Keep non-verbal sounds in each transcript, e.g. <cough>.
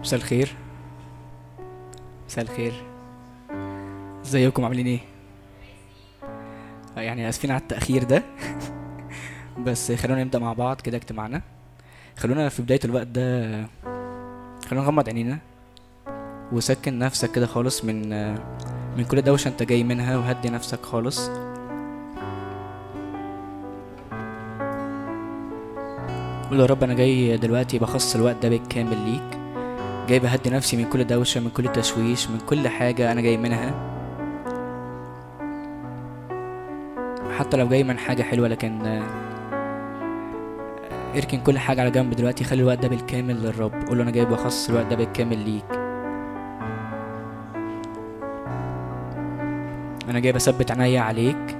مساء الخير. مساء الخير. ازيكم؟ عاملين إيه؟ يعني آسفين على التأخير ده. <laughs> بس خلونا نبدأ مع بعض كده اجتماعنا. خلونا في بداية الوقت ده خلونا نغمض عينينا وسكن نفسك كده خالص من من كل دوشة انت جاي منها وهدي نفسك خالص. قول يا رب أنا جاي دلوقتي بخصص الوقت ده بالكامل ليك. جاي بهدي نفسي من كل دوشة من كل تشويش من كل حاجة أنا جاي منها. حتى لو جاي من حاجة حلوة لكن آه، اركن كل حاجة على جنب دلوقتي. خلي الوقت ده بالكامل للرب. قول له أنا جاي بخصص الوقت ده بالكامل ليك. أنا جاي بثبت عينيا عليك.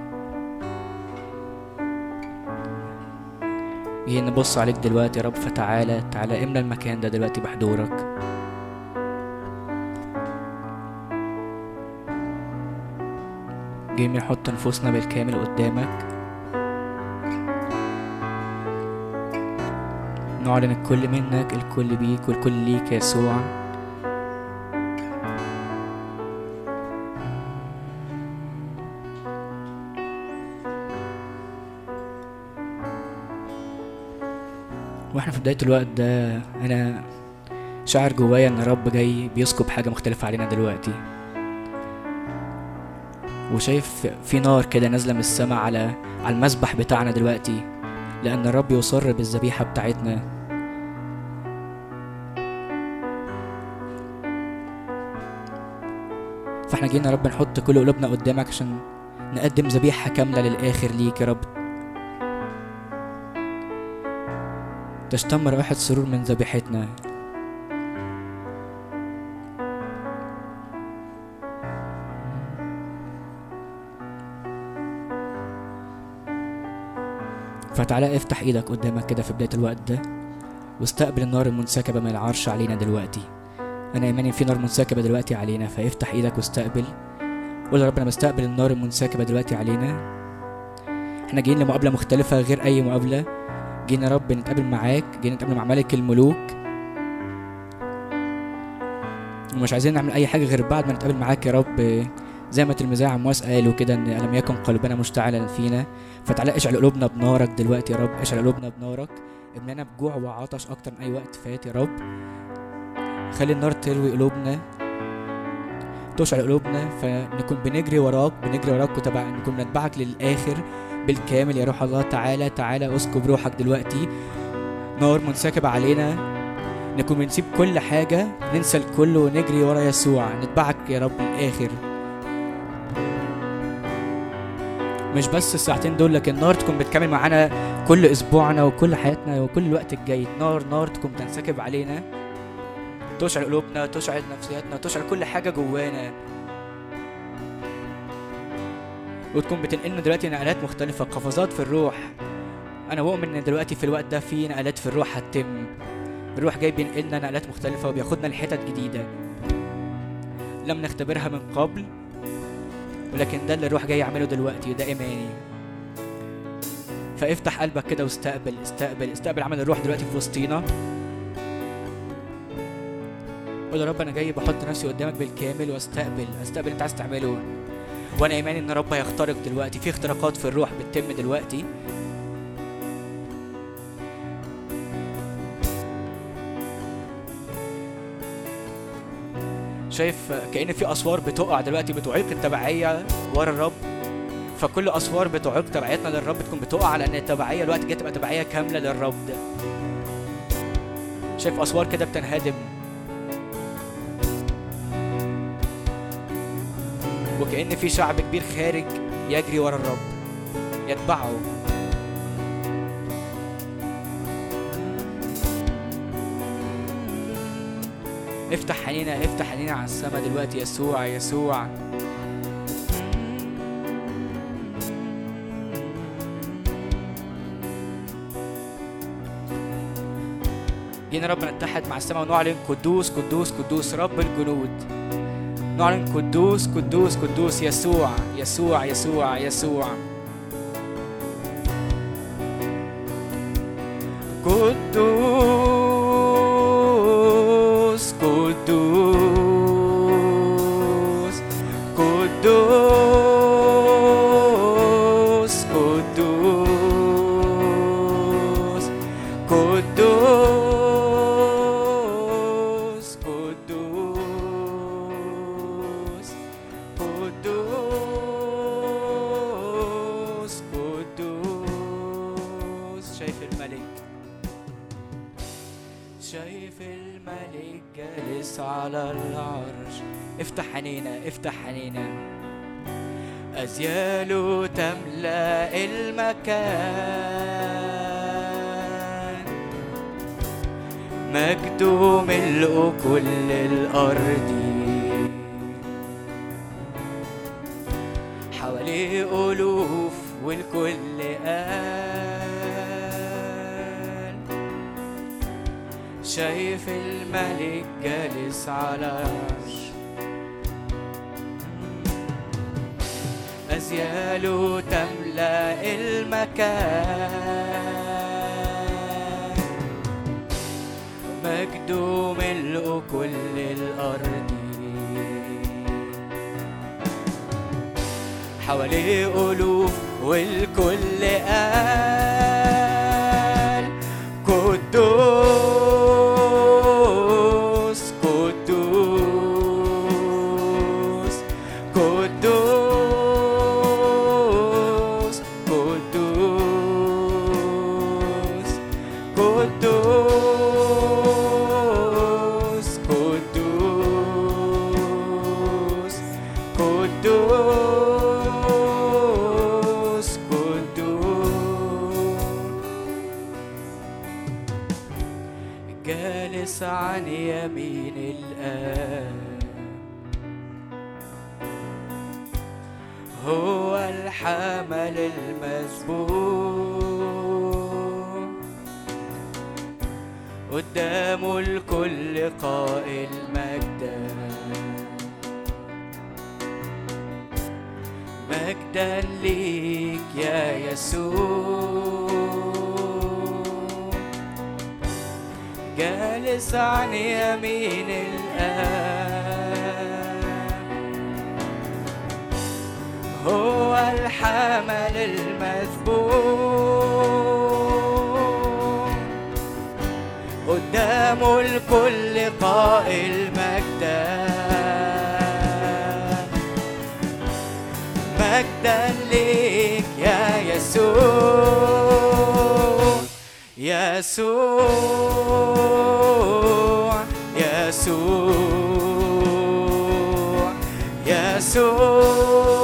جاي نبص عليك دلوقتي يا رب. فتعالى تعالى املى المكان ده دلوقتي بحضورك. جاي نحط نفوسنا بالكامل قدامك. نعلن الكل منك الكل بيك والكل ليك يسوع. وإحنا في بداية الوقت ده أنا شاعر جوايا إن الرب جاي بيسكب حاجة مختلفة علينا دلوقتي. وشايف في نار كده نازلة من السماء على على المسبح بتاعنا دلوقتي لأن الرب يصر بالذبيحة بتاعتنا. فإحنا جينا يا رب نحط كل قلوبنا قدامك عشان نقدم ذبيحة كاملة للآخر ليك يا رب. تشتم رائحة سرور من ذبيحتنا. فتعالى افتح إيدك قدامك كده في بداية الوقت ده واستقبل النار المنسكبة من العرش علينا دلوقتي. أنا إيماني في نار منسكبة دلوقتي علينا فافتح إيدك واستقبل. قول يا رب أنا بستقبل النار المنسكبة دلوقتي علينا. إحنا جايين لمقابلة مختلفة غير أي مقابلة. جينا يا رب نتقابل معاك جينا نتقابل مع ملك الملوك. ومش عايزين نعمل أي حاجة غير بعد ما نتقابل معاك يا رب. زي ما تلميذي عمواس قالوا كده إن لم يكن قلبنا مشتعلا فينا فتعالى اشعل قلوبنا بنارك دلوقتي يا رب اشعل قلوبنا بنارك املانا بجوع وعطش أكتر من أي وقت فات يا رب. خلي النار تروي قلوبنا تشعل قلوبنا فنكون بنجري وراك بنجري وراك وتبع نكون بنتبعك للآخر بالكامل يا روح الله. تعالى تعالى اسكب روحك دلوقتي. نار منسكبة علينا. نكون بنسيب كل حاجة ننسى الكل ونجري ورا يسوع. نتبعك يا رب للآخر مش بس الساعتين دول لكن نار تكون بتكمل معانا كل أسبوعنا وكل حياتنا وكل الوقت الجاي. نار نار تكون تنسكب علينا. تشعل قلوبنا تشعل نفسياتنا تشعل كل حاجة جوانا. وتكون بتنقلنا دلوقتي نقلات مختلفة قفزات في الروح. أنا مؤمن إن دلوقتي في الوقت ده في نقلات في الروح هتتم. الروح جاي بينقلنا نقلات مختلفة وبياخدنا لحتت جديدة. لم نختبرها من قبل. ولكن ده اللي الروح جاي يعمله دلوقتي وده إيماني. فافتح قلبك كده واستقبل استقبل استقبل عمل الروح دلوقتي في وسطينا. قول يا رب أنا جاي بحط نفسي قدامك بالكامل واستقبل استقبل أنت عايز تعمله. وأنا إيماني إن رب هيخترق دلوقتي في اختراقات في الروح بتتم دلوقتي. شايف كأن في أسوار بتقع دلوقتي بتعيق التبعية ورا الرب. فكل أسوار بتعيق تبعيتنا للرب تكون بتقع لأن التبعية الوقت جاي تبقى تبعية كاملة للرب. ده شايف أسوار كده بتنهدم. وكأن في شعب كبير خارج يجري ورا الرب. يتبعه. افتح عينينا افتح عينينا على السما دلوقتي يسوع يسوع. جينا رب نتحد مع السماء ونعلن قدوس قدوس قدوس رب الجنود. نعلن قدوس قدوس قدوس يسوع يسوع يسوع يسوع. قدوس. العرش افتح عينينا افتح عينينا. أزياله تملأ المكان. مجده ملء كل الأرض حواليه ألوف والكل قال شايف الملك جالس على عرش أزياله تملأ المكان. مجده ملء كل الأرض. حواليه ألوف والكل قال قدامه الكل قائل مجدا. مجدا ليك يا يسوع. جالس عن يمين الآب هو الحمل المذبوح قدامه الكل قائل مجدا. مجدا ليك يا يسوع يسوع يسوع يسوع.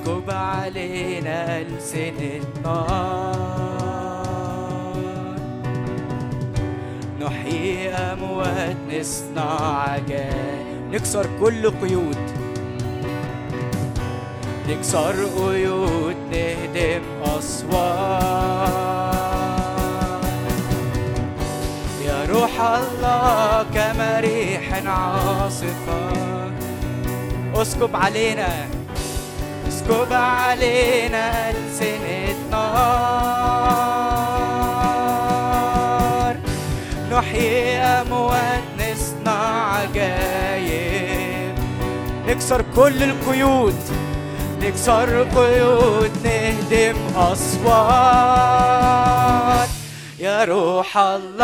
اسكب علينا ألسنة نار نحيي أموات نصنع عجائب. نكسر كل قيود. نكسر قيود نهدم أسوار. يا روح الله كما ريح عاصفة. اسكب علينا اسكب علينا ألسنة نار نحيي أموات نصنع عجايب. نكسر كل القيود نكسر قيود نهدم أسوار يا روح الله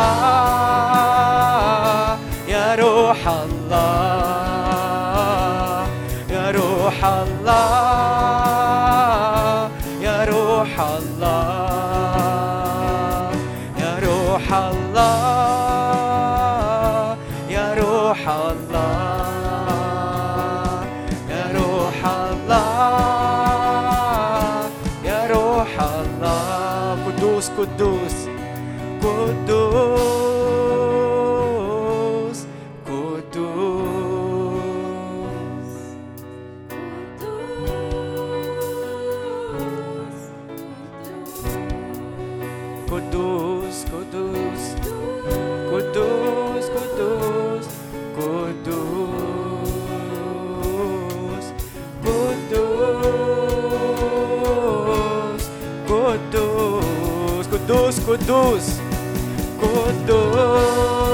يا روح الله يا روح الله. قدوس قدوس.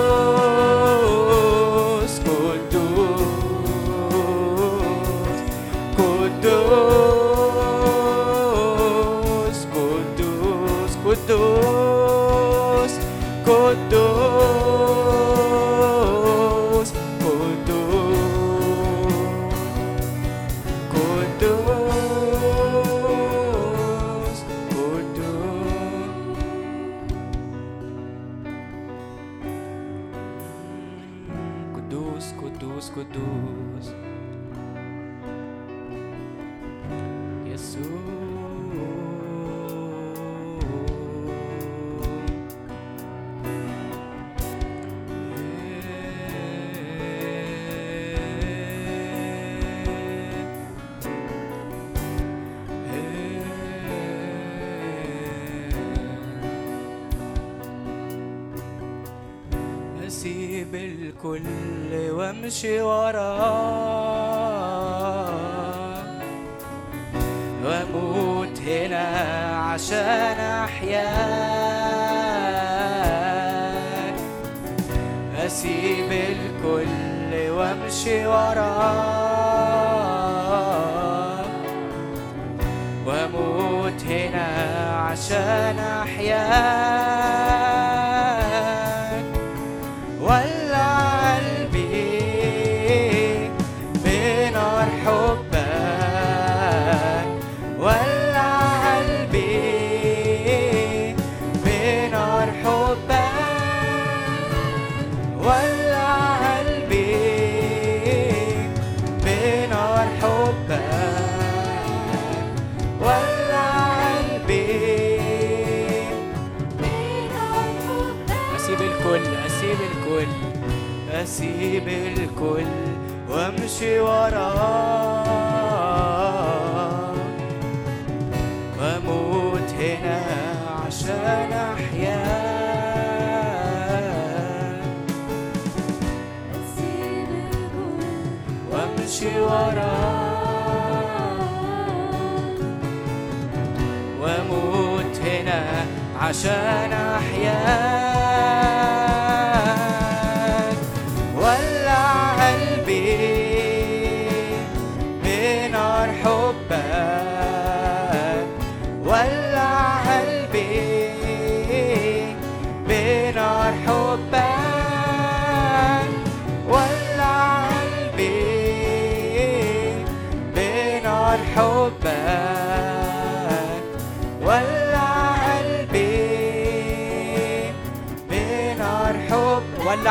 أسيب الكل وأمشي وراه عشان أحياك. أسيب الكل وأمشي وراك. وأموت هنا عشان أحياك. أسيب الكل وأمشي وراه وأموت هنا عشان أحياك وأمشي وراه واموت هنا عشان احياك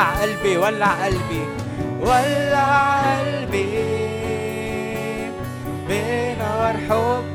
قلبي ولع قلبي ولع قلبي. بنار حبك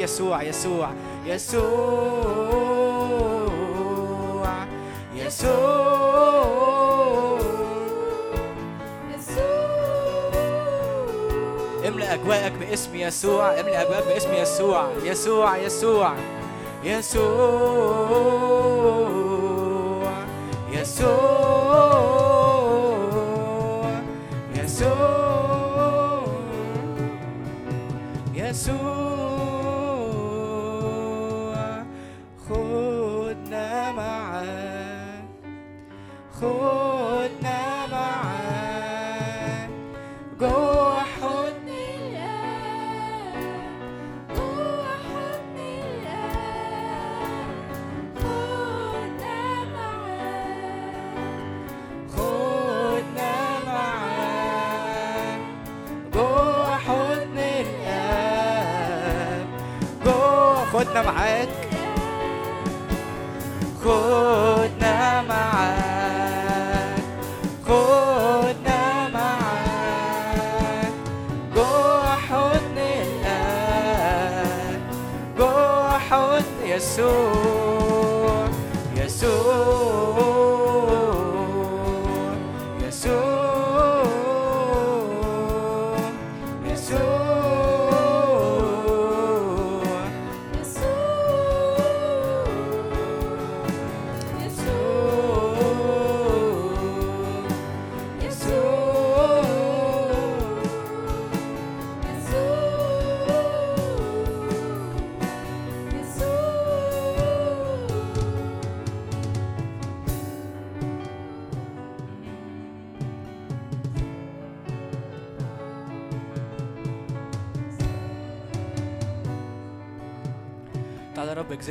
يسوع يسوع يسوع يسوع. املأ أجواءك باسم يسوع املأ أجواءك باسم يسوع يسوع يسوع يسوع.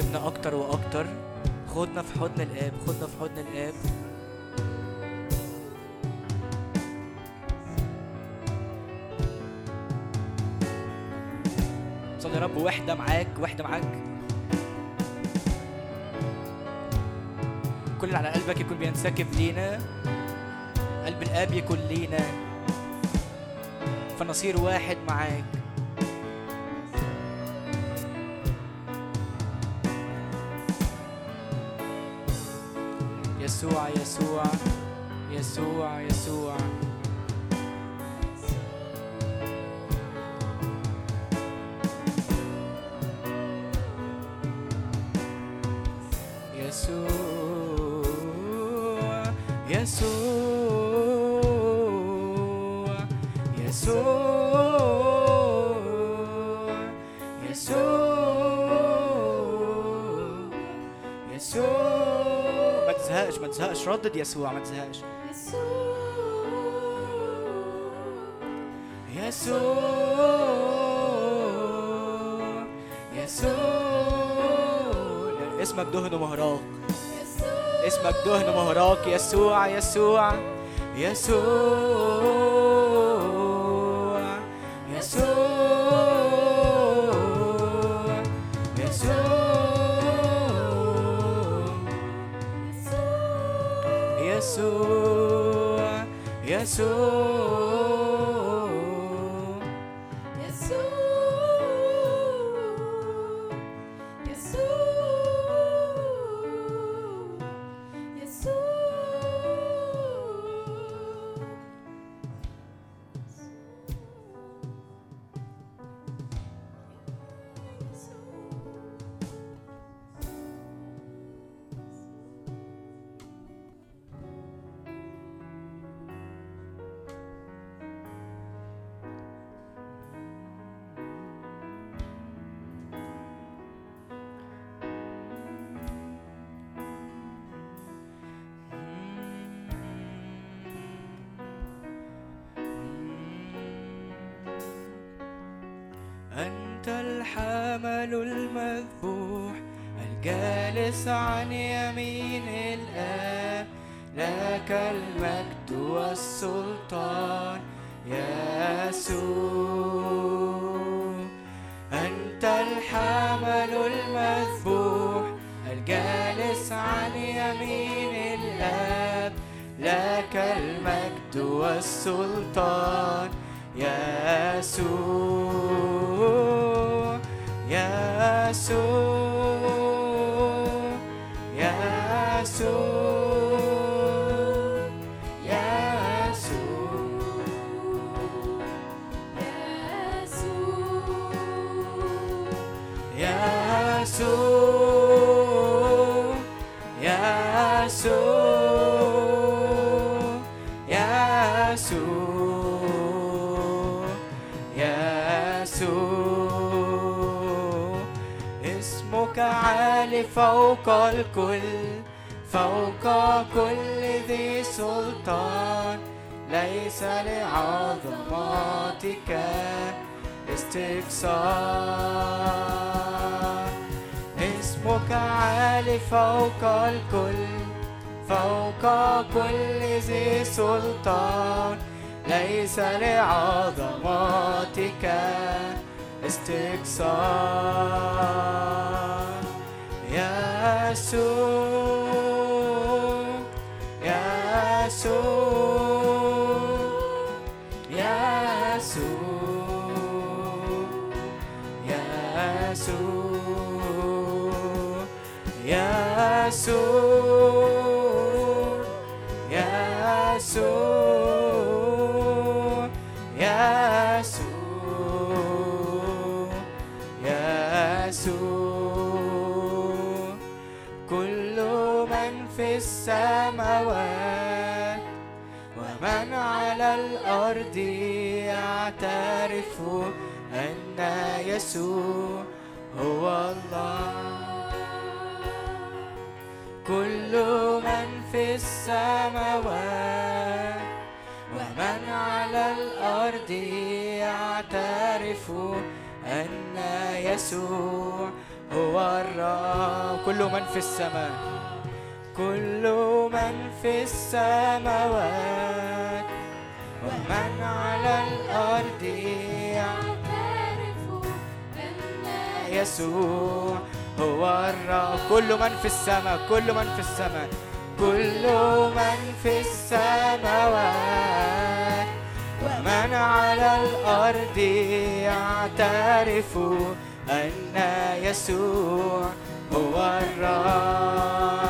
No. تزهقش ردد يسوع ما تزهقش. يسوع يسوع يسوع اسمك دهن مهراق اسمك دهن مهراق يسوع يسوع يسوع. سلطان يسوع يسوع يسوع. فوق الكل فوق كل ذي سلطان. ليس لعظمتك استفسار. اسمك عالي فوق الكل فوق كل ذي سلطان. ليس لعظمتك استكثار يسوع يسوع يسوع يسوع يسوع. السماوات. ومن على الأرض يعترف أن يسوع هو الله. كل من في السماوات. ومن على الأرض يعترف أن يسوع هو الرب. كل من في السماء. كل من في السماوات ومن على الأرض يسوع هو الرب. كل من في السماء كل من في السماء كل من في السماوات ومن على الأرض يعترف أن يسوع هو الرب.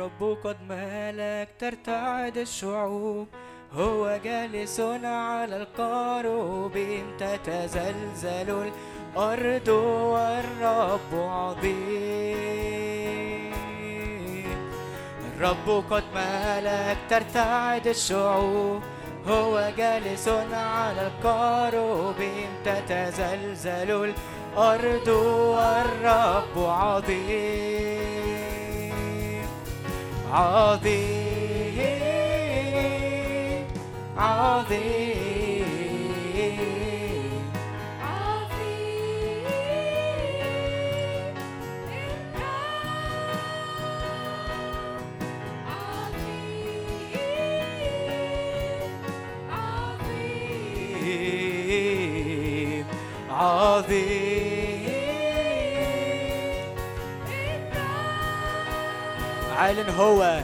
الرب قد مالك ترتعد الشعوب. هو جالس على القاروبين تتزلزل الأرض والرب عظيم. الرب قد مالك ترتعد الشعوب. هو جالس على القاروبين تتزلزل الأرض والرب عظيم. عظيم عظيم عظيم عظيم عظيم عظيم عال هو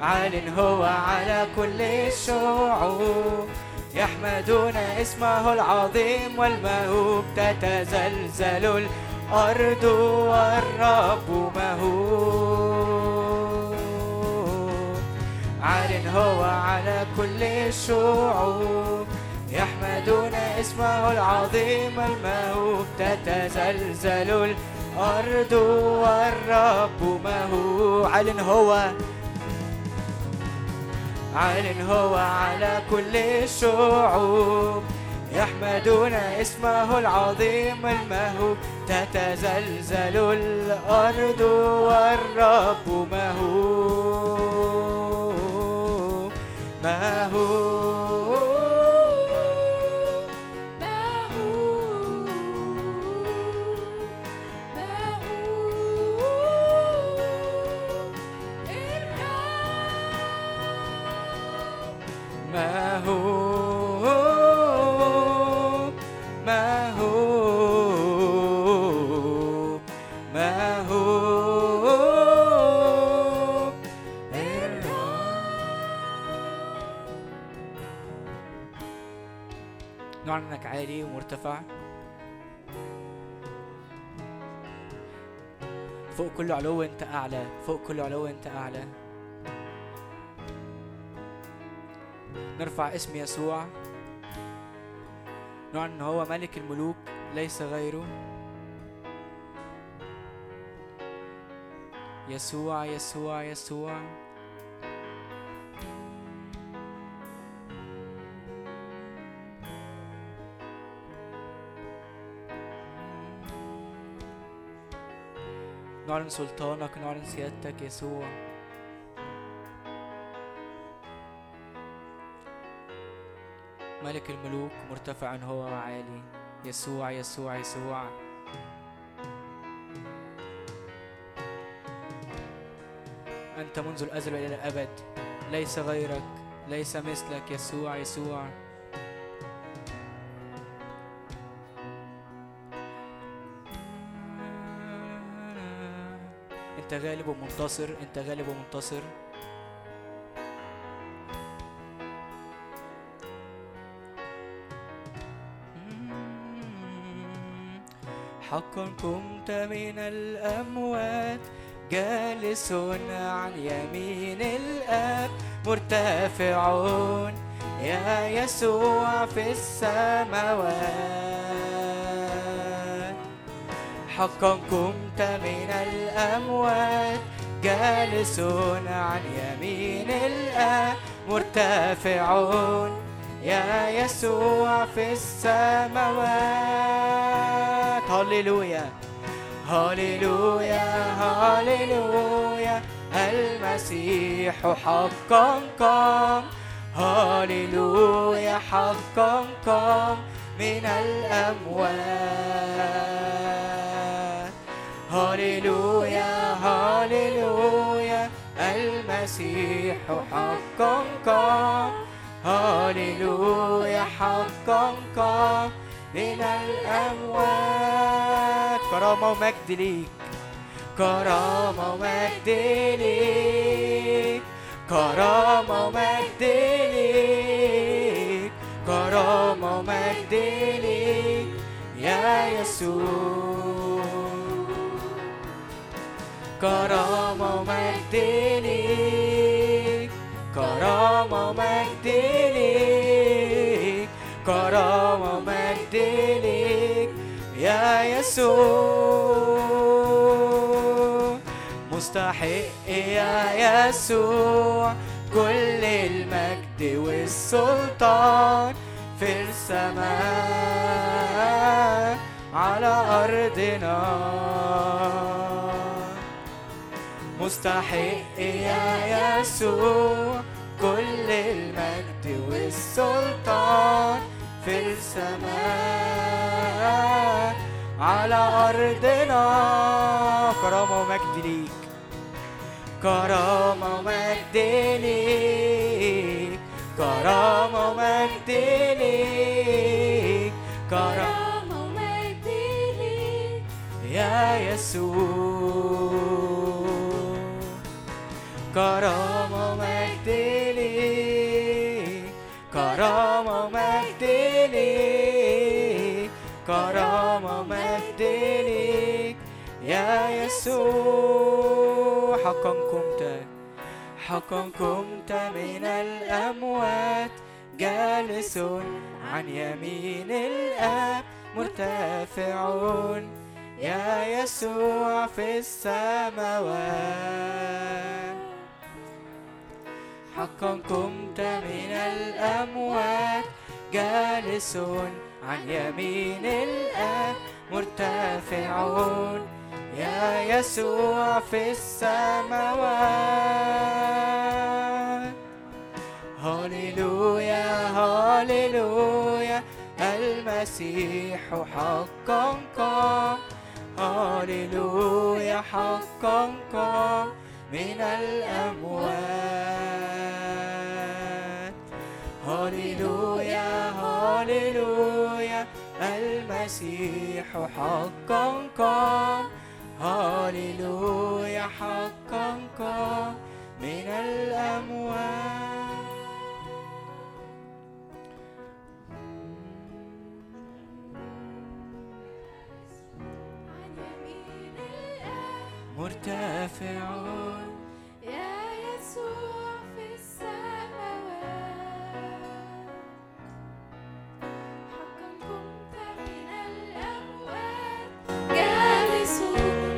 عال هو على كل الشعوب. يحمدون اسمه العظيم والمهوب. تتزلزل الأرض والرب مهوب. عال هو على كل الشعوب. يحمدون اسمه العظيم المهوب تتزلزل الأرض والرب مهوب عال هو. عال هو على كل الشعوب يحمدون اسمه العظيم المهوب تتزلزل الأرض والرب مهوب مهوب نعلن انك عالي ومرتفع. فوق كل علو أنت أعلى فوق كل علو أنت أعلى. نرفع اسم يسوع. نعلن إن هو ملك الملوك ليس غيره. يسوع يسوع يسوع. نعلن سلطانك نعلن سيادتك يسوع. ملك الملوك مرتفع هو وعالي يسوع يسوع يسوع. أنت منذ الأزل إلى الأبد. ليس غيرك ليس مثلك. يسوع يسوع. أنت غالب ومنتصر أنت غالب ومنتصر. حقا قمت من الأموات جالس عن يمين الآب مرتفعون يا يسوع في السماوات. حقا قمت من الأموات جالس عن يمين الآب مرتفعون. يا يسوع في السماوات. هللويا هللويا هللويا. المسيح حقا قام هللويا حقا قام من الأموات. هللويا هللويا المسيح حقا قام هللويا حقا قام من الأموات. كرامة ومجد ليك. كرامة ومجد ليك. كرامة ومجد ليك. كرامة ومجد ليك. يا يسوع. كرامة ومجد ليك كرامة ومجد ليك كرامة ومجد ليك يا يسوع مستحق يا يسوع كل المجد والسلطان في السماء على أرضنا مستحق يا يسوع. كل المجد والسلطان في السماء. على أرضنا. كرامة ومجد ليك. كرامة ومجد ليك. كرامة ومجد ليك. كرامة ومجد ليك. يا يسوع. كرامة ومجد ليك كرامة ومجد ليك كرامة ومجد ليك يا يسوع حقا قمت حقا قمت من الأموات جالس عن يمين الآب مرتفعون يا يسوع في السماوات حقا قمت من الأموات. جالس عن يمين الآب مرتفعون. يا يسوع في السماوات. هاليلويا هاليلويا المسيح حقا قام. هاليلويا حقا قام. من الأموات. هاليلويا هاليلويا المسيح حقا قام. هاليلويا حقا قام. من الأموات. مرتفعون. يا يسوع في السماوات. حقا كنت من الأموات. جالس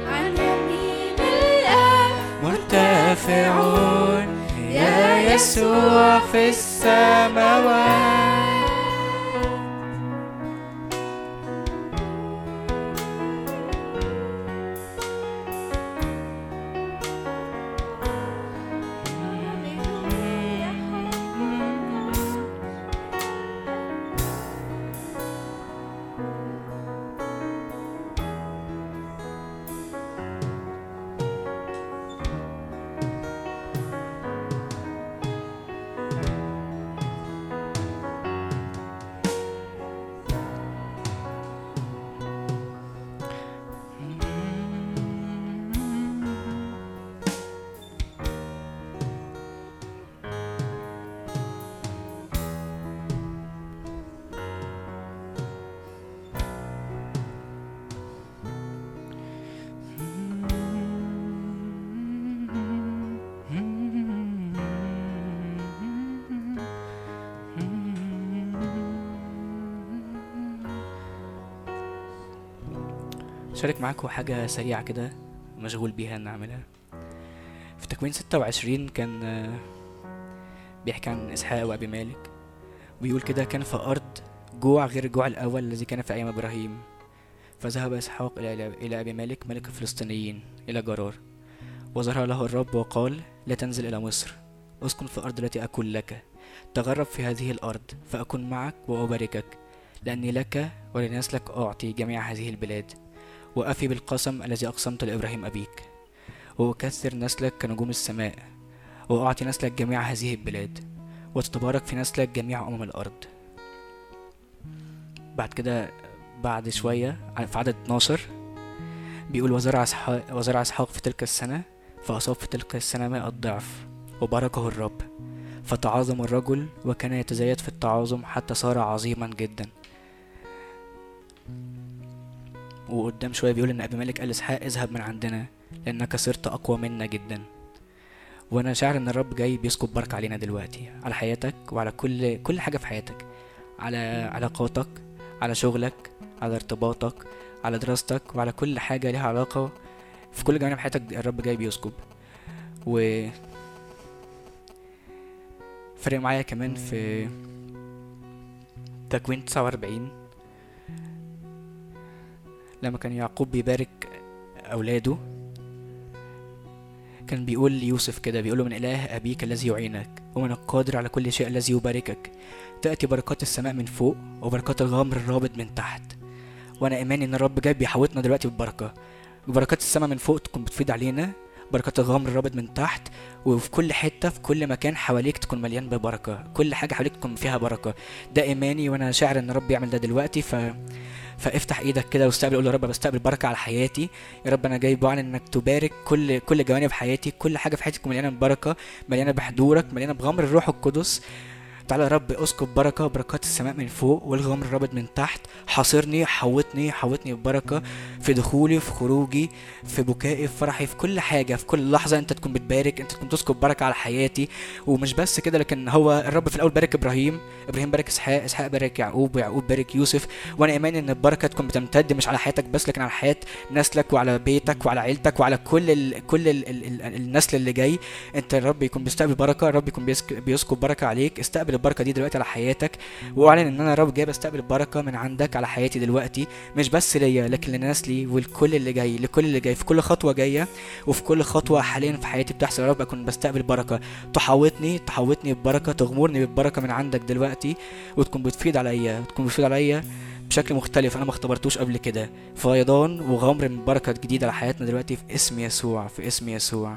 عن يمين الآب مرتفعون. يا يسوع في السماوات. شارك معاكم حاجة سريعة كده مشغول بيها نعملها في تكوين ستة وعشرين كان بيحكي عن إسحاق وأبي مالك. بيقول كده كان في أرض جوع غير الجوع الأول الذي كان في أيام إبراهيم. فذهب إسحاق إلى إلى أبي مالك ملك الفلسطينيين إلى جرار. وظهر له الرب وقال لا تنزل إلى مصر. أسكن في الأرض التي أكون لك. تغرب في هذه الأرض فأكون معك وأباركك. لأني لك ولنسلك أعطي جميع هذه البلاد. وأفي بالقسم الذي أقسمت لإبراهيم أبيك. وأكثر نسلك كنجوم السماء وأعطي نسلك جميع هذه البلاد وتتبارك في نسلك جميع أمم الأرض. بعد كده بعد شوية في عدد 12 بيقول وزرع إسحاق وزرع إسحاق في تلك السنة فأصاب في تلك السنة مائة ضعف وباركه الرب. فتعاظم الرجل وكان يتزايد في التعاظم حتى صار عظيما جدا. وقدام شوية بيقول إن أبي مالك قال لإسحاق اذهب من عندنا لأنك صرت أقوى منا جدا. وأنا شاعر إن الرب جاي بيسكب بركة علينا دلوقتي على حياتك وعلى كل كل حاجة في حياتك على علاقاتك على شغلك على ارتباطك على دراستك وعلى كل حاجة ليها علاقة في كل جوانب حياتك الرب جاي بيسكب. و فرق معايا كمان في تكوين 49 لما كان يعقوب بيبارك أولاده كان بيقول ليوسف كده بيقول له من إله أبيك الذي يعينك ومن القادر على كل شيء الذي يباركك. تأتي بركات السماء من فوق وبركات الغمر الرابط من تحت. وأنا إيماني إن الرب جاي بيحوطنا دلوقتي بالبركة بركات السماء من فوق تكون بتفيض علينا بركات الغمر الرابط من تحت وفي كل حتة في كل مكان حواليك تكون مليان ببركة. كل حاجة حواليك تكون فيها بركة. ده إيماني وأنا شاعر إن الرب يعمل ده دلوقتي ف فافتح إيدك كده واستقبل قول يا رب بستقبل بركة على حياتي. يا رب أنا جاي بعلن انك تبارك كل كل جوانب حياتي كل حاجة في حياتي مليانة ببركة مليانة بحضورك مليانة بغمر الروح القدس. تعالى يا رب اسكب بركة بركات السماء من فوق والغمر الرابط من تحت. حاصرني حوطني حوطني ببركة في دخولي في خروجي في بكائي في فرحي في كل حاجة في كل لحظة أنت تكون بتبارك أنت تكون تسكب بركة على حياتي. ومش بس كده لكن هو الرب في الأول بارك إبراهيم إبراهيم بارك إسحاق إسحاق بارك يعقوب ويعقوب بارك يوسف. وأنا ايماني إن البركة تكون بتمتد مش على حياتك بس لكن على حياة نسلك وعلى بيتك وعلى عيلتك وعلى كل ال كل ال ال ال النسل اللي جاي. أنت الرب يكون بيستقبل بركة الرب يكون بيسك- بيسكب بركة عليك. استقبل البركة دي دلوقتي على حياتك واعلن إن أنا يا رب جاي بستقبل بركه من عندك على حياتي دلوقتي مش بس ليا لكن لنسلي والكل اللي جاي لكل اللي جاي في كل خطوة جاية وفي كل خطوة حاليا في حياتي بتحصل. يا رب أكون بستقبل بركه تحوطني تحوطني ببركة تغمرني ببركة من عندك دلوقتي وتكون بتفيض عليا وتكون بتفيض عليا بشكل مختلف. أنا ما اختبرتوش قبل كده. فيضان وغمر من بركة جديدة على حياتنا دلوقتي في اسم يسوع في اسم يسوع.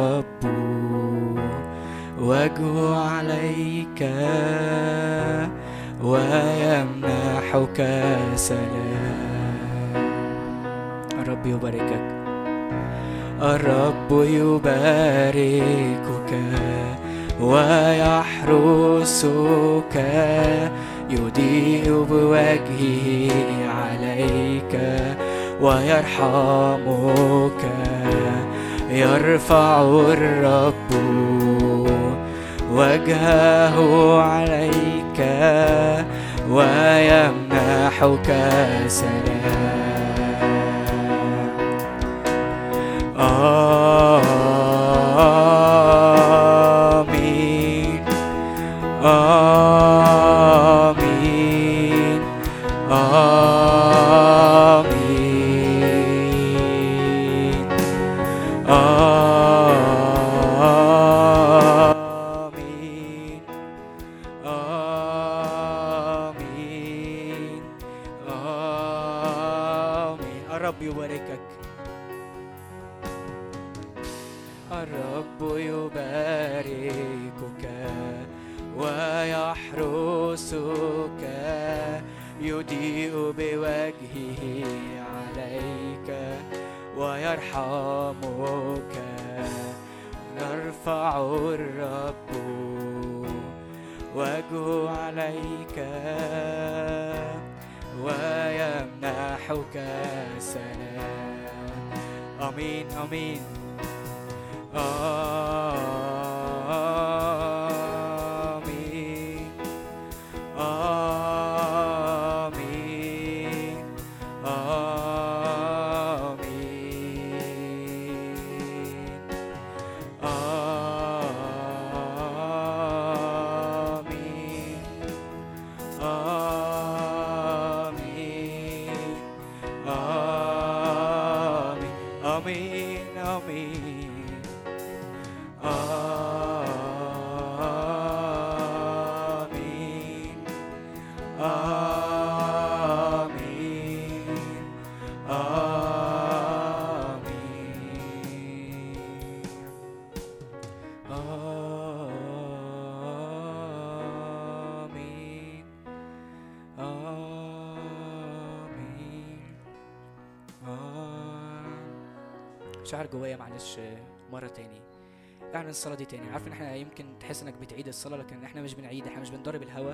الرب وجهه عليك ويمنحك سلام. الرب يباركك. الرب يباركك ويحرسك يضيء بوجهه عليك ويرحمك. يرفع الرب وجهه عليك ويمنحك سلام. آمين معلش مرة تاني. أعلن الصلاة دي تاني. عارف إن إحنا يمكن تحس إنك بتعيد الصلاة لكن إحنا مش بنعيد إحنا مش بنضرب الهوا.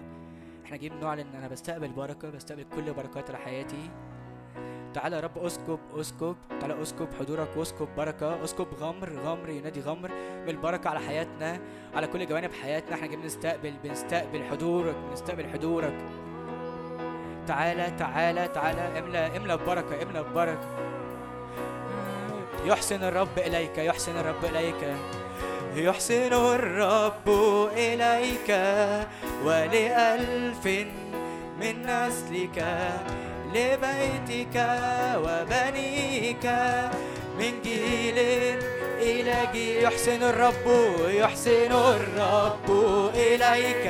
إحنا جايين نعلن إن أنا بستقبل بركة بستقبل كل بركات على حياتي تعالى يا رب أسكب أسكب. تعالى أسكب حضورك واسكب بركة أسكب غمر غمر ينادي غمر بالبركة على حياتنا على كل جوانب حياتنا. إحنا جايين نستقبل بنستقبل حضورك بنستقبل حضورك. تعالى تعالى تعالى املأ املأ ببركة املأ ببركة يحسن الرب إليك يحسن الرب إليك. يحسن الرب إليك ولألف من نسلك لبيتك وبنيك. من جيل إلى جيل يحسن الرب يحسن الرب إليك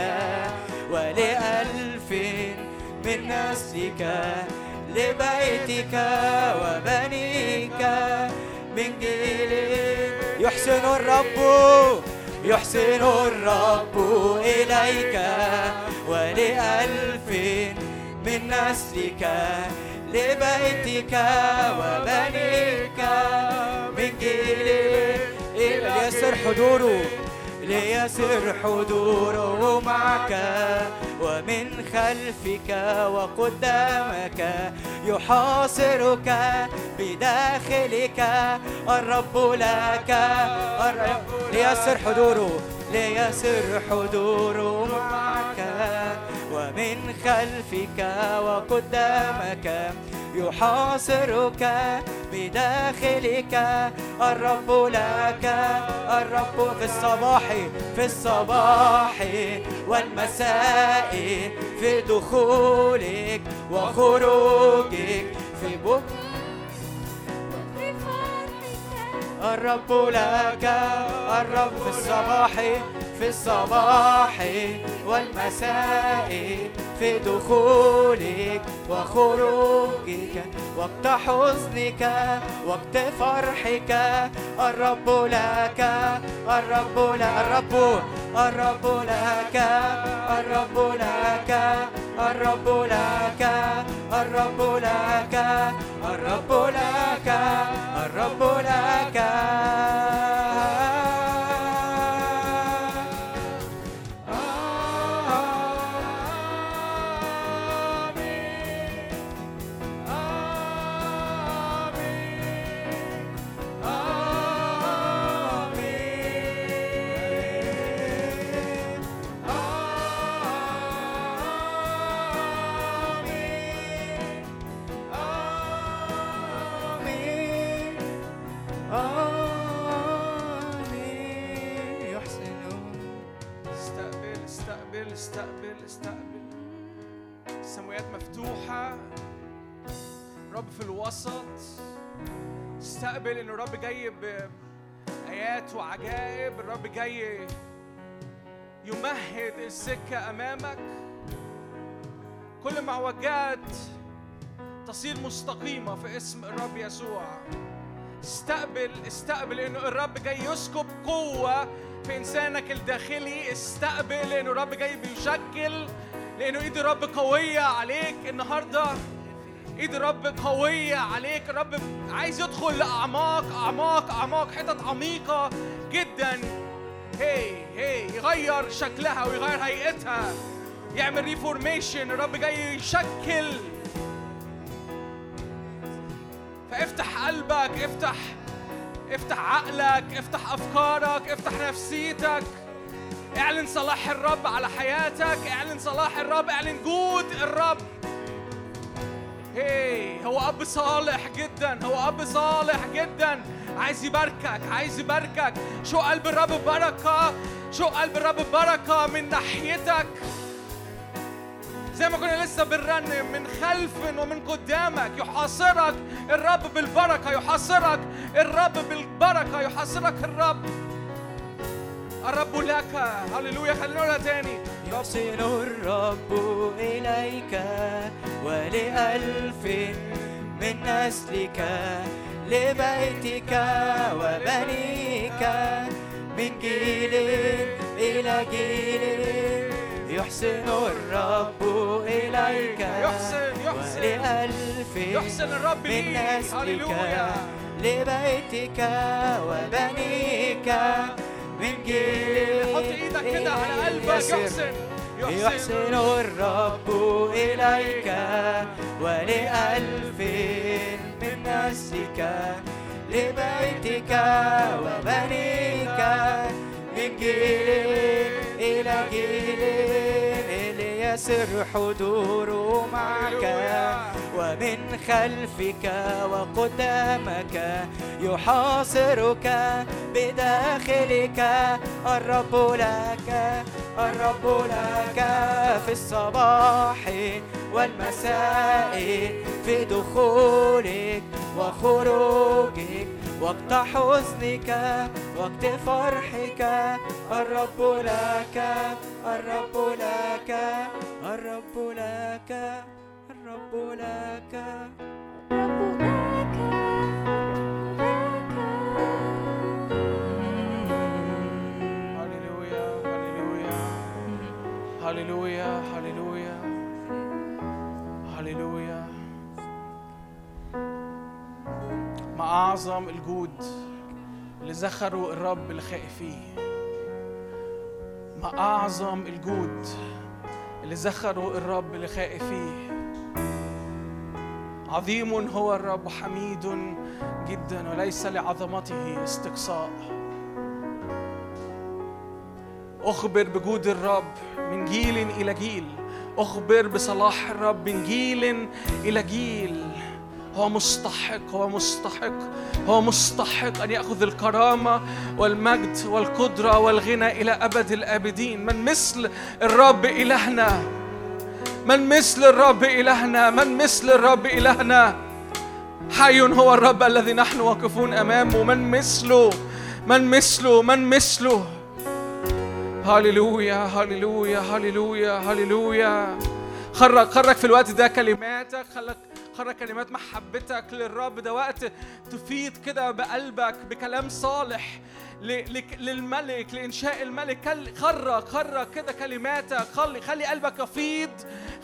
ولألف من نسلك لبيتك وبنيك. من جيل يحسن الرب يحسن الرب إليك ولألف من نسلك لبيتك وبنيك من جيل ليسر حضوره. ليسر حضوره معك ومن خلفك وقدامك يحاصرك بداخلك. الرب لك الرب ليسر حضوره ليسر حضوره معك. ومن خلفك وقدامك يحاصرك بداخلك. الرب لك الرب في الصباح في الصباح والمساء في دخولك وخروجك في بكرة الرب لك الرب في الصباح في الصباح والمساء في دخولك وخروجك وقت حزنك وقت فرحك. الرب لك الرب لك الرب الرب لك الرب لك الرب لك الرب لك الرب لك الرب لك. السماوات مفتوحة. رب في الوسط. استقبل إن الرب جاي بآيات وعجائب. الرب جاي يمهد السكة أمامك. كل معوجات تصير مستقيمة في اسم الرب يسوع. استقبل استقبل انه الرب جاي يسكب قوة في إنسانك الداخلي. استقبل انه الرب جاي بيشكل لأنه إيد الرب قوية عليك النهارده. إيد الرب قوية عليك. الرب عايز يدخل لأعماق أعماق أعماق حتت عميقة جدا. هي هي يغير شكلها ويغير هيئتها. يعمل ريفورميشن الرب جاي يشكل. فافتح قلبك افتح افتح عقلك افتح أفكارك افتح نفسيتك. اعلن صلاح الرب على حياتك اعلن صلاح الرب اعلن جود الرب. هي هو أب صالح جدا هو أب صالح جدا. عايز يباركك عايز يباركك. شو قلب الرب بركة؟ شو قلب الرب بركة من ناحيتك؟ زي ما كنا لسه بنرنم من خلف ومن قدامك يحاصرك الرب بالبركة يحاصرك الرب بالبركة يحاصرك الرب. الرب لك. هللويا خلينا نقولها تاني. يحسن الرب إليك ولألف من نسلك لبيتك وبنيك من جيل إلى جيل. يحسن الرب إليك يحسن يحسن. ولألف يحسن الرب من نسلك لبيتك وبنيك من جيل حط إيدك كده على إلى قلبك. يحسن يحسن. الرب إليك ولألف من نسلك لبيتك وبنيك. من جيل إلى جيل ليسر حضوره معك. ومن خلفك وقدامك يحاصرك بداخلك. الرب لك الرب لك في الصباح والمساء في دخولك وخروجك. وقت حزنك وقت فرحك الرب لك الرب لك الرب لك الرب لك. رب لك هللويا هللويا هللويا. ما أعظم الجود اللي ذخروا الرب لخائفيه ما أعظم الجود اللي ذخروا الرب لخائفيه عظيم هو الرب حميد جدا وليس لعظمته استقصاء. أخبر بجود الرب من جيل إلى جيل. أخبر بصلاح الرب من جيل إلى جيل. هو مستحق هو مستحق هو مستحق أن يأخذ الكرامة والمجد والقدرة والغنى إلى أبد الآبدين. من مثل الرب إلهنا من مثل الرب إلهنا من مثل الرب إلهنا. حي هو الرب الذي نحن واقفون أمامه. من مثله من مثله من مثله. هللويا هللويا هللويا هللويا خرج خرج في الوقت ده كلماتك خلك خرج كلمات محبتك للرب. ده وقت تفيض كده بقلبك بكلام صالح. للملك لإنشاء الملك. خرج خرج كده كلماتك خلي خلي قلبك يفيض.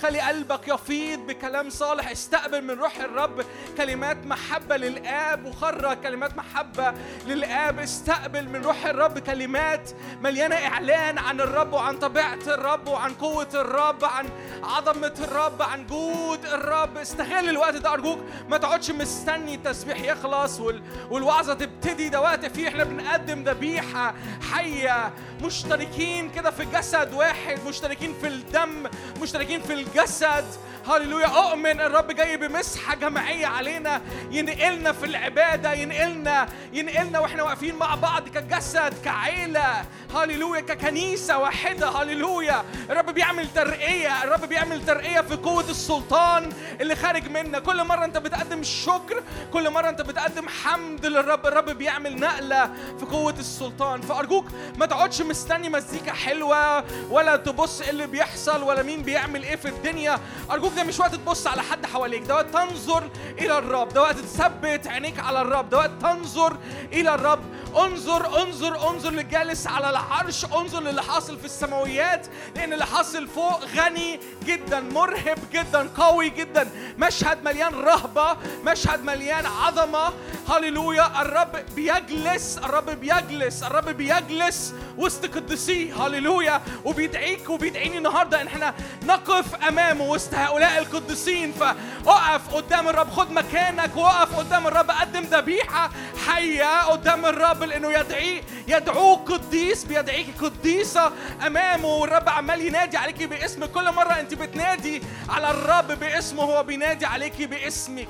خلي قلبك يفيض بكلام صالح. استقبل من روح الرب كلمات محبة للآب. وخرج كلمات محبة للآب. استقبل من روح الرب كلمات مليانة إعلان عن الرب وعن طبيعة الرب وعن قوة الرب عن عظمة الرب عن جود الرب. استغل الوقت ده أرجوك. ما تقعدش مستني التسبيح يخلص وال... والوعظة تبتدي. ده وقت فيه. إحنا بنقدم ذبيحة حية مشتركين كده في جسد واحد مشتركين في الدم مشتركين في الجسد. هللويا. اؤمن الرب جاي بمسحة جماعية علينا ينقلنا في العبادة ينقلنا ينقلنا وإحنا واقفين مع بعض كجسد كعيلة. هللويا. ككنيسة واحدة. هللويا. الرب بيعمل ترقية. الرب بيعمل ترقية في قوة السلطان اللي خارج منا. كل مرة انت بتقدم الشكر كل مرة انت بتقدم حمد للرب. الرب بيعمل نقلة في قوة السلطان. فأرجوك ما تقعدش مستني مزيكا حلوة ولا تبص إيه اللي بيحصل ولا مين بيعمل إيه في الدنيا. أرجوك ده مش وقت تبص على حد حواليك ده وقت تنظر إلى الرب ده وقت تثبت عينيك على الرب ده وقت تنظر إلى الرب. انظر انظر انظر للجالس على العرش انظر للي حاصل في السماويات لأن اللي حاصل فوق غني جدا مرهب جدا قوي جدا. مشهد مليان رهبة مشهد مليان عظمة. هللويا. الرب بيجلس الرب بيجلس الرب بيجلس وسط قدسيه هللويا. وبيدعيك وبيدعيني النهارده إن إحنا نقف أمامه وسط هؤلاء القديسين. فاقف قدام الرب خد مكانك. وقف قدام الرب قدم ذبيحة حية قدام الرب. لأنه يدعي يدعوك قديس بيدعيك قديسة أمامه والرب عمال ينادي عليكي باسم كل مرة أنت بتنادي على الرب باسمه هو بينادي عليكي باسمك.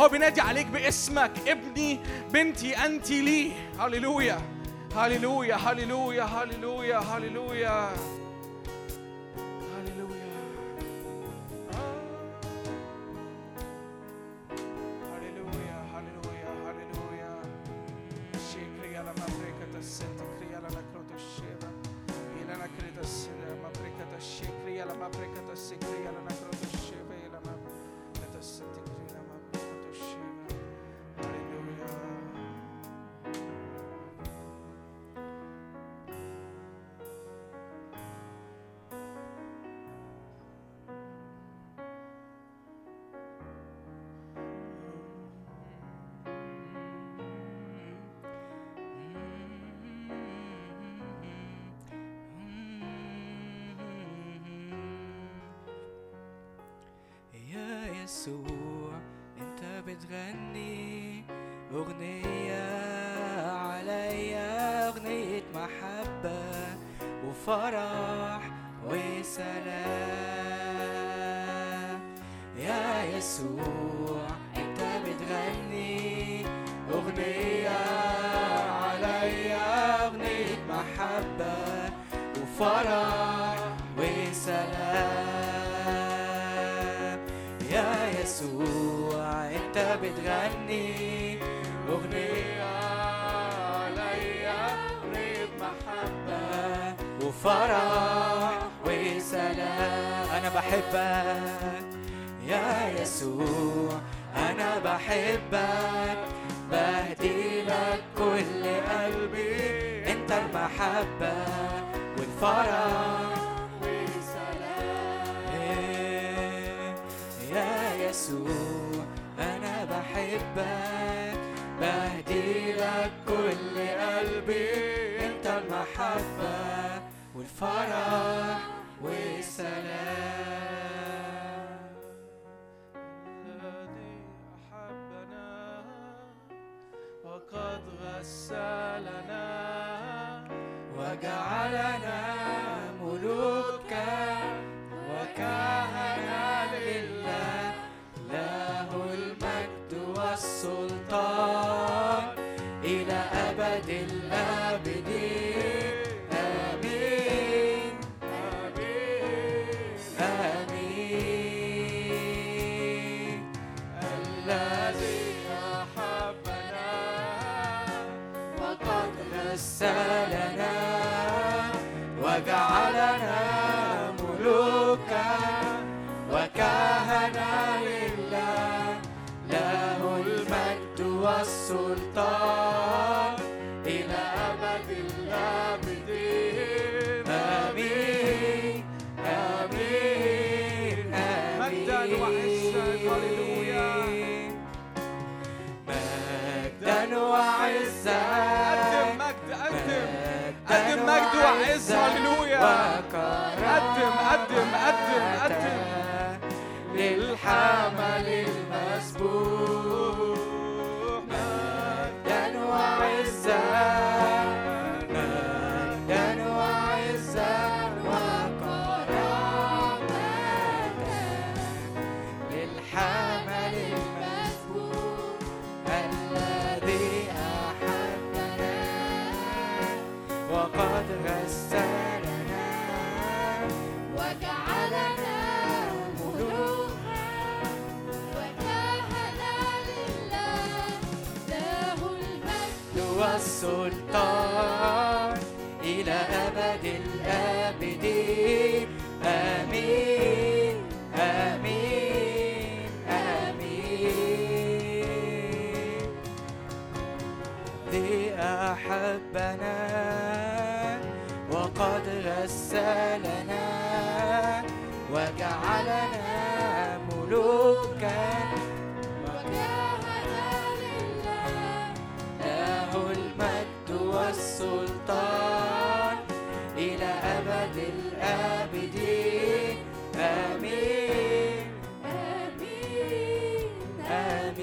هو بينادي عليك باسمك. ابني بنتي انت لي هللويا هللويا هللويا هللويا هللويا هللويا. Ecco, sente crea la croto sceva. E la creta sera ma precata sce crea la ma precata بحبك. يا يسوع أنا بحبك. بهدي لك كل قلبي. أنت المحبة والفرح. إيه، يا يسوع أنا بحبك. بهدي لك كل قلبي. أنت المحبة والفرح. وجعل قدم قدم. للحمل المسبوح والسلطان إلى أبد الآبدين آمين آمين آمين. ذي أحبنا وقد غسلنا وجعلنا ملوكا. وكهنة لله له السلطان إلى أبد الآبدين آمين آمين آمين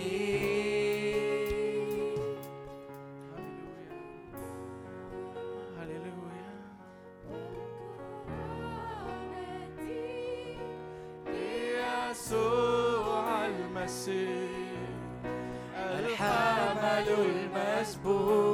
هللويا هللويا يسوع المسيح الحمل المسبوح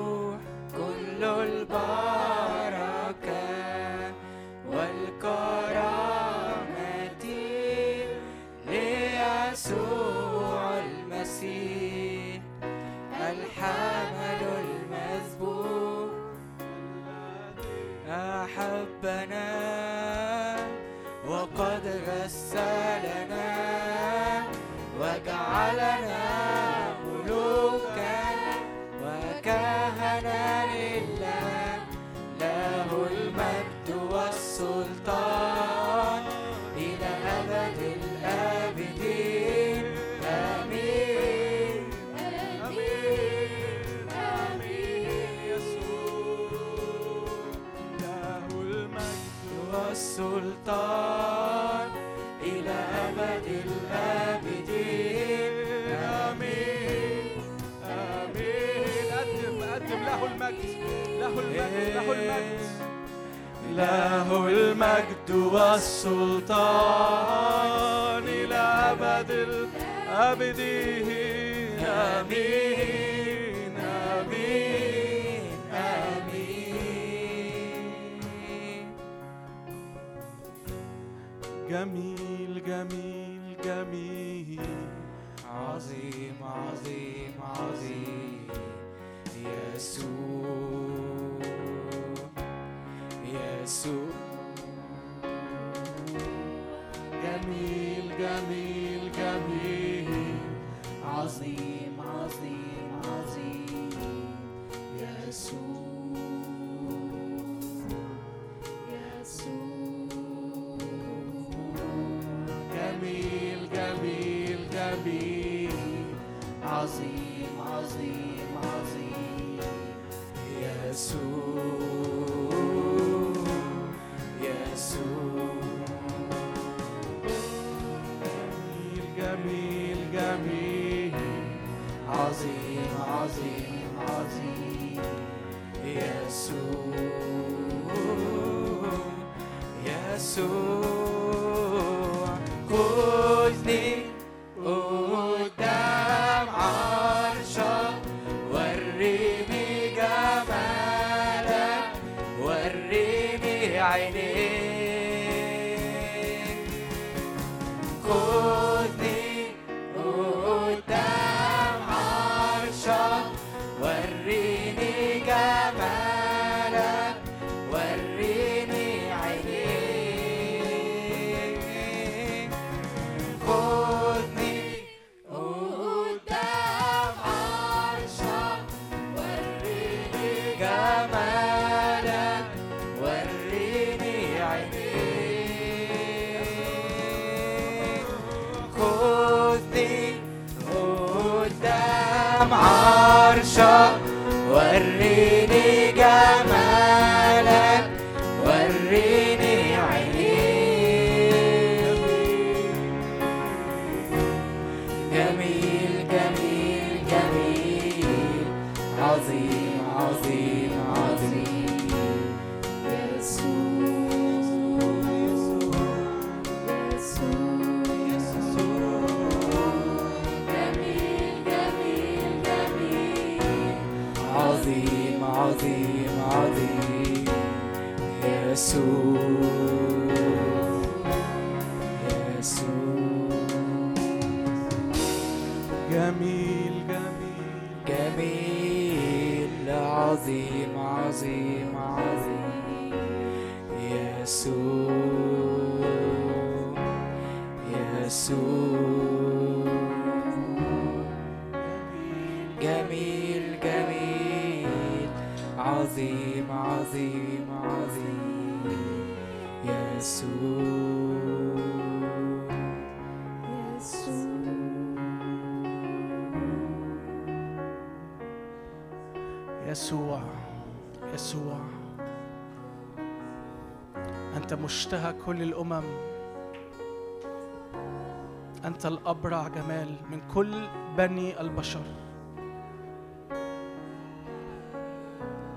كل الأمم. أنت الأبرع جمال من كل بني البشر.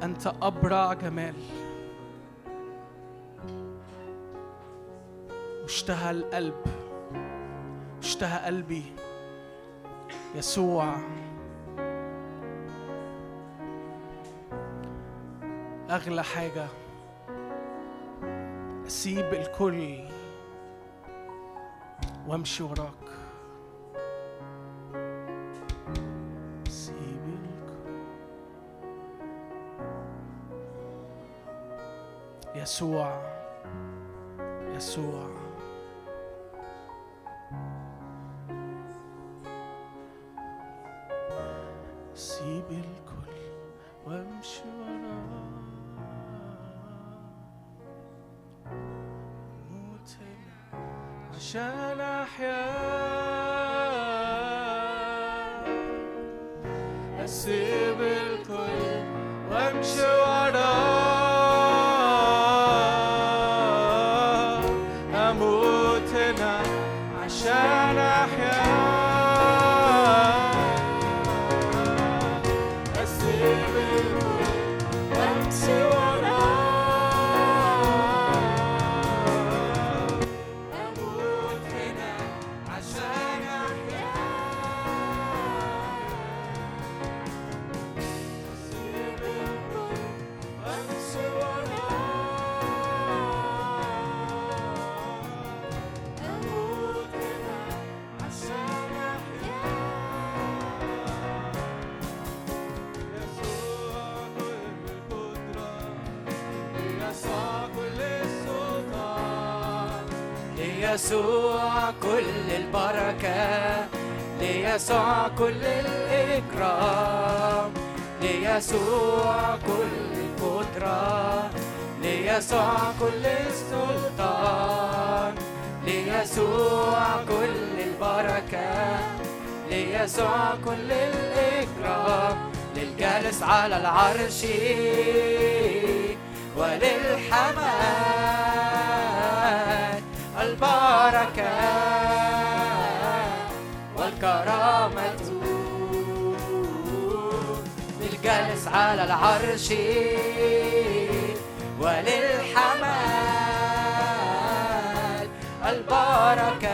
أنت أبرع جمال. اشتهى القلب. اشتهى قلبي. يسوع. أغلى حاجة. أسيب الكل وأمشي وراك. يسوع يسوع. سيب الكل وامشي على العرش وللحمال البركة والكرامة. للجالس على العرش وللحمال البركة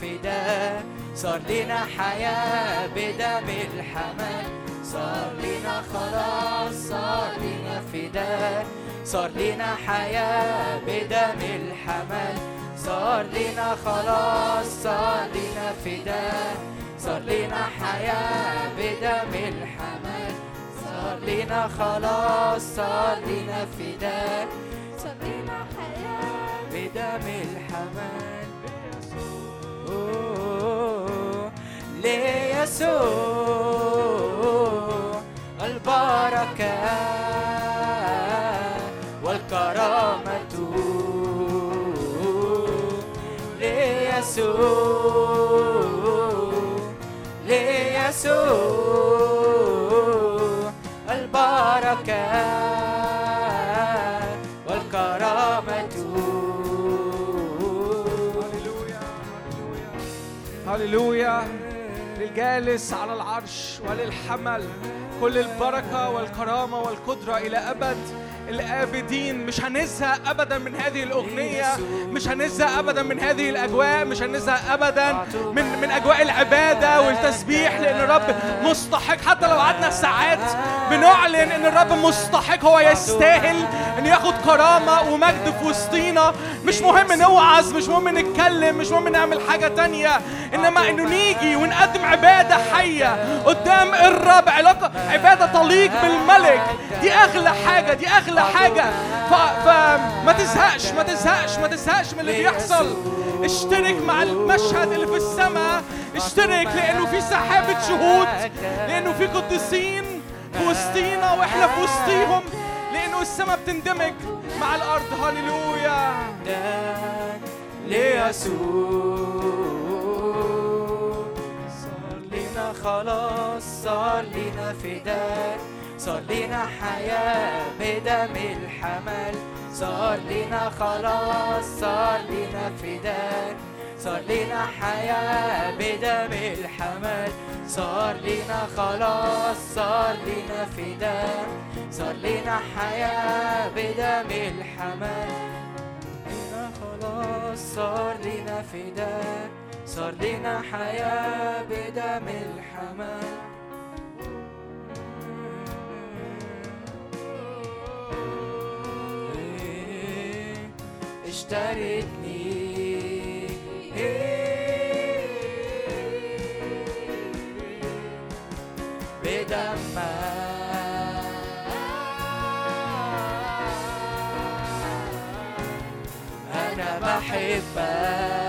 فداء صار لنا حياة بدم الحمل صار لنا خلاص صار لنا فداء صار لنا حياة بدم الحمل صار لنا خلاص صار لنا فداء صار لنا حياة بدم الحمل صار لنا خلاص صار لنا فداء صار لنا حياة بدم الحمل أوه، ليسوع البركة والكرامة. ليسوع ليسوع هللويا للجالس على العرش وللحمل. كل البركة والكرامة والقدرة إلى أبد. الآبدين مش هنزهق أبدا من هذه الأغنية. مش هنزهق أبدا من هذه الأجواء. مش هنزهق أبدا من من أجواء العبادة والتسبيح لأن الرب مستحق. حتى لو قعدنا ساعات بنعلن إن الرب مستحق هو يستاهل إن ياخد كرامة ومجد في وسطينا. مش مهم نوعظ مش مهم نتكلم مش مهم نعمل حاجة تانية. إنما إنه نيجي ونقدم عبادة حية قدام الرب. علاقة عبادة تليق بالملك. دي أغلى حاجة دي أغلى حاجة. فما تزهقش ما تزهقش ما تزهقش من اللي بيحصل. اشترك مع المشهد اللي في السماء. اشترك لأنه في سحابة شهود لأنه في قديسين في وسطينا وإحنا في وسطيهم. لأنه السماء بتندمج مع الأرض. هللويا. ليسوع خلاص صار لنا فداء صار لنا حياة بدم الحمل. صار لنا خلاص صار لنا فداء صار لنا حياة بدم الحمل. صار لنا خلاص صار لنا فداء صار لنا حياة بدم الحمل. لنا خلاص صار لنا فداء. صار لنا حياة بدم الحمل اشتريتني بدمك أنا بحبك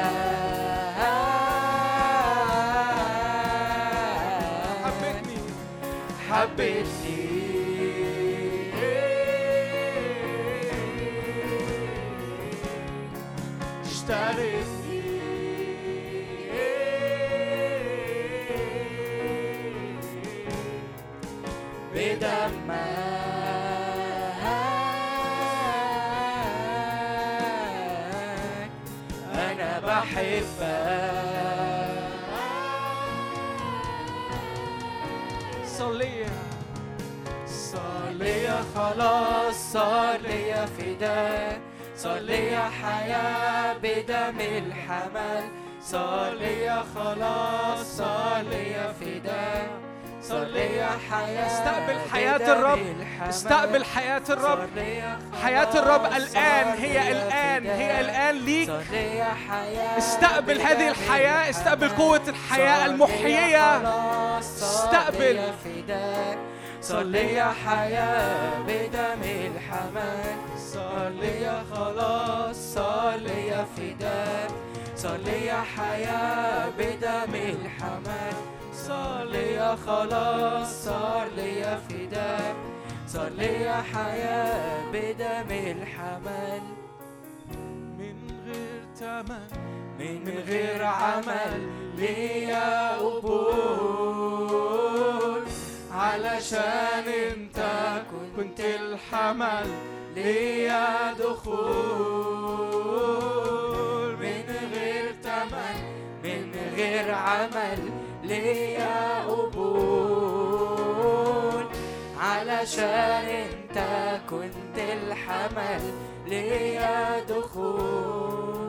فداء صار ليا حياة بدم الحمل صار ليا خلاص صار ليا فداء صار ليا حياة استقبل حياة الرب. استقبل حياة الرب حياة الرب الآن هي الآن هي. الآن ليك استقبل هذه الحياة استقبل. قوة الحياة المحيية استقبل. صار ليا حياة بدم الحمل صار ليا خلاص صار ليا فداء. صار ليا حياة بدم الحمل صار ليا خلاص صار ليا فداء. صار ليا حياة بدم الحمل من غير تمن من غير عمل ليا قبول علشان انت كنت الحمل ليا دخول من غير تمن من غير عمل ليا قبول علشان انت كنت الحمل ليا دخول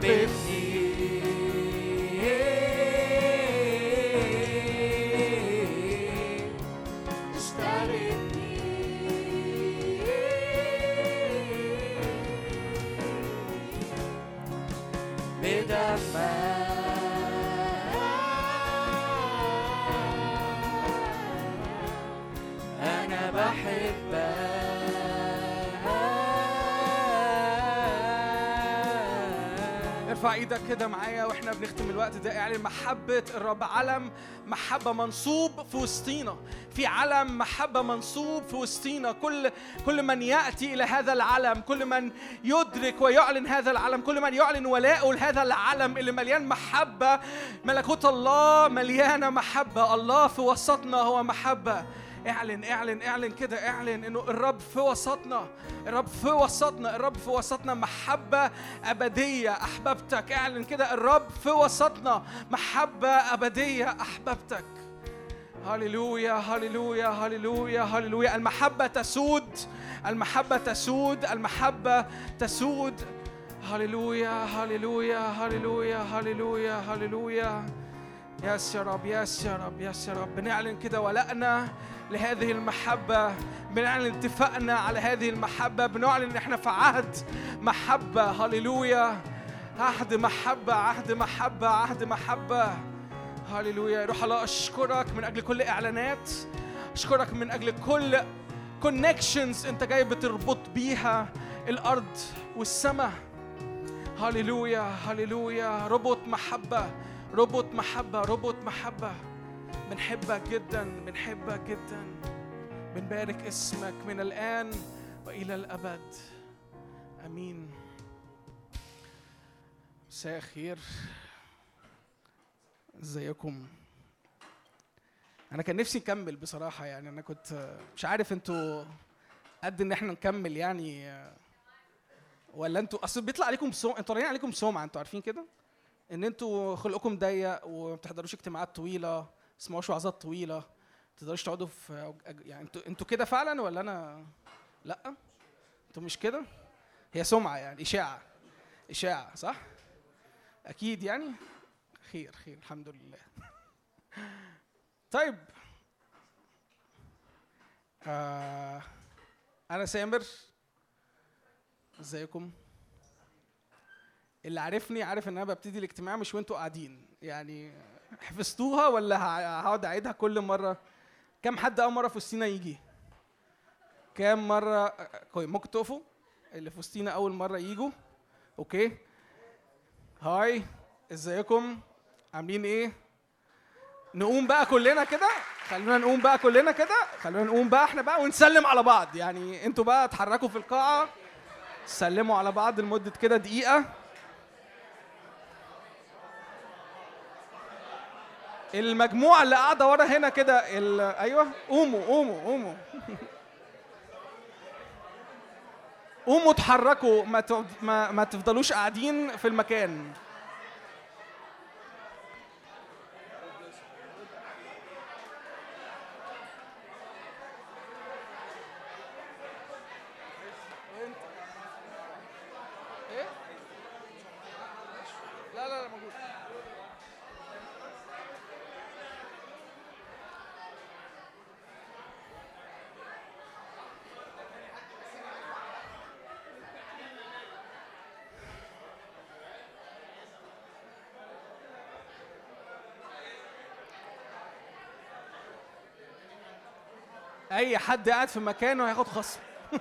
بحبك إيدك كده معايا وإحنا بنختم الوقت ده اعلن محبة الرب علم محبة منصوب في وسطينا. في علم محبة منصوب في وسطينا. كل كل من يأتي إلى هذا العلم كل من يدرك ويعلن هذا العلم كل من يعلن ولاءه لهذا العلم اللي مليان محبة. ملكوت الله مليانة محبة. الله في وسطنا هو محبة. اعلن اعلن اعلن كده اعلن إنه الرب في وسطنا الرب في وسطنا الرب في وسطنا محبة أبدية أحببتك. اعلن كده الرب في وسطنا محبة أبدية أحببتك. هللويا هللويا هللويا هللويا. المحبة تسود المحبة تسود المحبة تسود. هللويا هللويا هللويا هللويا هللويا. yes يا رب yes يا رب yes يا رب. بنعلن كده ولائنا لهذه المحبة بنعلن اتفاقنا على هذه المحبة بنعلن إن إحنا في عهد محبة هللويا. عهد محبة عهد محبة عهد محبة. هللويا. روح الله أشكرك من أجل كل إعلانات. أشكرك من أجل كل كونكشنز أنت جاي بتربط بيها الأرض والسماء. هللويا هللويا. ربط محبة ربط محبة ربط محبة. بنحبك جدا بنحبك جدا. بنبارك اسمك من الآن وإلى الأبد. آمين. مساء الخير. إزيكم؟ أنا كان نفسي نكمل بصراحة يعني. أنا كنت مش عارف أنتوا قد إن إحنا نكمل يعني ولا أنتوا أصل بيطلع عليكم سوم أنتوا طالعين عليكم سمعة أنتوا عارفين كده؟ إن أنتوا خلقكم ضيق وما بتحضروش اجتماعات طويلة. تسمعوش وعظات طويلة؟ ما تقدروش تقعدوا في يعني أنتوا أنتوا كده فعلا ولا أنا؟ لأ. أنتوا مش كده؟ هي سمعة يعني إشاعة. إشاعة صح؟ أكيد يعني؟ خير خير الحمد لله. <laughs> طيب. آه أنا سامر. إزيكم؟ اللي عارفني عارف إن أنا ببتدي الاجتماع مش وأنتوا قاعدين. يعني حفظتوها ولا هقعد أعيدها كل مرة؟ كم حد أول مرة في وسطينا يجي؟ كام مرة؟ كويس ممكن تقفوا؟ اللي في وسطينا أول مرة يجوا. أوكي. هاي إزيكم؟ عاملين إيه؟ نقوم بقى كلنا كده؟ خلونا نقوم بقى كلنا كده؟ خلونا نقوم بقى إحنا بقى ونسلم على بعض. يعني أنتوا بقى اتحركوا في القاعة. سلموا على بعض لمدة كده دقيقة. المجموعة اللي قاعدة ورا هنا كده أيوه قوموا قوموا قوموا. قوموا اتحركوا ما ما, ما تفضلوش قاعدين في المكان. أي حد قاعد في مكانه هياخد خصم. <laughs>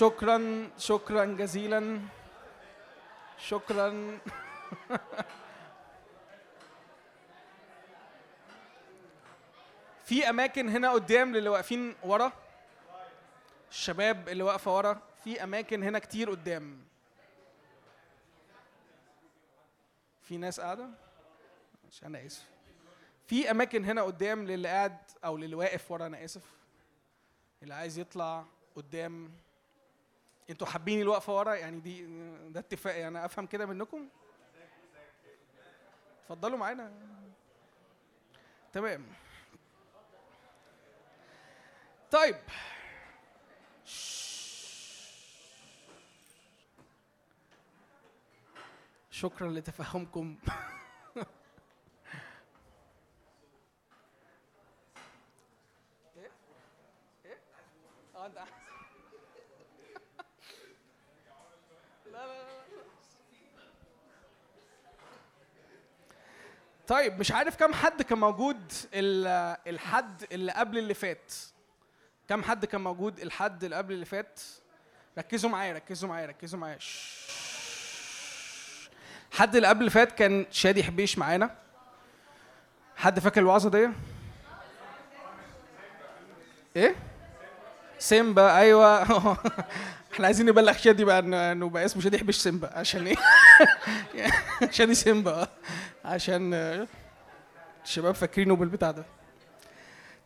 شكرا شكرا جزيلا. شكرا. <laughs> في أماكن هنا قدام للي واقفين ورا. الشباب اللي واقفة ورا في أماكن هنا كتير قدام. في ناس قاعدة؟ مش أنا آسف. في أماكن هنا قدام للي قاعد أو للي واقف ورا أنا آسف. اللي عايز يطلع قدام. أنتوا حابين الوقفة ورا؟ يعني دي ده اتفاق يعني أفهم كده منكم؟ اتفضلوا معانا. تمام. طيب. شكرا لتفهمكم <laughs> إيه؟ إيه؟ آه انت لا لا لا طيب مش عارف كم حد كان موجود ال- الحد اللي قبل اللي فات. كم حد كان موجود الحد اللي قبل اللي فات؟ ركزوا معايا ركزوا معايا ركزوا معايا. الحد اللي قبل اللي فات كان شادي حبيش معانا. حد فاكر الوعظة دي؟ إيه؟ سيمبا أيوه. <laughs> إحنا عايزين نبلغ شادي بقى إنه بقى اسمه شادي يحبش سيمبا عشان إيه؟ <laughs> شادي سيمبا. عشان الشباب فاكرينه بالبتاع ده.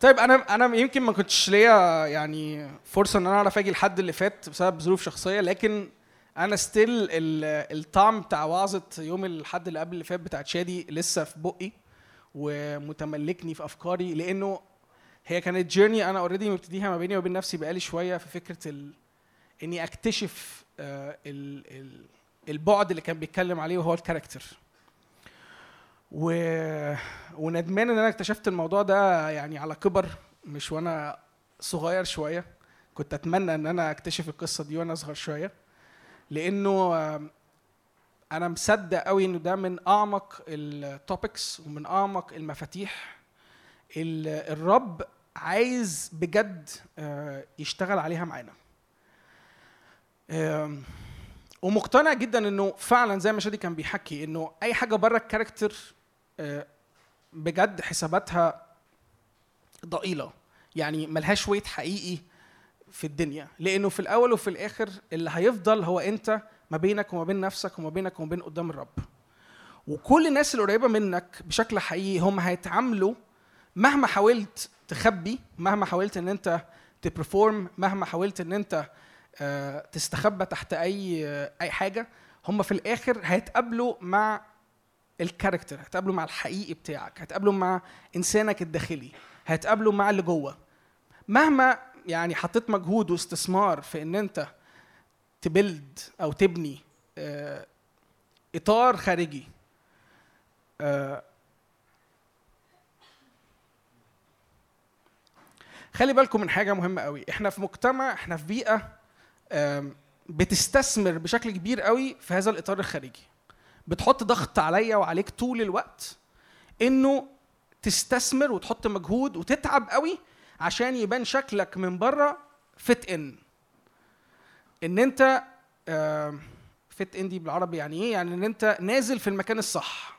طيب أنا أنا يمكن ما كنتش ليا يعني فرصة إن أنا أعرف أجي الحد اللي فات بسبب ظروف شخصية لكن أنا still الطعم بتاع وعظة يوم الحد اللي قبل اللي فات بتاعت شادي لسه في بقي ومتملكني في أفكاري لأنه هي كانت journey أنا already مبتديها ما بيني وبين نفسي بقالي شوية في فكرة ال... إني أكتشف آه، ال... ال... البعد اللي كان بيتكلم عليه وهو ال character و... وندمان إن أنا اكتشفت الموضوع ده يعني على كبر مش وأنا صغير شوية. كنت أتمنى إن أنا أكتشف القصة دي وأنا صغير شوية. لأنه أنا مصدق قوي إنه ده من أعمق ال topics ومن أعمق المفاتيح. ال- الرب عايز بجد آه، يشتغل عليها معانا. ومقتنع جدا إنه فعلا زي ما شادي كان بيحكي إنه أي حاجة بره ال character بجد حساباتها ضئيلة. يعني ملهاش weight حقيقي في الدنيا. لأنه في الأول وفي الآخر اللي هيفضل هو أنت ما بينك وما بين نفسك وما بينك وما بين قدام الرب. وكل الناس القريبه منك بشكل حقيقي هم هيتعاملوا مهما حاولت تخبي مهما حاولت إن أنت تبرفورم مهما حاولت إن أنت آه، تستخبى تحت أي آه، أي حاجة هم في الآخر هيتقابلوا مع الكاركتر هتقابلوا مع الحقيقي بتاعك هتقابلوا مع إنسانك الداخلي هتقابلوا مع اللي جوه. مهما يعني حطيت مجهود واستثمار في إن أنت تبلد أو تبني آه، إطار خارجي آه، خلي بالكم من حاجة مهمة قوي. إحنا في مجتمع إحنا في بيئة بتستثمر بشكل كبير قوي في هذا الإطار الخارجي. بتحط ضغط عليا وعليك طول الوقت إنه تستثمر وتحط مجهود وتتعب قوي عشان يبان شكلك من بره فت ان إن أنت فت ان دي بالعربي يعني إيه؟ يعني إن أنت نازل في المكان الصح.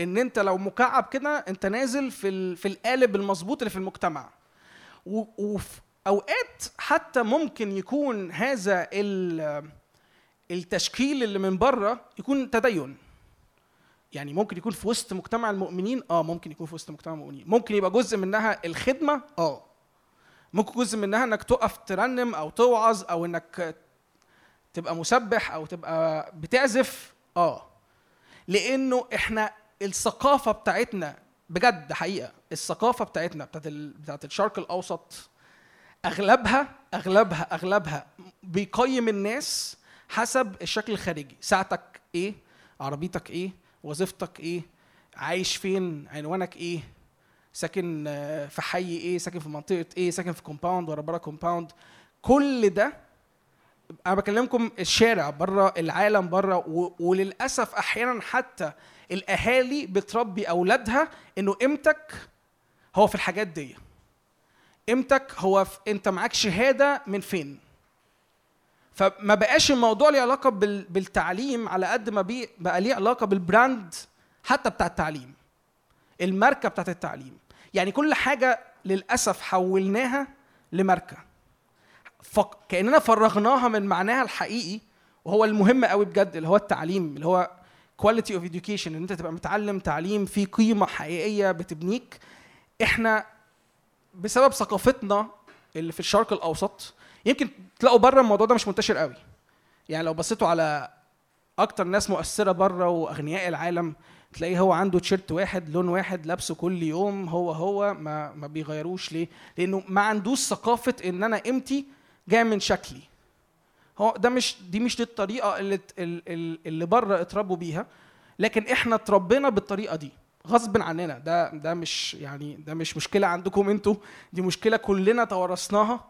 إن أنت لو مكعب كده أنت نازل في في القالب المظبوط اللي في المجتمع. وفي أوقات حتى ممكن يكون هذا ال- التشكيل اللي من بره يكون تدين. يعني ممكن يكون في وسط مجتمع المؤمنين آه ممكن يكون في وسط مجتمع المؤمنين. ممكن يبقى جزء منها الخدمة آه. ممكن جزء منها إنك تقف ترنم أو توعظ أو إنك تبقى مسبح أو تبقى بتعزف آه. لأنه إحنا الثقافة بتاعتنا بجد حقيقة الثقافة بتاعتنا بتاعت. بتاعت الشرق الأوسط أغلبها أغلبها أغلبها بيقيم الناس حسب الشكل الخارجي. ساعتك إيه؟ عربيتك إيه؟ وظيفتك إيه؟ عايش فين؟ عنوانك إيه؟ ساكن آه، في حي إيه؟ ساكن في منطقة إيه؟ ساكن في compound ولا بره compound كل ده أنا بكلمكم الشارع بره العالم بره وللأسف أحيانا حتى الأهالي بتربي أولادها إنه قيمتك هو في الحاجات دي. قيمتك هو في أنت معاك شهادة من فين؟ فما بقاش الموضوع ليه علاقة بال... بالتعليم على قد ما. بقى ليه علاقة بال brand حتى بتاع التعليم الماركة بتاعت التعليم يعني كل حاجة للأسف حولناها لماركة. كأننا فرغناها من معناها الحقيقي وهو المهم قوي بجد اللي هو التعليم اللي هو quality of education إن أنت تبقى متعلم تعليم فيه قيمة حقيقية بتبنيك إحنا بسبب ثقافتنا اللي في الشرق الأوسط يمكن تلاقوا بره الموضوع ده مش منتشر قوي. يعني لو بصيتوا على أكتر ناس مؤثرة بره وأغنياء العالم تلاقيه هو عنده تيشيرت واحد لون واحد لابسه كل يوم هو هو ما ما بيغيروش ليه؟ لأنه ما عندوش ثقافة إن أنا قيمتي جاية من شكلي. هو ده مش دي مش دي الطريقة اللي اللي بره اتربوا بيها لكن إحنا اتربينا بالطريقة دي غصب عننا. ده ده مش يعني ده مش مشكلة عندكم أنتوا دي مشكلة كلنا توارثناها.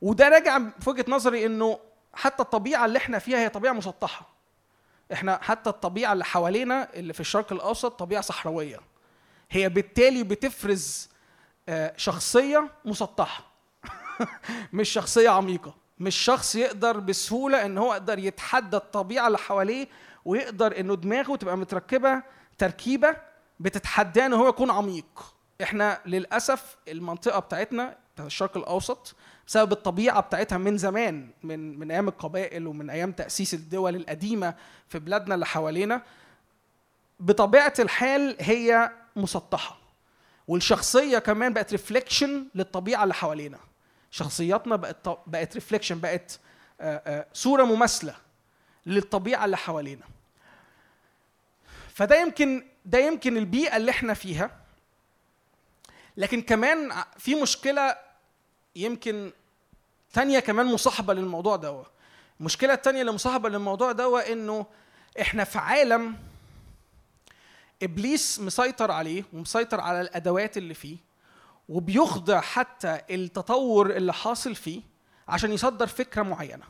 وده راجع في وجهة نظري إنه حتى الطبيعة اللي إحنا فيها هي طبيعة مسطحة. إحنا حتى الطبيعة اللي حوالينا اللي في الشرق الأوسط طبيعة صحراوية. هي بالتالي بتفرز آه، شخصية مسطحة. <laughs> مش شخصية عميقة. مش شخص يقدر بسهولة إن هو يقدر يتحدى الطبيعة اللي حواليه ويقدر إنه دماغه تبقى متركبة تركيبة بتتحداه إن هو يكون عميق. إحنا للأسف المنطقة بتاعتنا بتاعت الشرق الأوسط بسبب الطبيعة بتاعتها من زمان من من أيام القبائل ومن أيام تأسيس الدول القديمة في بلادنا اللي حوالينا. بطبيعة الحال هي مسطحة والشخصية كمان بقت reflection للطبيعة اللي حوالينا. شخصياتنا بقت بقت reflection بقت صورة مماثلة للطبيعة اللي حوالينا. فده يمكن ده يمكن البيئة اللي إحنا فيها. لكن كمان في مشكلة يمكن تانية كمان مصاحبة للموضوع ده. المشكلة التانية اللي مصاحبة للموضوع ده إنه إحنا في عالم إبليس مسيطر عليه ومسيطر على الأدوات اللي فيه وبيخضع حتى التطور اللي حاصل فيه عشان يصدر فكرة معينة.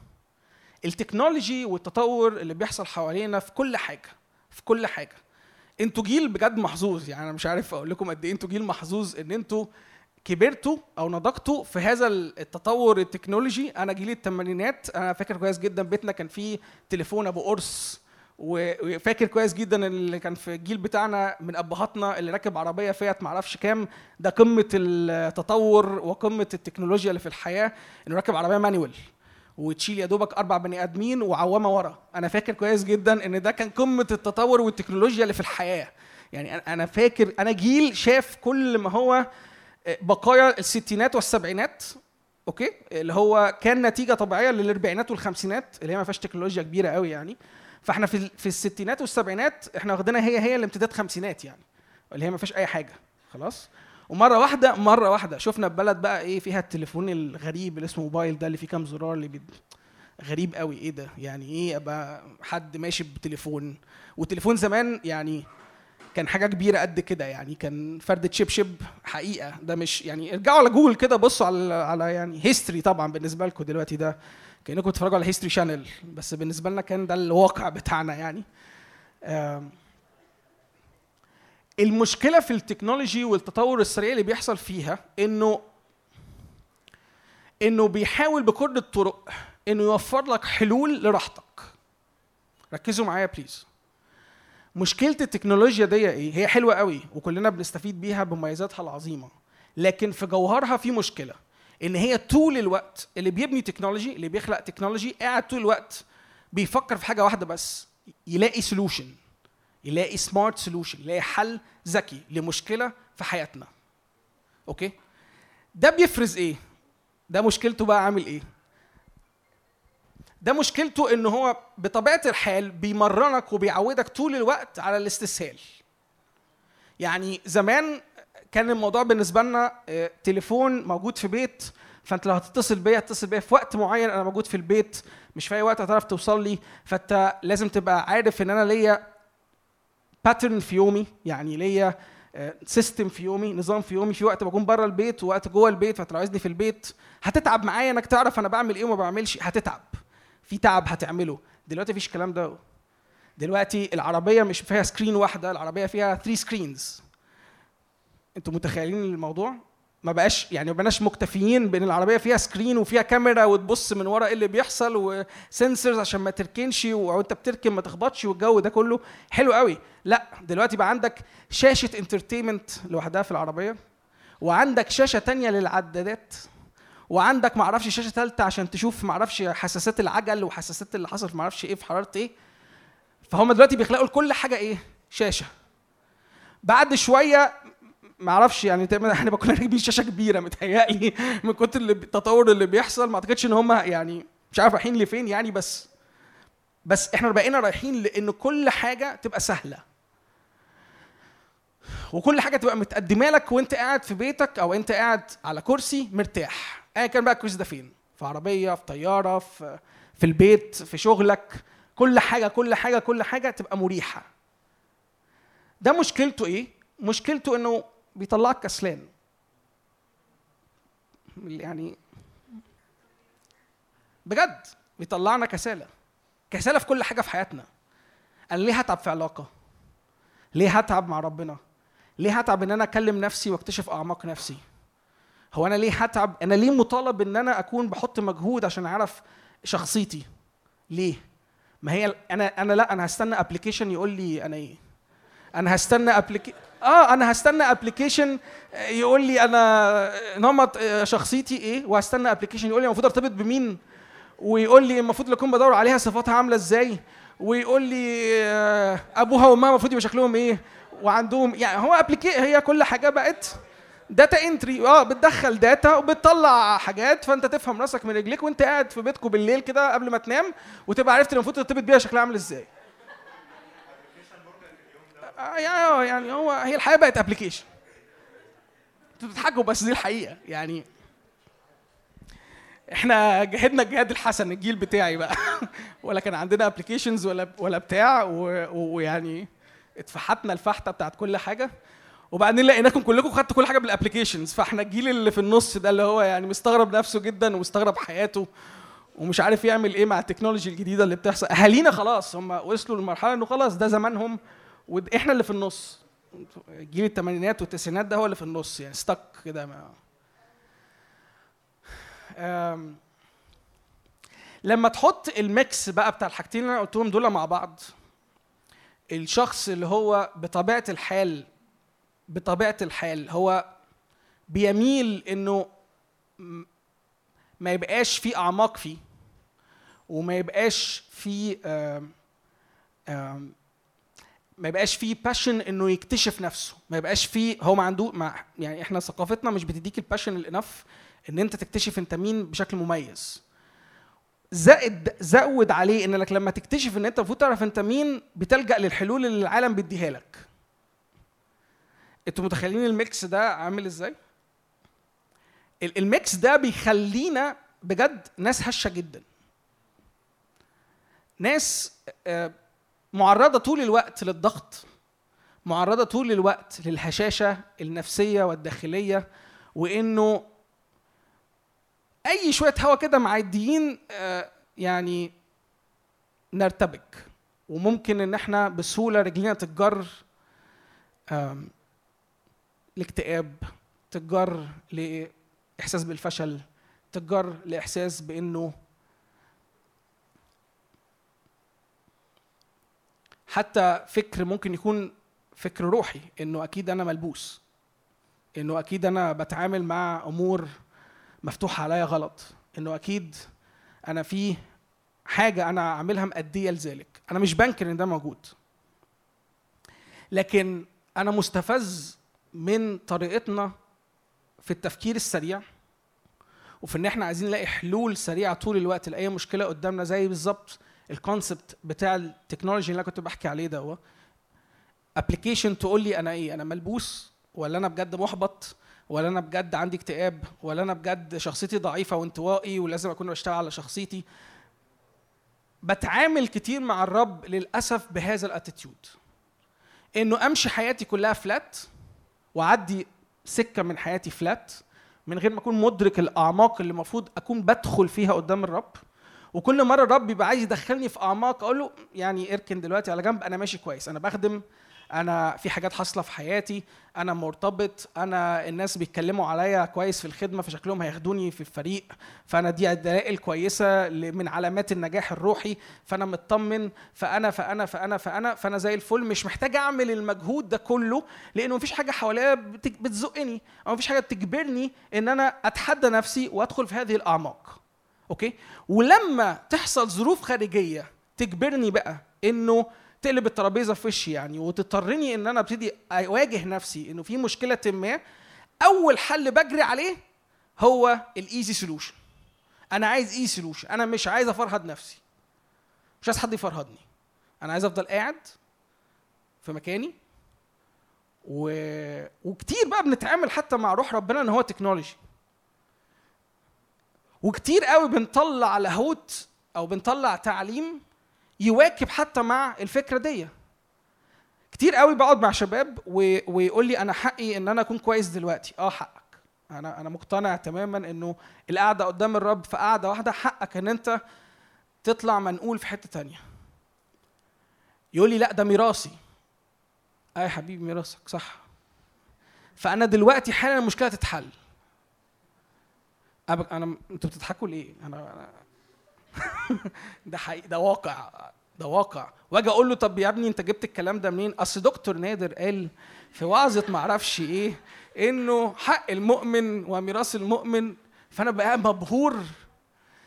ال technology والتطور اللي بيحصل حوالينا في كل حاجة في كل حاجة. أنتوا جيل بجد محظوظ يعني أنا مش عارف أقول لكم قد إيه أنتوا جيل محظوظ إن أنتوا كبرتوا أو نضجتوا في هذا التطور التكنولوجي. أنا جيل الثمانينات أنا فاكر كويس جدا بيتنا كان فيه تليفون أبو قرص. وفاكر كويس جدا اللي كان في الجيل بتاعنا من أبهاتنا اللي راكب عربية فيات معرفش كام. ده قمة التطور وقمة التكنولوجيا اللي في الحياة إنه راكب عربية manual وتشيل يا دوبك أربع بني آدمين وعوامة ورا. أنا فاكر كويس جدا إن ده كان قمة التطور والتكنولوجيا اللي في الحياة. يعني أنا فاكر أنا جيل شاف كل ما هو بقايا الستينات والسبعينات okay؟ اللي هو كان نتيجة طبيعية للأربعينات والخمسينات اللي هي ما فيهاش تكنولوجيا كبيرة قوي يعني. فإحنا في في الستينات والسبعينات إحنا واخدينها هي هي الامتداد خمسينات يعني اللي هي ما فيهاش أي حاجة خلاص؟ ومرة واحدة مرة واحدة شفنا بلد بقى إيه فيها التليفون الغريب اللي اسمه موبايل ده اللي فيه كام زرار اللي بيد... غريب قوي إيه ده؟ يعني إيه أبقى حد ماشي بتليفون؟ والتليفون زمان يعني كان حاجة كبيرة قد كده يعني كان فردة شبشب حقيقة. ده مش يعني ارجعوا على جوجل كده بصوا على على يعني history طبعا بالنسبة لكم دلوقتي ده كأنكم بتتفرجوا على History Channel بس بالنسبة لنا كان ده الواقع بتاعنا يعني. المشكلة في ال technology والتطور السريع اللي بيحصل فيها إنه إنه بيحاول بكل الطرق إنه يوفر لك حلول لراحتك. ركزوا معايا please مشكلة التكنولوجيا دي إيه؟ هي حلوة قوي وكلنا بنستفيد بيها بمميزاتها العظيمة. لكن في جوهرها في مشكلة إن هي طول الوقت اللي بيبني technology اللي بيخلق technology قاعد طول الوقت بيفكر في حاجة واحدة بس يلاقي solution يلاقي smart solution يلاقي حل ذكي لمشكلة في حياتنا. okay؟ ده بيفرز إيه؟ ده مشكلته بقى عامل إيه؟ ده مشكلته إن هو بطبيعة الحال بيمرنك وبيعودك طول الوقت على الاستسهال. يعني زمان كان الموضوع بالنسبة لنا آه، تليفون موجود في بيت فأنت لو هتتصل بيا اتصل بيا في وقت معين أنا موجود في البيت مش في أي وقت هتعرف توصل لي. فأنت لازم تبقى عارف إن أنا ليا pattern في يومي يعني ليا system في يومي نظام في يومي. في وقت بكون بره البيت ووقت جوه البيت فأنت لو عايزني في البيت هتتعب معايا إنك تعرف أنا بعمل إيه وما بعملش هتتعب. في تعب هتعمله. دلوقتي مفيش الكلام ده. دلوقتي العربية مش فيها screen واحدة العربية فيها 3 screens أنتوا متخيلين الموضوع؟ ما بقاش يعني ما بقناش مكتفيين بأن العربية فيها screen وفيها كاميرا وتبص من ورا إيه اللي بيحصل و sensors عشان ما تركنش وانت بتركن ما تخبطش والجو ده كله. حلو قوي. لا دلوقتي بقى عندك شاشة انترتينمنت لوحدها في العربية وعندك شاشة تانية للعدادات. وعندك معرفش شاشة ثالثه عشان تشوف معرفش حساسات العجل وحساسات اللي حصل في معرفش إيه في حرارة إيه. فهم دلوقتي بيخلقوا لكل حاجة إيه؟ شاشة. بعد شوية ما أعرفش يعني <laughs> إحنا كنا راكبين شاشة كبيرة متهيألي <laughs> من كتر التطور اللي بيحصل. ما أعتقدش إن هم يعني مش عارف رايحين لفين يعني بس بس إحنا بقينا رايحين لإن كل حاجة تبقى سهلة. وكل حاجة تبقى متقدمة لك وأنت قاعد في بيتك أو أنت قاعد على كرسي مرتاح. ايا كان بقى الكرسي ده فين؟ في عربية في طيارة في في البيت في شغلك. كل حاجة كل حاجة كل حاجة تبقى مريحة. ده مشكلته إيه؟ مشكلته إنه بيطلعك كسلان. يعني بجد بيطلعنا كسالى كسالى في كل حاجة في حياتنا. أنا ليه هتعب في علاقة؟ ليه هتعب مع ربنا؟ ليه هتعب إن أنا أكلم نفسي وأكتشف أعماق نفسي؟ هو أنا ليه هتعب؟ أنا ليه مطالب إن أنا أكون بحط مجهود عشان أعرف شخصيتي؟ ليه؟ ما هي أنا أنا لا أنا هستنى application يقول لي أنا إيه؟ أنا هستنى application آه أنا هستنى application يقول لي أنا نمط آه، شخصيتي إيه؟ وهستنى application يقول لي المفروض أرتبط بمين؟ ويقول لي المفروض أكون بدور عليها صفاتها عاملة إزاي؟ ويقول لي آه، أبوها وأمها المفروض يبقى شكلهم إيه؟ وعندهم يعني هو appli- هي كل حاجة بقت data entry آه بتدخل data وبتطلع حاجات فأنت تفهم راسك من رجليك وأنت قاعد في بيتكم بالليل كده قبل ما تنام وتبقى عرفت المفروض ترتبط بيها شكلها عامل إزاي. آه، يعني يعني هو هي الحياة بقت application أنتوا بتضحكوا بس دي الحقيقة. يعني إحنا جاهدنا الجهاد الحسن الجيل بتاعي بقى. <laughs> ولا كان عندنا applications ولا ولا بتاع ويعني اتفحتنا الفحتة بتاعت كل حاجة. وبعدين لقيناكم كلكم خدتوا كل حاجة بال applications فاحنا الجيل اللي في النص ده اللي هو يعني مستغرب نفسه جدا ومستغرب حياته ومش عارف يعمل إيه مع ال technology الجديدة اللي بتحصل. أهالينا خلاص هم وصلوا لمرحله إنه خلاص ده زمانهم وإحنا اللي في النص. جيل الثمانينات والتسعينات ده هو اللي في النص يعني ستك كده لما تحط الميكس بقى بتاع الحاجتين اللي أنا قلتهم دول مع بعض الشخص اللي هو بطبيعة الحال بطبيعة الحال هو بيميل إنه ما يبقاش في أعماق فيه وما يبقاش في ما يبقاش فيه passion إنه يكتشف نفسه ما يبقاش فيه هو ما عنده ما يعني إحنا ثقافتنا مش بتديك ال passion ال enough إن أنت تكتشف أنت مين بشكل مميز. زائد زود عليه إنك لما تكتشف إن أنت المفروض تعرف أنت مين بتلجأ للحلول اللي العالم بيديها لك. أنتوا متخيلين ال mix ده عامل إزاي؟ ال- الميكس ده بيخلينا بجد ناس هشة جدا. ناس آه، معرضة طول الوقت للضغط معرضة طول الوقت للهشاشة النفسية والداخلية وإنه أي شوية هوا كده معديين آه، يعني نرتبك. وممكن إن إحنا بسهولة رجلينا تتجر لاكتئاب تتجر لإحساس بالفشل تتجر لإحساس بإنه حتى فكر ممكن يكون فكر روحي إنه أكيد أنا ملبوس إنه أكيد أنا بتعامل مع أمور مفتوحة عليا غلط إنه أكيد أنا في حاجة أنا عاملها مأدية لذلك. أنا مش بنكر إن ده موجود. لكن أنا مستفز من طريقتنا في التفكير السريع وفي إن إحنا عايزين نلاقي حلول سريعة طول الوقت لأي مشكلة قدامنا زي بالظبط ال concept بتاع ال technology اللي أنا كنت بحكي عليه ده application تقول لي أنا إيه؟ أنا ملبوس ولا أنا بجد محبط ولا أنا بجد عندي اكتئاب ولا أنا بجد شخصيتي ضعيفة وانطوائي ولازم أكون بشتغل على شخصيتي. بتعامل كتير مع الرب للأسف بهذا الاتيتيود إنه أمشي حياتي كلها فلات واعدي سكة من حياتي فلات من غير ما أكون مدرك الأعماق اللي المفروض أكون بدخل فيها قدام الرب. وكل مرة الرب بيبقى عايز يدخلني في أعماق أقول له يعني اركن دلوقتي على جنب أنا ماشي كويس أنا بخدم أنا في حاجات حاصلة في حياتي أنا مرتبط أنا الناس بيتكلموا عليا كويس في الخدمة فشكلهم هياخدوني في الفريق. فأنا دي دلائل كويسه من علامات النجاح الروحي. فأنا مطمن فأنا فأنا فأنا فأنا فأنا زي الفل. مش محتاج أعمل المجهود ده كله لأنه مفيش حاجة حواليا بت- بتزقني. أو مفيش حاجة بتجبرني إن أنا أتحدى نفسي وأدخل في هذه الأعماق. أوكي؟ ولما تحصل ظروف خارجية تجبرني بقى إنه تقلب الترابيزة في وشي يعني وتضطرني إن أنا أبتدي أواجه نفسي إنه في مشكلة ما أول حل بجري عليه هو ال easy solution أنا عايز easy solution أنا مش عايز أفرهد نفسي. مش عايز حد يفرهدني. أنا عايز أفضل قاعد في مكاني. و... وكتير بقى بنتعامل حتى مع روح ربنا إن هو تكنولوجي وكتير قوي بنطلع لاهوت أو بنطلع تعليم يواكب حتى مع الفكرة دي. كتير قوي بقعد مع شباب. ويقول لي أنا حقي إن أنا أكون كويس دلوقتي. آه حقك. أنا أنا مقتنع تماما إنه القعدة قدام الرب في قعدة واحدة حقك إن أنت تطلع منقول في حتة تانية. يقول لي لا ده ميراثي. آه يا حبيبي ميراثك صح. فأنا دلوقتي حالا المشكلة تتحل. أنا أنتوا بتضحكوا ليه؟ أنا, ده حقيقي ده واقع ده واقع. واجي أقول له طب يا ابني انت جبت الكلام ده منين؟ اصل دكتور نادر قال في وعظة معرفش إيه انه حق المؤمن وميراث المؤمن. فانا بقى مبهور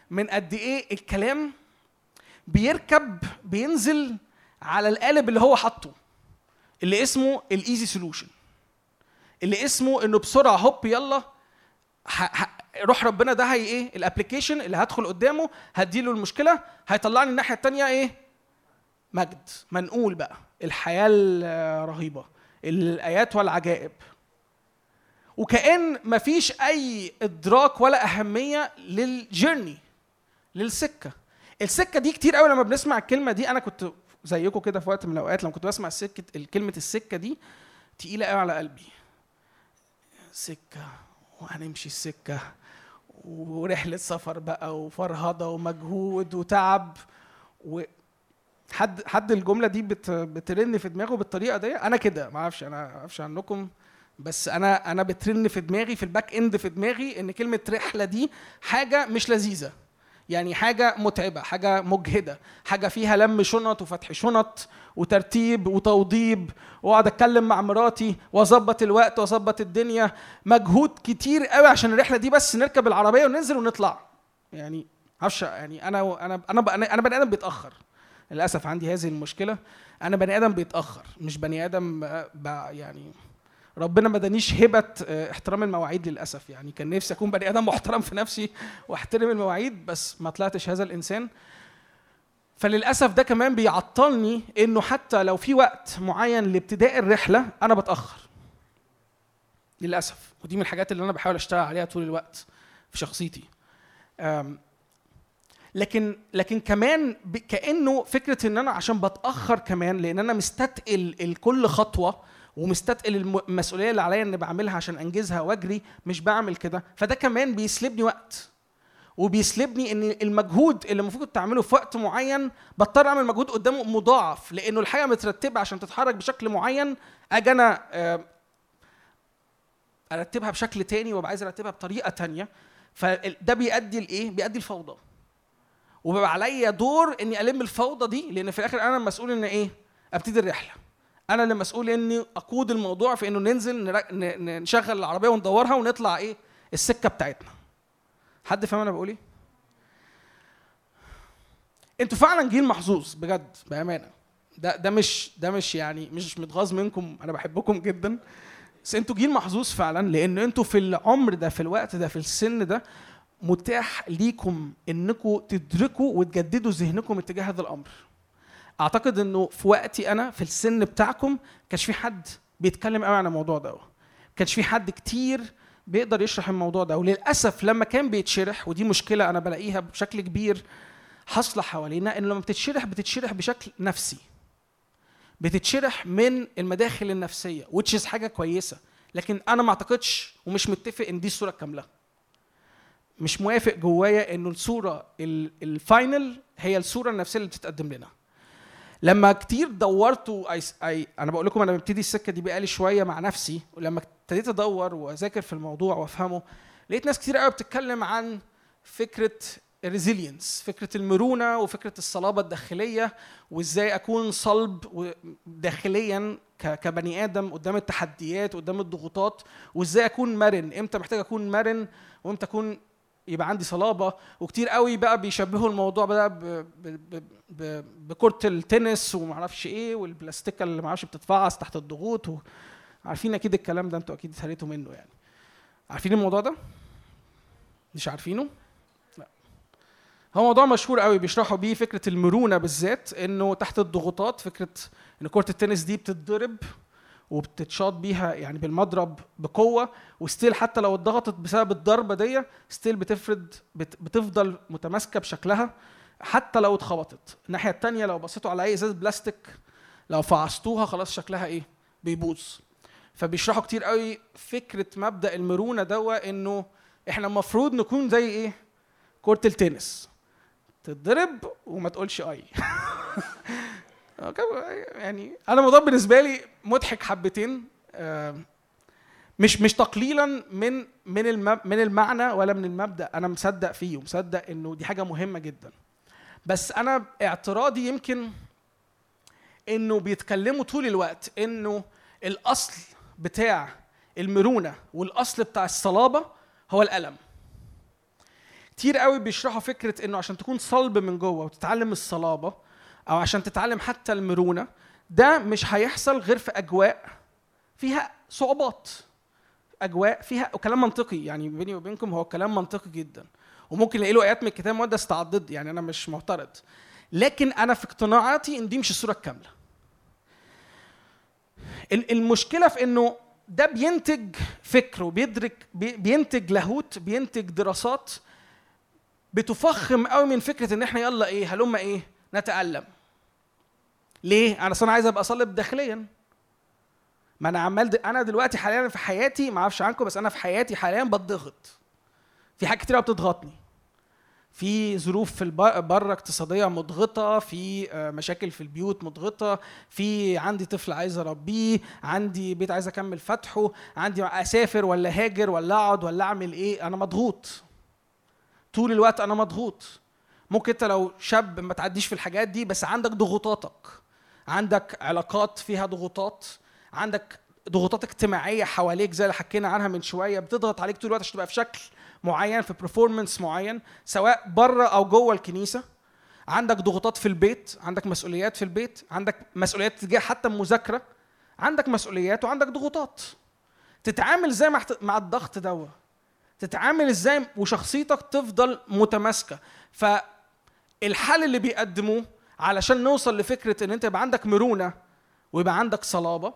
من قد إيه الكلام بيركب بينزل على القالب اللي هو حاطه اللي اسمه ال easy solution اللي اسمه انه بسرعة هوب يلا روح ربنا ده هي إيه؟ الابلكيشن اللي هدخل قدامه هديله المشكلة هيطلعني الناحية التانية إيه؟ مجد منقول بقى. الحياة الرهيبة الآيات والعجائب. وكأن مفيش أي إدراك ولا أهمية للجيرني للسكة. السكة دي كتير قوي لما بنسمع الكلمة دي أنا كنت زيكم كده في وقت من الأوقات لما كنت بسمع السكة كلمة السكة دي تقيلة قوي على قلبي. سكة وهنمشي السكة. ورحلة سفر بقى وفرهضة ومجهود وتعب و حد حد الجملة دي بت بترن في دماغه بالطريقة دي؟ أنا كده ما أعرفش أنا ما أعرفش عنكم بس أنا أنا بترن في دماغي في ال back end في دماغي إن كلمة رحلة دي حاجة مش لذيذة. يعني حاجة متعبة حاجة مجهدة حاجة فيها لم شنط وفتح شنط وترتيب وتوضيب وأقعد أتكلم مع مراتي وأظبط الوقت وأظبط الدنيا. مجهود كتير قوي عشان الرحلة دي بس نركب العربية وننزل ونطلع. يعني معرفش يعني أنا أنا أنا أنا بني آدم بيتأخر. للأسف عندي هذه المشكلة. أنا بني آدم بيتأخر مش بني آدم يعني ربنا ما ادانيش هبه آه، احترام المواعيد للأسف. يعني كان نفسي أكون بني آدم محترم في نفسي واحترم المواعيد بس ما طلعتش هذا الإنسان. فللأسف ده كمان بيعطلني إنه حتى لو في وقت معين لابتداء الرحلة أنا بتأخر. للأسف. ودي من الحاجات اللي أنا بحاول أشتغل عليها طول الوقت في شخصيتي. لكن لكن كمان كأنه فكرة إن أنا عشان بتأخر كمان لأن أنا مستثقل الكل خطوة ومستثقل الم- المسؤولية اللي عليا إني بعملها عشان أنجزها وأجري مش بعمل كده. فده كمان بيسلبني وقت. وبيسلبني إن المجهود اللي المفروض كنت اعمله في وقت معين بضطر أعمل مجهود قدامه مضاعف لأنه الحاجة مترتبة عشان تتحرك بشكل معين أجي أنا آه، أرتبها بشكل تاني وأبقى عايز أرتبها بطريقة تانية. فده بيؤدي لإيه؟ بيؤدي الفوضى وبيبقى عليا دور إني ألم الفوضى دي لأن في الآخر أنا المسؤول إن إيه؟ أبتدي الرحلة. أنا اللي مسؤول اني اقود الموضوع في انه ننزل نشغل العربية وندورها ونطلع إيه؟ السكة بتاعتنا حد فاهم أنا بقول إيه؟ أنتوا فعلا جيل محظوظ بجد بأمانة ده ده مش ده مش يعني مش متغاظ منكم أنا بحبكم جدا بس أنتوا جيل محظوظ فعلا لأن أنتوا في العمر ده في الوقت ده في السن ده متاح ليكم انكم تدركوا وتجددوا ذهنكم اتجاه هذا الأمر أعتقد إنه في وقتي أنا في السن بتاعكم كانش في حد بيتكلم قوي عن الموضوع ده. كانش في حد كتير بيقدر يشرح الموضوع ده. وللأسف لما كان بيتشرح ودي مشكلة أنا بلاقيها بشكل كبير حاصلة حوالينا إن لما بتتشرح بتتشرح بشكل نفسي. بتتشرح من المداخل النفسية is حاجة كويسة. لكن أنا ما أعتقدش ومش متفق إن دي الصورة الكاملة. مش موافق جوايا إنه الصورة ال- الفاينل هي الصورة النفسية اللي بتتقدم لنا. لما كتير دورت أنا بقول لكم أنا ببتدي السكة دي بقالي شوية مع نفسي ولما ابتديت أدور وأذاكر في الموضوع وأفهمه لقيت ناس كتير قوي بتتكلم عن فكرة الريزيلينس فكرة المرونة وفكرة الصلابة الداخلية وإزاي أكون صلب داخليا كبني آدم قدام التحديات قدام الضغوطات وإزاي أكون مرن إمتى محتاج أكون مرن وإمتى أكون يبقى عندي صلابة وكتير قوي بقى بيشبهوا الموضوع ده ب- ب- ب- ب- بكرة التنس ومعرفش إيه والبلاستيكة اللي معرفش بتتفعص تحت الضغوط. عارفين أكيد الكلام ده أنتوا أكيد اتهريتوا منه يعني. عارفين الموضوع ده؟ مش عارفينه؟ لا. هو موضوع مشهور قوي بيشرحوا بيه فكرة المرونة بالذات إنه تحت الضغوطات فكرة إن كرة التنس دي بتتضرب وبتتشاط بيها يعني بالمضرب بقوة و still حتى لو اتضغطت بسبب الضربة دي still بتفرد بت بتفضل متماسكة بشكلها حتى لو اتخبطت. الناحية التانية لو بصيتوا على أي إزاز بلاستيك لو فعصتوها خلاص شكلها إيه؟ بيبوظ. فبيشرحوا كتير قوي فكرة مبدأ المرونة دوا إنه إحنا المفروض نكون زي إيه؟ كرة التنس. تتضرب وما تقولش آي. <laughs> يعني أنا الموضوع بالنسبة لي مضحك حبتين مش مش تقليلا من من من المعنى ولا من المبدأ أنا مصدق فيه ومصدق إنه دي حاجة مهمة جدا. بس أنا اعتراضي يمكن إنه بيتكلموا طول الوقت إنه الأصل بتاع المرونة والأصل بتاع الصلابة هو الألم. كتير قوي بيشرحوا فكرة إنه عشان تكون صلب من جوه وتتعلم الصلابة أو عشان تتعلم حتى المرونة ده مش هيحصل غير في أجواء فيها صعوبات أجواء فيها وكلام منطقي يعني بيني وبينكم هو كلام منطقي جدا وممكن نلاقي له آيات من الكتاب المقدس تعضد يعني أنا مش معترض لكن أنا في اقتناعاتي إن دي مش الصورة الكاملة. ال- المشكلة في إنه ده بينتج فكر وبيدرك بي- بينتج لاهوت بينتج دراسات بتفخم قوي من فكرة إن إحنا يلا إيه هلم إيه؟ نتألم. ليه؟ أنا أصلا عايز أبقى صلب داخليا. ما أنا عمال د... أنا دلوقتي حاليا في حياتي ما أعرفش عنكم بس أنا في حياتي حاليا بتضغط. في حاجات كتير بتضغطني. في ظروف في بره اقتصادية مضغطة في آه، مشاكل في البيوت مضغطة في عندي طفل عايز أربيه عندي بيت عايز أكمل فتحه عندي أسافر ولا هاجر ولا أقعد ولا أعمل إيه أنا مضغوط. طول الوقت أنا مضغوط. ممكن انت لو شاب ما تعديش في الحاجات دي بس عندك ضغوطاتك عندك علاقات فيها ضغوطات عندك ضغوطات اجتماعية حواليك زي اللي حكينا عنها من شوية بتضغط عليك طول الوقت عشان تبقى في شكل معين في برفورمانس معين سواء بره أو جوه الكنيسة. عندك ضغوطات في البيت عندك مسؤوليات في البيت عندك مسؤوليات تجاه حتى المذاكرة عندك مسؤوليات وعندك ضغوطات. تتعامل إزاي مع مع الضغط دوت تتعامل إزاي وشخصيتك تفضل متماسكة؟ فالحل اللي بيقدموه علشان نوصل لفكرة إن أنت يبقى عندك مرونة ويبقى عندك صلابة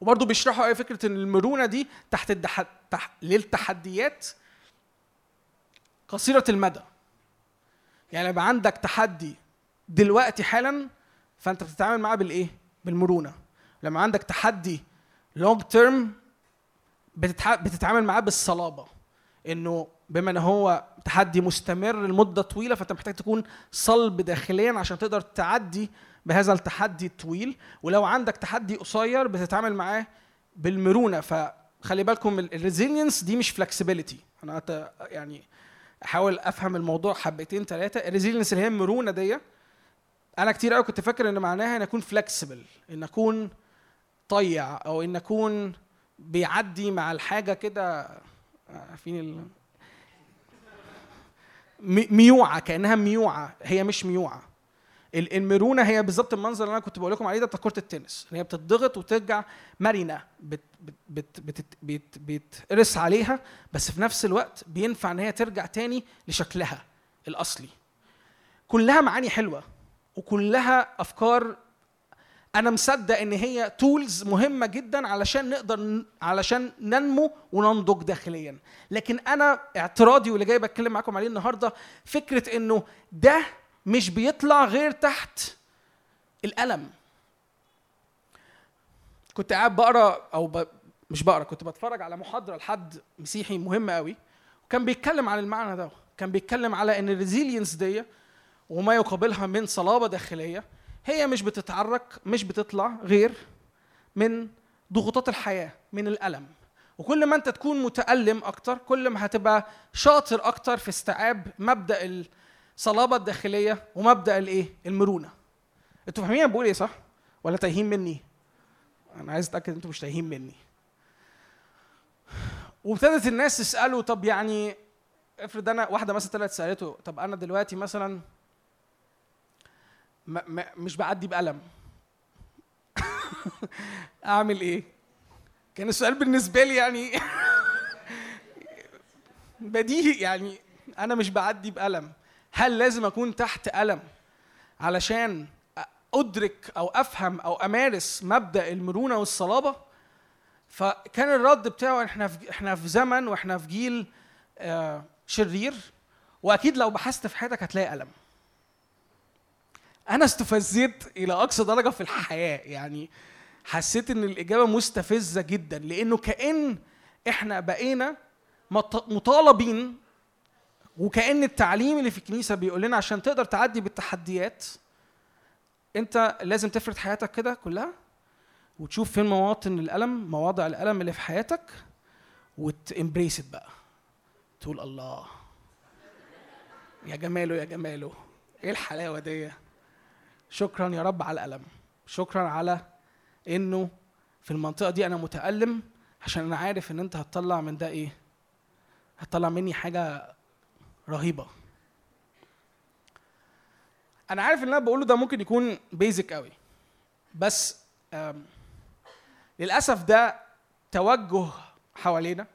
وبرضه بيشرحوا إيه فكرة إن المرونة دي تحت الدح... تح... للتحديات قصيرة المدى. يعني يبقى عندك تحدي دلوقتي حالا فأنت بتتعامل معاه بالإيه؟ بالمرونة. لما عندك تحدي long term بتتع... بتتعامل معاه بالصلابة. إنه بما إن هو تحدي مستمر لمدة طويلة فأنت محتاج تكون صلب داخليا عشان تقدر تعدي بهذا التحدي الطويل. ولو عندك تحدي قصير بتتعامل معاه بالمرونة. فخلي بالكم ال resilience دي مش flexibility أنا يعني أحاول أفهم الموضوع حبتين ثلاثة ال resilience اللي هي المرونة دي أنا كتير قوي كنت فاكر إن معناها إن أكون فلكسبل إن أكون طيع أو إن أكون بيعدي مع الحاجة كده. عارفين. م- ميوعة كأنها ميوعة. هي مش ميوعة. ال- المرونة هي بالظبط المنظر اللي أنا كنت بقول لكم عليه ده بتاع كرة التنس. هي بتضغط وترجع مرنة بت عليها بس في نفس الوقت بينفع إن هي ترجع تاني لشكلها الأصلي. كلها معاني حلوة وكلها أفكار أنا مصدق إن هي تولز مهمة جدا علشان نقدر علشان ننمو وننضج داخليا. لكن أنا اعتراضي واللي جاي بتكلم معاكم عليه النهارده فكرة إنه ده مش بيطلع غير تحت الالم كنت قاعد بقرأ أو ب... مش بقرأ كنت بتفرج على محاضرة لحد مسيحي مهم قوي. وكان بيتكلم عن المعنى ده. كان بيتكلم على إن الريزيلينس دي وما يقابلها من صلابة داخلية. هي مش بتتعرك مش بتطلع غير من ضغوطات الحياة من الألم. وكل ما أنت تكون متألم أكتر كل ما هتبقى شاطر أكتر في استيعاب مبدأ الصلابة الداخلية ومبدأ الإيه؟ المرونة. أنتوا فاهمين أنا بقول إيه صح؟ ولا تايهين مني؟ أنا عايز أتأكد أنتوا مش تايهين مني. وابتدت الناس تسأله طب يعني افرض أنا واحدة مثلا طلعت سألته طب أنا دلوقتي مثلا ما ما مش بعدي بألم. <laughs> أعمل إيه؟ كان السؤال بالنسبة لي يعني <laughs> بديهي يعني. أنا مش بعدي بألم. هل لازم أكون تحت ألم علشان أدرك أو أفهم أو أمارس مبدأ المرونة والصلابة؟ فكان الرد بتاعه إحنا في إحنا في زمن وإحنا في جيل آه، شرير. وأكيد لو بحثت في حياتك هتلاقي ألم. أنا استفزيت إلى أقصى درجة في الحياة. يعني حسيت إن الإجابة مستفزة جدا لأنه كأن إحنا بقينا مط- مطالبين وكأن التعليم اللي في الكنيسة بيقول لنا عشان تقدر تعدي بالتحديات أنت لازم تفرد حياتك كده كلها وتشوف فين مواطن الألم مواضع الألم اللي في حياتك وتمبريس بقى. تقول الله يا جماله يا جماله إيه الحلاوة دي؟ شكرا يا رب على الألم. شكرا على إنه في المنطقة دي أنا متألم عشان أنا عارف إن أنت هتطلع من ده إيه؟ هتطلع مني حاجة رهيبة. أنا عارف إن أنا بقوله ده ممكن يكون بيزك قوي بس آم، للأسف ده توجه حوالينا.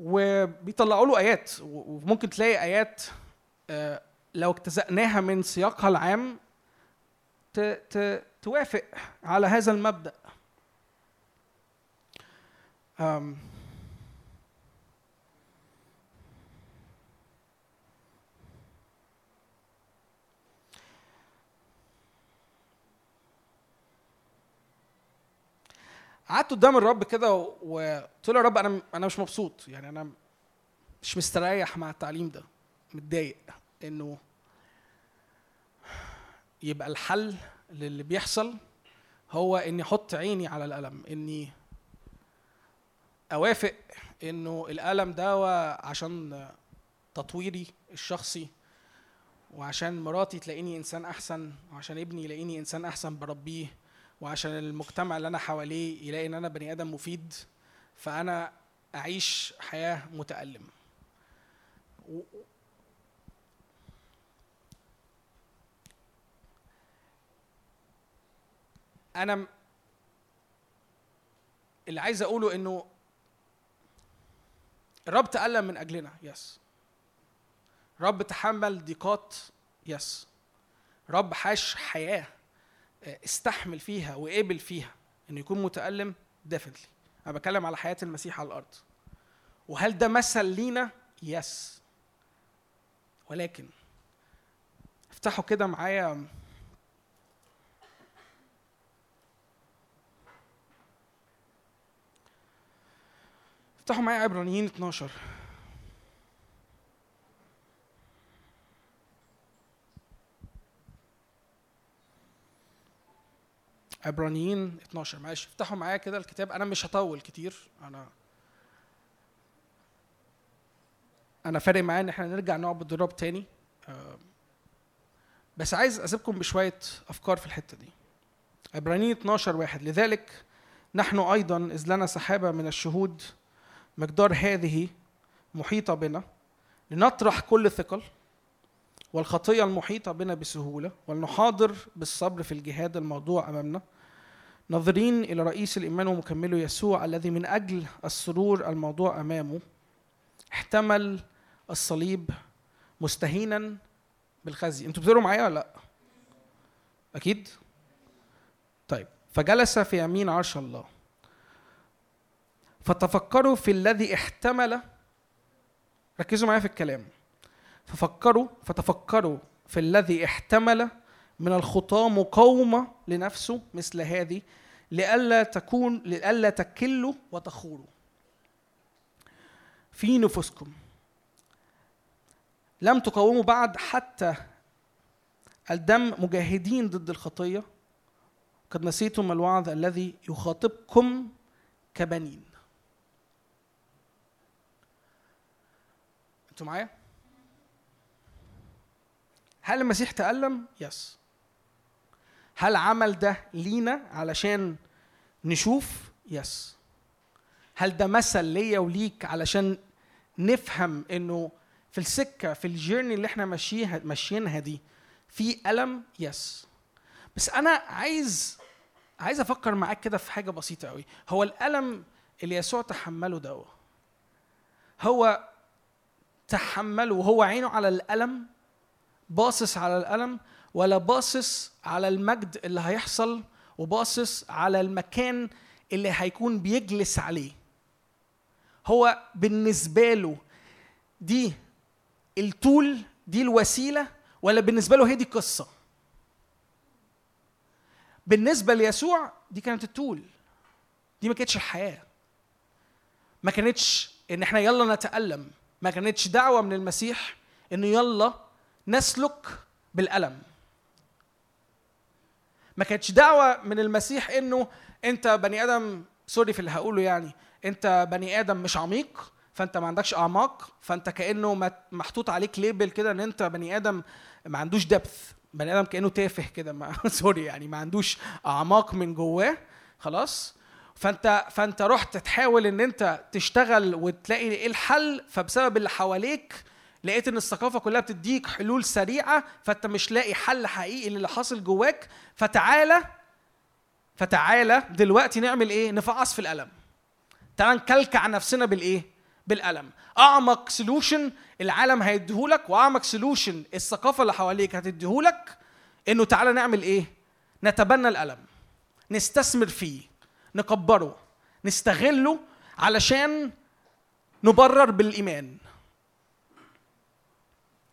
وبيطلعوا له آيات و- وممكن تلاقي آيات آه، لو اجتزأناها من سياقها العام ت- ت- توافق على هذا المبدأ. أم. قعدت قدام الرب كده وقلت له يا رب أنا أنا مش مبسوط يعني أنا مش مستريح مع التعليم ده متضايق. إنه يبقى الحل للي بيحصل هو إني أحط عيني على الالم إني أوافق إنه الالم ده عشان تطويري الشخصي وعشان مراتي تلاقيني إنسان أحسن وعشان ابني يلاقيني إنسان أحسن بربيه وعشان المجتمع اللي أنا حواليه يلاقي إن أنا بني آدم مفيد فأنا أعيش حياة متألم. أنا اللي عايز أقوله إنه الرب تألم من أجلنا yes. رب تحمل ضيقات yes. رب عاش حياة آه، استحمل فيها وقبل فيها إنه يكون متألم definitely أنا بتكلم على حياة المسيح على الأرض. وهل ده مثل لينا؟ yes. ولكن افتحوا كده معايا افتحوا معايا عبرانيين 12 عبرانيين 12 معلش. افتحوا معايا كده الكتاب. أنا مش هطول كتير. أنا أنا فارق معايا إن إحنا نرجع نعبد الرب تاني. آه، بس عايز أسيبكم بشوية أفكار في الحتة دي. عبرانيين 12 واحد. لذلك نحن أيضا إذ لنا سحابة من الشهود مقدار هذه محيطة بنا لنطرح كل ثقل والخطية المحيطة بنا بسهولة ولنحاضر بالصبر في الجهاد الموضوع أمامنا. ناظرين إلى رئيس الإيمان ومكمله يسوع الذي من أجل السرور الموضوع أمامه احتمل الصليب مستهينا بالخزي. أنتوا بتقروا معايا ولا لأ؟ أكيد؟ طيب. فجلس في يمين عرش الله. فتفكروا في الذي احتمل. ركزوا معايا في الكلام. ففكروا فتفكروا في الذي احتمل من الخطاة مقاومة لنفسه مثل هذه لئلا تكون لئلا تكلوا وتخوروا في نفوسكم. لم تقاوموا بعد حتى الدم مجاهدين ضد الخطية. قد نسيتم الوعظ الذي يخاطبكم كبنين. أنتوا معايا؟ هل المسيح تألم؟ يس هل عمل ده لينا علشان نشوف؟ يس هل ده مثل ليا وليك علشان نفهم إنه في السكة في الجيرني اللي إحنا ماشيها ماشيينها دي في ألم؟ يس بس أنا عايز عايز أفكر معاك كده في حاجة بسيطة قوي هو الألم اللي يسوع تحمله ده هو تحمله وهو عينه على الألم باصص على الألم ولا باصص على المجد اللي هيحصل وباصص على المكان اللي هيكون بيجلس عليه. هو بالنسبة له دي التول دي الوسيلة ولا بالنسبة له هي دي القصة بالنسبة ليسوع دي كانت التول دي ما كانتش الحياة. ما كانتش إن إحنا يلا نتألم. ما كانتش دعوة من المسيح إنه يلا نسلك بالألم. ما كانتش دعوة من المسيح إنه أنت بني آدم sorry في اللي هقوله يعني أنت بني آدم مش عميق فأنت ما عندكش أعماق فأنت كأنه محطوط عليك label كده إن أنت بني آدم ما عندوش depth بني آدم كأنه تافه كده <laughs> sorry يعني ما عندوش أعماق من جواه خلاص. فانت فانت رحت تحاول ان انت تشتغل وتلاقي إيه الحل فبسبب اللي حواليك لقيت إن الثقافة كلها بتديك حلول سريعة فانت مش لاقي حل حقيقي للي حاصل جواك فتعالى فتعالى دلوقتي نعمل إيه؟ نفعص في الألم تعال نكلكع نفسنا بالإيه؟ بالألم أعمق solution العالم هيديهولك وأعمق solution الثقافة اللي حواليك هتديهولك إنه تعالى نعمل إيه؟ نتبنى القلم نستثمر فيه. نكبره نستغله علشان نبرر بالإيمان.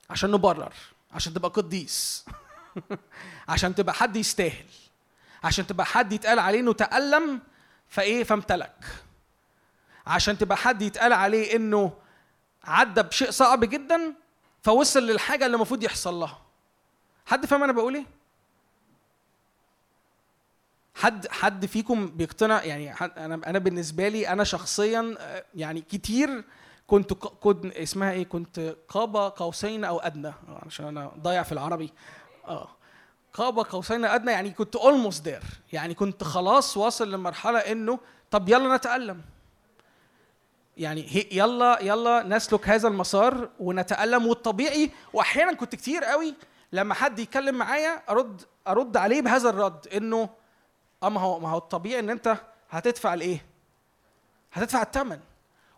عشان نبرر عشان تبقى قديس. <laughs> عشان تبقى حد يستاهل. عشان تبقى حد يتقال عليه إنه تألم فإيه؟ فامتلك. عشان تبقى حد يتقال عليه إنه عدى بشيء صعب جدا فوصل للحاجة اللي المفروض يحصل لها. حد فاهم أنا بقول إيه؟ حد حد فيكم بيقتنع يعني حد أنا أنا بالنسبة لي أنا شخصيا آه، يعني كتير كنت كنت اسمها إيه كنت قاب قوسين أو أدنى عشان أنا ضايع في العربي. آه. قاب قوسين أدنى يعني كنت اولموست دير يعني كنت خلاص واصل لمرحلة إنه طب يلا نتألم. يعني يلا يلا نسلك هذا المسار ونتألم. والطبيعي واحيانا كنت كتير قوي لما حد يتكلم معايا أرد أرد عليه بهذا الرد إنه آه ما هو ما هو الطبيعي إن أنت هتدفع الإيه؟ هتدفع الثمن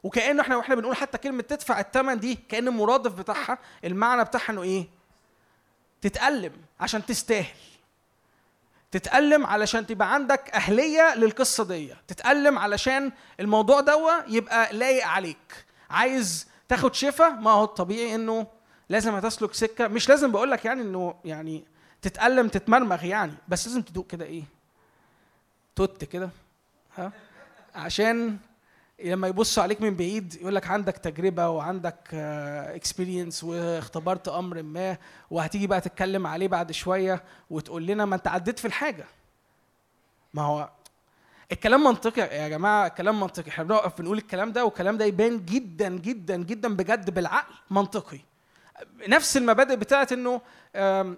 وكأنه إحنا وإحنا بنقول حتى كلمة تدفع الثمن دي كأن المرادف بتاعها المعنى بتاعها إنه إيه؟ تتألم عشان تستاهل. تتألم علشان تبقى عندك أهلية للقصة دي. تتألم علشان الموضوع دوا يبقى لايق عليك. عايز تاخد شفا؟ ما هو الطبيعي إنه لازم هتسلك سكة. مش لازم بقول لك يعني إنه يعني تتألم تتمرمغ يعني بس لازم تدوق كده إيه؟ توت كده ها؟ عشان لما يبصوا عليك من بعيد يقول لك عندك تجربة وعندك experience واختبرت أمر ما وهتيجي بقى تتكلم عليه بعد شوية وتقول لنا ما انت عديت في الحاجة. ما هو الكلام منطقي يا جماعة الكلام منطقي. إحنا بنقف بنقول الكلام ده والكلام ده يبان جدا جدا جدا بجد بالعقل منطقي. نفس المبادئ بتاعت إنه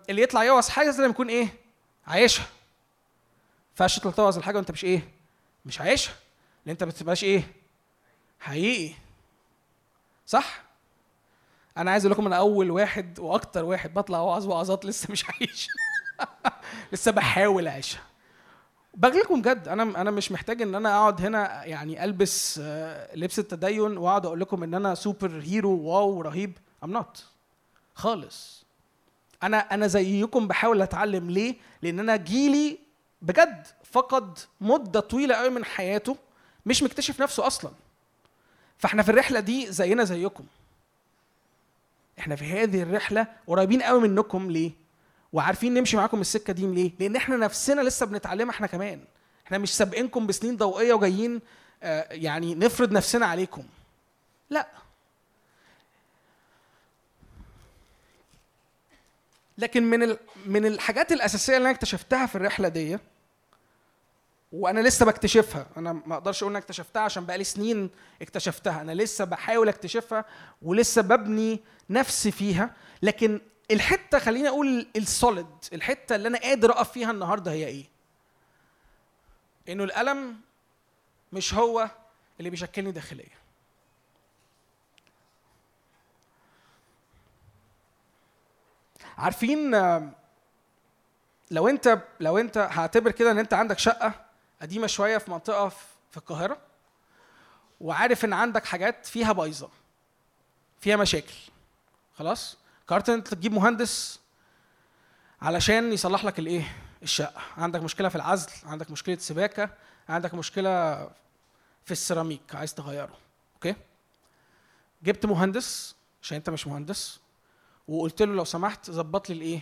اللي يطلع يوعظ حاجة لازم يكون إيه؟ عايشها. تطلع توعظ الحاجة وانت مش إيه مش عايشها. لأن انت ما بتبقاش إيه حقيقي. صح؟ أنا عايز أقول لكم أنا أول واحد وأكتر واحد بطلع وعظ وعظات لسه مش عايش. <laughs> لسه بحاول أعيشها. بقول لكم بجد أنا أنا مش محتاج إن أنا أقعد هنا يعني ألبس آه، لبس التدين وأقعد أقول لكم إن أنا super hero wow رهيب. I'm not خالص. أنا أنا زيكم بحاول أتعلم ليه؟ لأن أنا جيلي بجد فقد مدة طويلة قوي من حياته مش مكتشف نفسه أصلا. فإحنا في الرحلة دي زينا زيكم. إحنا في هذه الرحلة قريبين قوي منكم. ليه؟ وعارفين نمشي معاكم السكة دي ليه؟ لأن إحنا نفسنا لسه بنتعلمها إحنا كمان. إحنا مش سابقينكم بسنين ضوئية وجايين آه، يعني نفرض نفسنا عليكم. لا. لكن من. من الحاجات الأساسية اللي أنا اكتشفتها في الرحلة دي وأنا لسه بكتشفها. أنا ما أقدرش أقول ان اكتشفتها عشان بقالي سنين اكتشفتها. أنا لسه بحاول اكتشفها ولسه ببني نفسي فيها لكن الحتة خليني أقول السوليد الحتة اللي أنا قادر أقف فيها النهارده هي إيه؟ إنه الألم مش هو اللي بيشكلني داخليا. عارفين لو أنت لو أنت هعتبر كده إن أنت عندك شقة قديمة شوية في منطقة في القاهرة وعارف إن عندك حاجات فيها بايظة فيها مشاكل. خلاص؟ قررت إن أنت تجيب مهندس علشان يصلح لك الإيه؟ الشقة. عندك مشكلة في العزل عندك مشكلة سباكة عندك مشكلة في السيراميك عايز تغيره. أوكي؟ جبت مهندس عشان أنت مش مهندس وقلت له لو سمحت ظبط لي الإيه؟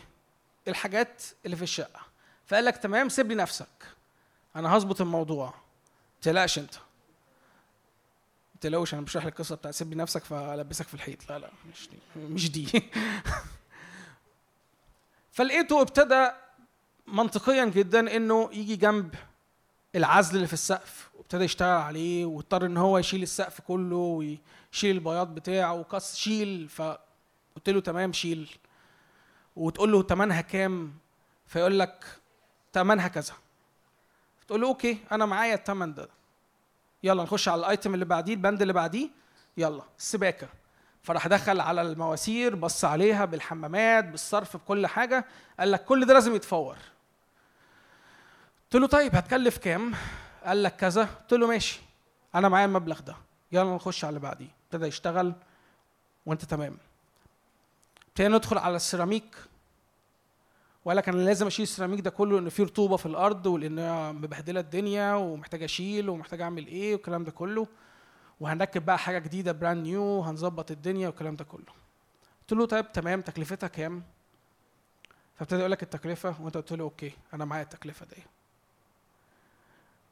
الحاجات اللي في الشقة. فقال لك تمام سيب لي نفسك. أنا هظبط الموضوع. تقلقش أنت. تقلقوش أنا مش رايح القصة بتاعت سيب نفسك فألبسك في الحيط. لا لا مش دي. مش دي. <laughs> فلقيته ابتدى منطقيا جدا إنه يجي جنب العزل اللي في السقف وابتدى يشتغل عليه واضطر إن هو يشيل السقف كله ويشيل البياض بتاعه وقص شيل فقلت له تمام شيل. وتقول له تمنها كام؟ فيقول لك تمنها كذا. تقول له أوكي أنا معايا التمن ده يلا نخش على الايتم اللي بعديه البند اللي بعديه. يلا السباكة. فراح دخل على المواسير بص عليها بالحمامات بالصرف بكل حاجة. قال لك كل ده لازم يتفور. قلت له طيب هتكلف كام؟ قال لك كذا. قلت له ماشي أنا معايا المبلغ ده. يلا نخش على اللي بعديه. ابتدى يشتغل وانت تمام. ابتدينا ندخل على السيراميك. وقال لك أنا لازم أشيل السيراميك ده كله لأن فيه رطوبة في الأرض ولأن مبهدلة الدنيا ومحتاج أشيل ومحتاج أعمل إيه والكلام ده كله. وهنركب بقى حاجة جديدة brand new وهنظبط الدنيا والكلام ده كله. قلت له طيب تمام تكلفتها كام؟ فابتدى يقول لك التكلفة وأنت قلت له okay أنا معايا التكلفة دي.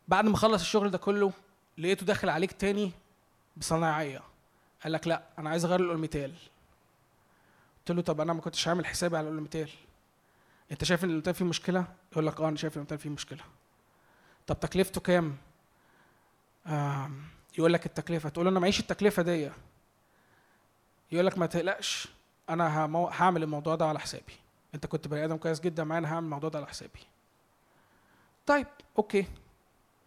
بعد ما خلص الشغل ده كله لقيته داخل عليك تاني بصنايعية. قال لك لا أنا عايز أغير الالميتال قلت له طب أنا ما كنتش عامل حسابي على الالميتال انت شايف ان الالميتال فيه مشكلة؟ يقول لك آه أنا شايف إن الالميتال فيه مشكلة. طب تكلفته كام؟ يقول لك التكلفة. تقول له أنا معيش التكلفة دي. يقول لك ما تقلقش أنا. هعمل الموضوع ده على حسابي. أنت كنت بني آدم كويس جدا معايا أنا هعمل الموضوع ده على حسابي. طيب okay.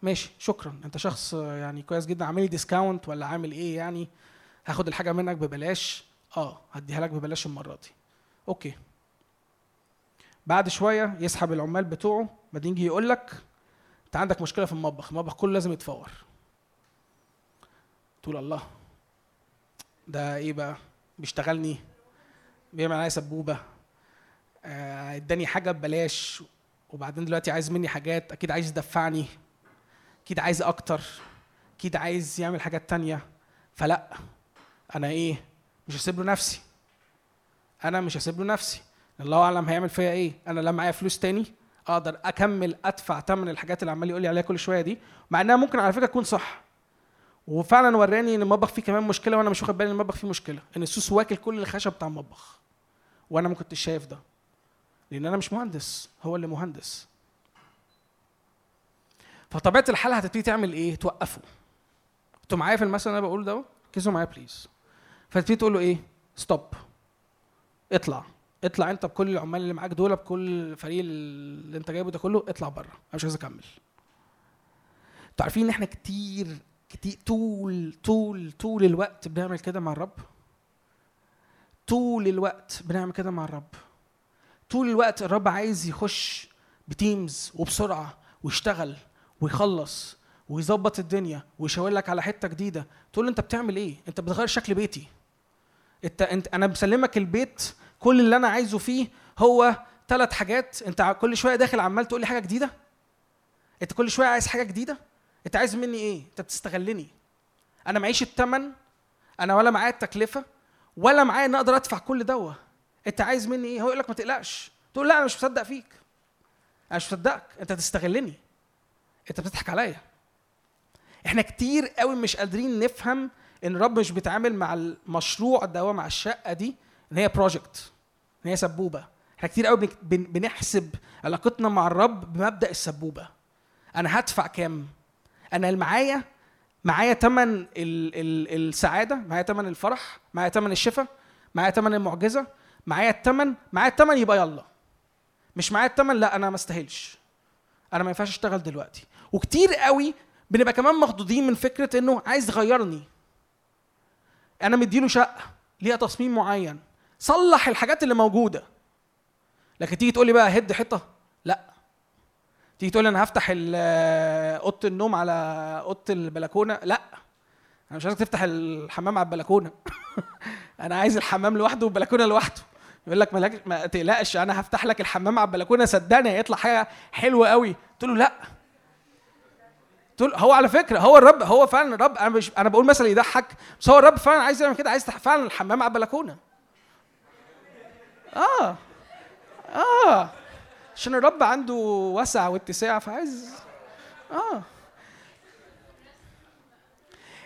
ماشي شكرا. أنت شخص آه، يعني كويس جدا. عامل لي discount ولا عامل إيه يعني؟ هاخد الحاجة منك ببلاش؟ آه هديها لك ببلاش المرة دي. okay. بعد شوية يسحب العمال بتوعه. بعدين يجي يقول لك انت عندك مشكلة في المطبخ المطبخ كله لازم يتفور. تقول الله ده إيه بقى؟ بيشتغلني بيعمل عليا سبوبة. آه، اداني حاجة ببلاش. وبعدين دلوقتي عايز مني حاجات أكيد عايز يدفعني. أكيد عايز أكتر. أكيد عايز يعمل حاجات تانية. فلا أنا إيه؟ مش هسيب له نفسي. أنا مش هسيب له نفسي. الله أعلم هيعمل فيا إيه. أنا لا معايا فلوس تاني. أقدر أكمل أدفع ثمن الحاجات اللي عمال يقول لي عليها كل شوية دي. مع إنها ممكن على فكرة تكون صح. وفعلا وراني إن المطبخ فيه كمان مشكلة وأنا مش واخد بالي إن المطبخ فيه مشكلة. إن السوس واكل كل الخشب بتاع المطبخ. وأنا ما كنتش شايف ده. لأن أنا مش مهندس. هو اللي مهندس. فطبيعة الحال هتبتدي تعمل إيه؟ توقفه. أنتوا معايا في المثل اللي أنا بقوله ده ركزوا معايا please فتبتدي تقول له إيه؟ stop اطلع. اطلع انت بكل العمال اللي معاك دول بكل الفريق اللي انت جايبه ده كله اطلع بره. أنا مش عايز اكمل. أنتوا عارفين إن إحنا كتير كتير طول طول طول الوقت بنعمل كده مع الرب؟ طول الوقت بنعمل كده مع الرب. طول الوقت الرب عايز يخش بتيمز وبسرعة ويشتغل ويخلص ويظبط الدنيا ويشاور لك على حتة جديدة. تقول له أنت بتعمل إيه؟ أنت بتغير شكل بيتي. أنت أنت أنا مسلمك البيت كل اللي أنا عايزه فيه هو ثلاث حاجات. أنت كل شوية داخل عمال تقول لي حاجة جديدة. أنت كل شوية عايز حاجة جديدة. أنت عايز مني إيه؟ أنت بتستغلني. أنا معيش الثمن أنا ولا معايا التكلفة. ولا معايا إن أقدر أدفع كل دوا أنت عايز مني إيه؟ هو يقول لك ما تقلقش. تقول لا أنا مش مصدق فيك. أنا مش مصدقك. أنت تستغلني أنت بتضحك عليا. إحنا كتير قوي مش قادرين نفهم إن الرب مش بيتعامل مع المشروع ده مع الشقة دي إن هي بروجكت إن هي سبوبة. إحنا كتير قوي بن- بن- بنحسب علاقتنا مع الرب بمبدأ السبوبة. أنا هدفع كام؟ أنا اللي معايا معايا تمن ال ال السعادة معايا تمن الفرح معايا تمن الشفاء معايا تمن المعجزة معايا التمن معايا التمن يبقى يلا. مش معايا التمن لا أنا ما استاهلش. أنا ما ينفعش أشتغل دلوقتي. وكتير قوي بنبقى كمان مخضوضين من فكرة إنه عايز يغيرني. أنا مديله شقة ليها تصميم معين. صلح الحاجات اللي موجودة. لكن تيجي تقول لي بقى هد حيطة؟ لا. تيجي تقول لي أنا هفتح أوضة النوم على أوضة البلكونة؟ لا. أنا مش عايزك تفتح الحمام على البلكونة. <laughs> أنا عايز الحمام لوحده والبلكونة لوحده. يقول لك ما تقلقش أنا هفتح لك الحمام على البلكونة. صدقني هيطلع حاجة حلوة قوي قلت له لا. تقول هو على فكرة هو الرب هو فعلا الرب. أنا مش أنا بقول مثل يضحك بس هو الرب فعلا عايز يعمل كده عايز فعلا الحمام على البلكونة. آه. آه. عشان الرب عنده وسع واتساع فعايز آه.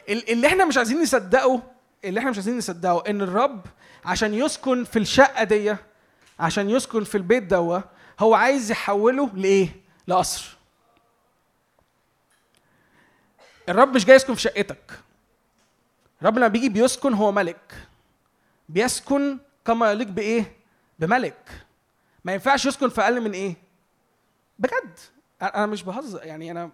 ال- اللي إحنا مش عايزين نصدقه اللي إحنا مش عايزين نصدقه إن الرب عشان يسكن في الشقة دي عشان يسكن في البيت دوا هو عايز يحوله لإيه؟ لقصر. الرب مش جاي يسكن في شقتك. الرب لما بيجي بيسكن هو ملك. بيسكن كما يليق بإيه؟ بملك. ما ينفعش يسكن في أقل من إيه؟ بجد. أنا مش بهزر. يعني أنا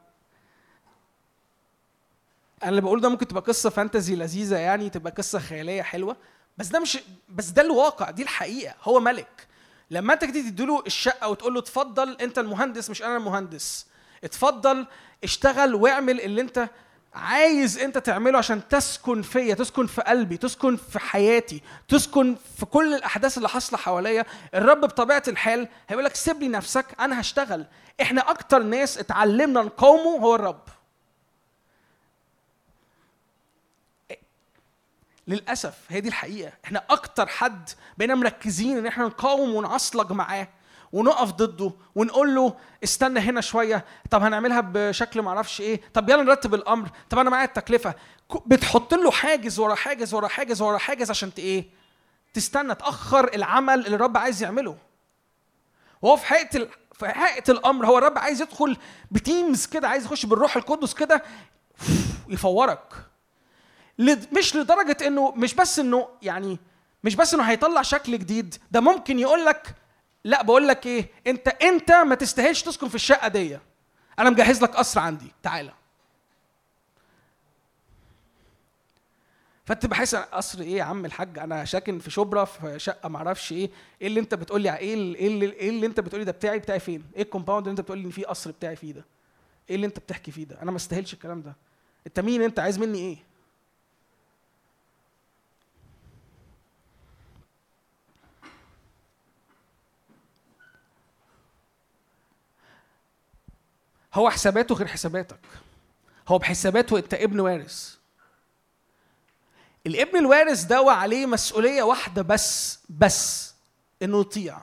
أنا اللي بقول ده ممكن تبقى قصة فانتزي لذيذة يعني تبقى قصة خيالية حلوة. بس ده مش بس ده الواقع. دي الحقيقة. هو ملك. لما أنت تيجي تديله الشقة وتقول له اتفضل أنت المهندس مش أنا المهندس. اتفضل اشتغل واعمل اللي أنت عايز انت تعمله عشان تسكن فيا تسكن في قلبي تسكن في حياتي تسكن في كل الأحداث اللي حاصلة حواليا. الرب بطبيعة الحال هيقول لك سيب لي نفسك أنا هشتغل. إحنا أكتر ناس اتعلمنا نقاومه هو الرب. للأسف هي دي الحقيقة. إحنا أكتر حد بقينا مركزين إن إحنا نقاوم ونعصلج معاه. ونقف ضده ونقول له استنى هنا شوية طب هنعملها بشكل معرفش إيه طب يلا نرتب الأمر طب أنا معايا التكلفة. بتحط له حاجز ورا حاجز ورا حاجز ورا حاجز عشان إيه؟ تستنى تأخر العمل اللي الرب عايز يعمله. وهو في حقيقة ال... في حقيقة الأمر هو الرب عايز يدخل بتيمز كده عايز يخش بالروح القدس كده يفورك. مش لدرجة إنه مش بس إنه يعني مش بس إنه هيطلع شكل جديد ده ممكن يقول لك لا بقول لك إيه؟ أنت أنت ما تستاهلش تسكن في الشقة دي. أنا مجهز لك قصر عندي. تعالى. فأنت بحس قصر إيه يا عم الحاج؟ أنا ساكن في شبرا في شقة ما أعرفش إيه. إيه اللي أنت بتقول لي إيه؟ اللي إيه اللي, إيه أنت بتقول لي؟ ده بتاعي بتاعي فين؟ إيه الكومباوند اللي أنت بتقول لي إن فيه قصر بتاعي فيه ده؟ إيه اللي أنت بتحكي فيه ده؟ أنا ما استاهلش الكلام ده. أنت مين؟ أنت عايز مني إيه؟ هو حساباته غير حساباتك. هو بحساباته انت ابن وارث. الابن الوارث ده عليه مسؤولية واحدة بس بس إنه يطيع.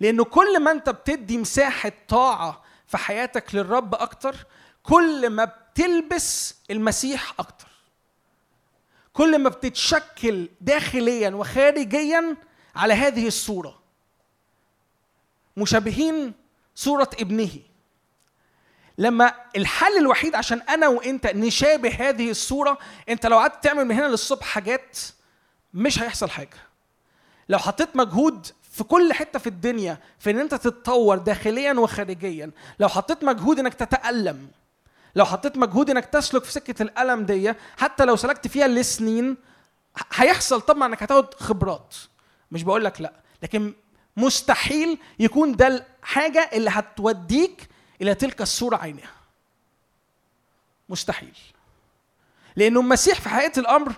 لأنه كل ما أنت بتدي مساحة طاعة في حياتك للرب أكتر كل ما بتلبس المسيح أكتر. كل ما بتتشكل داخليا وخارجيا على هذه الصورة. مشابهين صورة ابنه. لما الحل الوحيد عشان أنا وأنت نشابه هذه الصورة أنت لو قعدت تعمل من هنا للصبح حاجات مش هيحصل حاجة. لو حطيت مجهود في كل حتة في الدنيا في إن أنت تتطور داخليا وخارجيا لو حطيت مجهود إنك تتألم لو حطيت مجهود إنك تسلك في سكة الألم دي حتى لو سلكت فيها لسنين هيحصل طبعا إنك هتاخد خبرات. مش بقول لك لأ لكن مستحيل يكون ده الحاجة اللي هتوديك إلى تلك الصورة عينها مستحيل. لأنه المسيح في حقيقة الأمر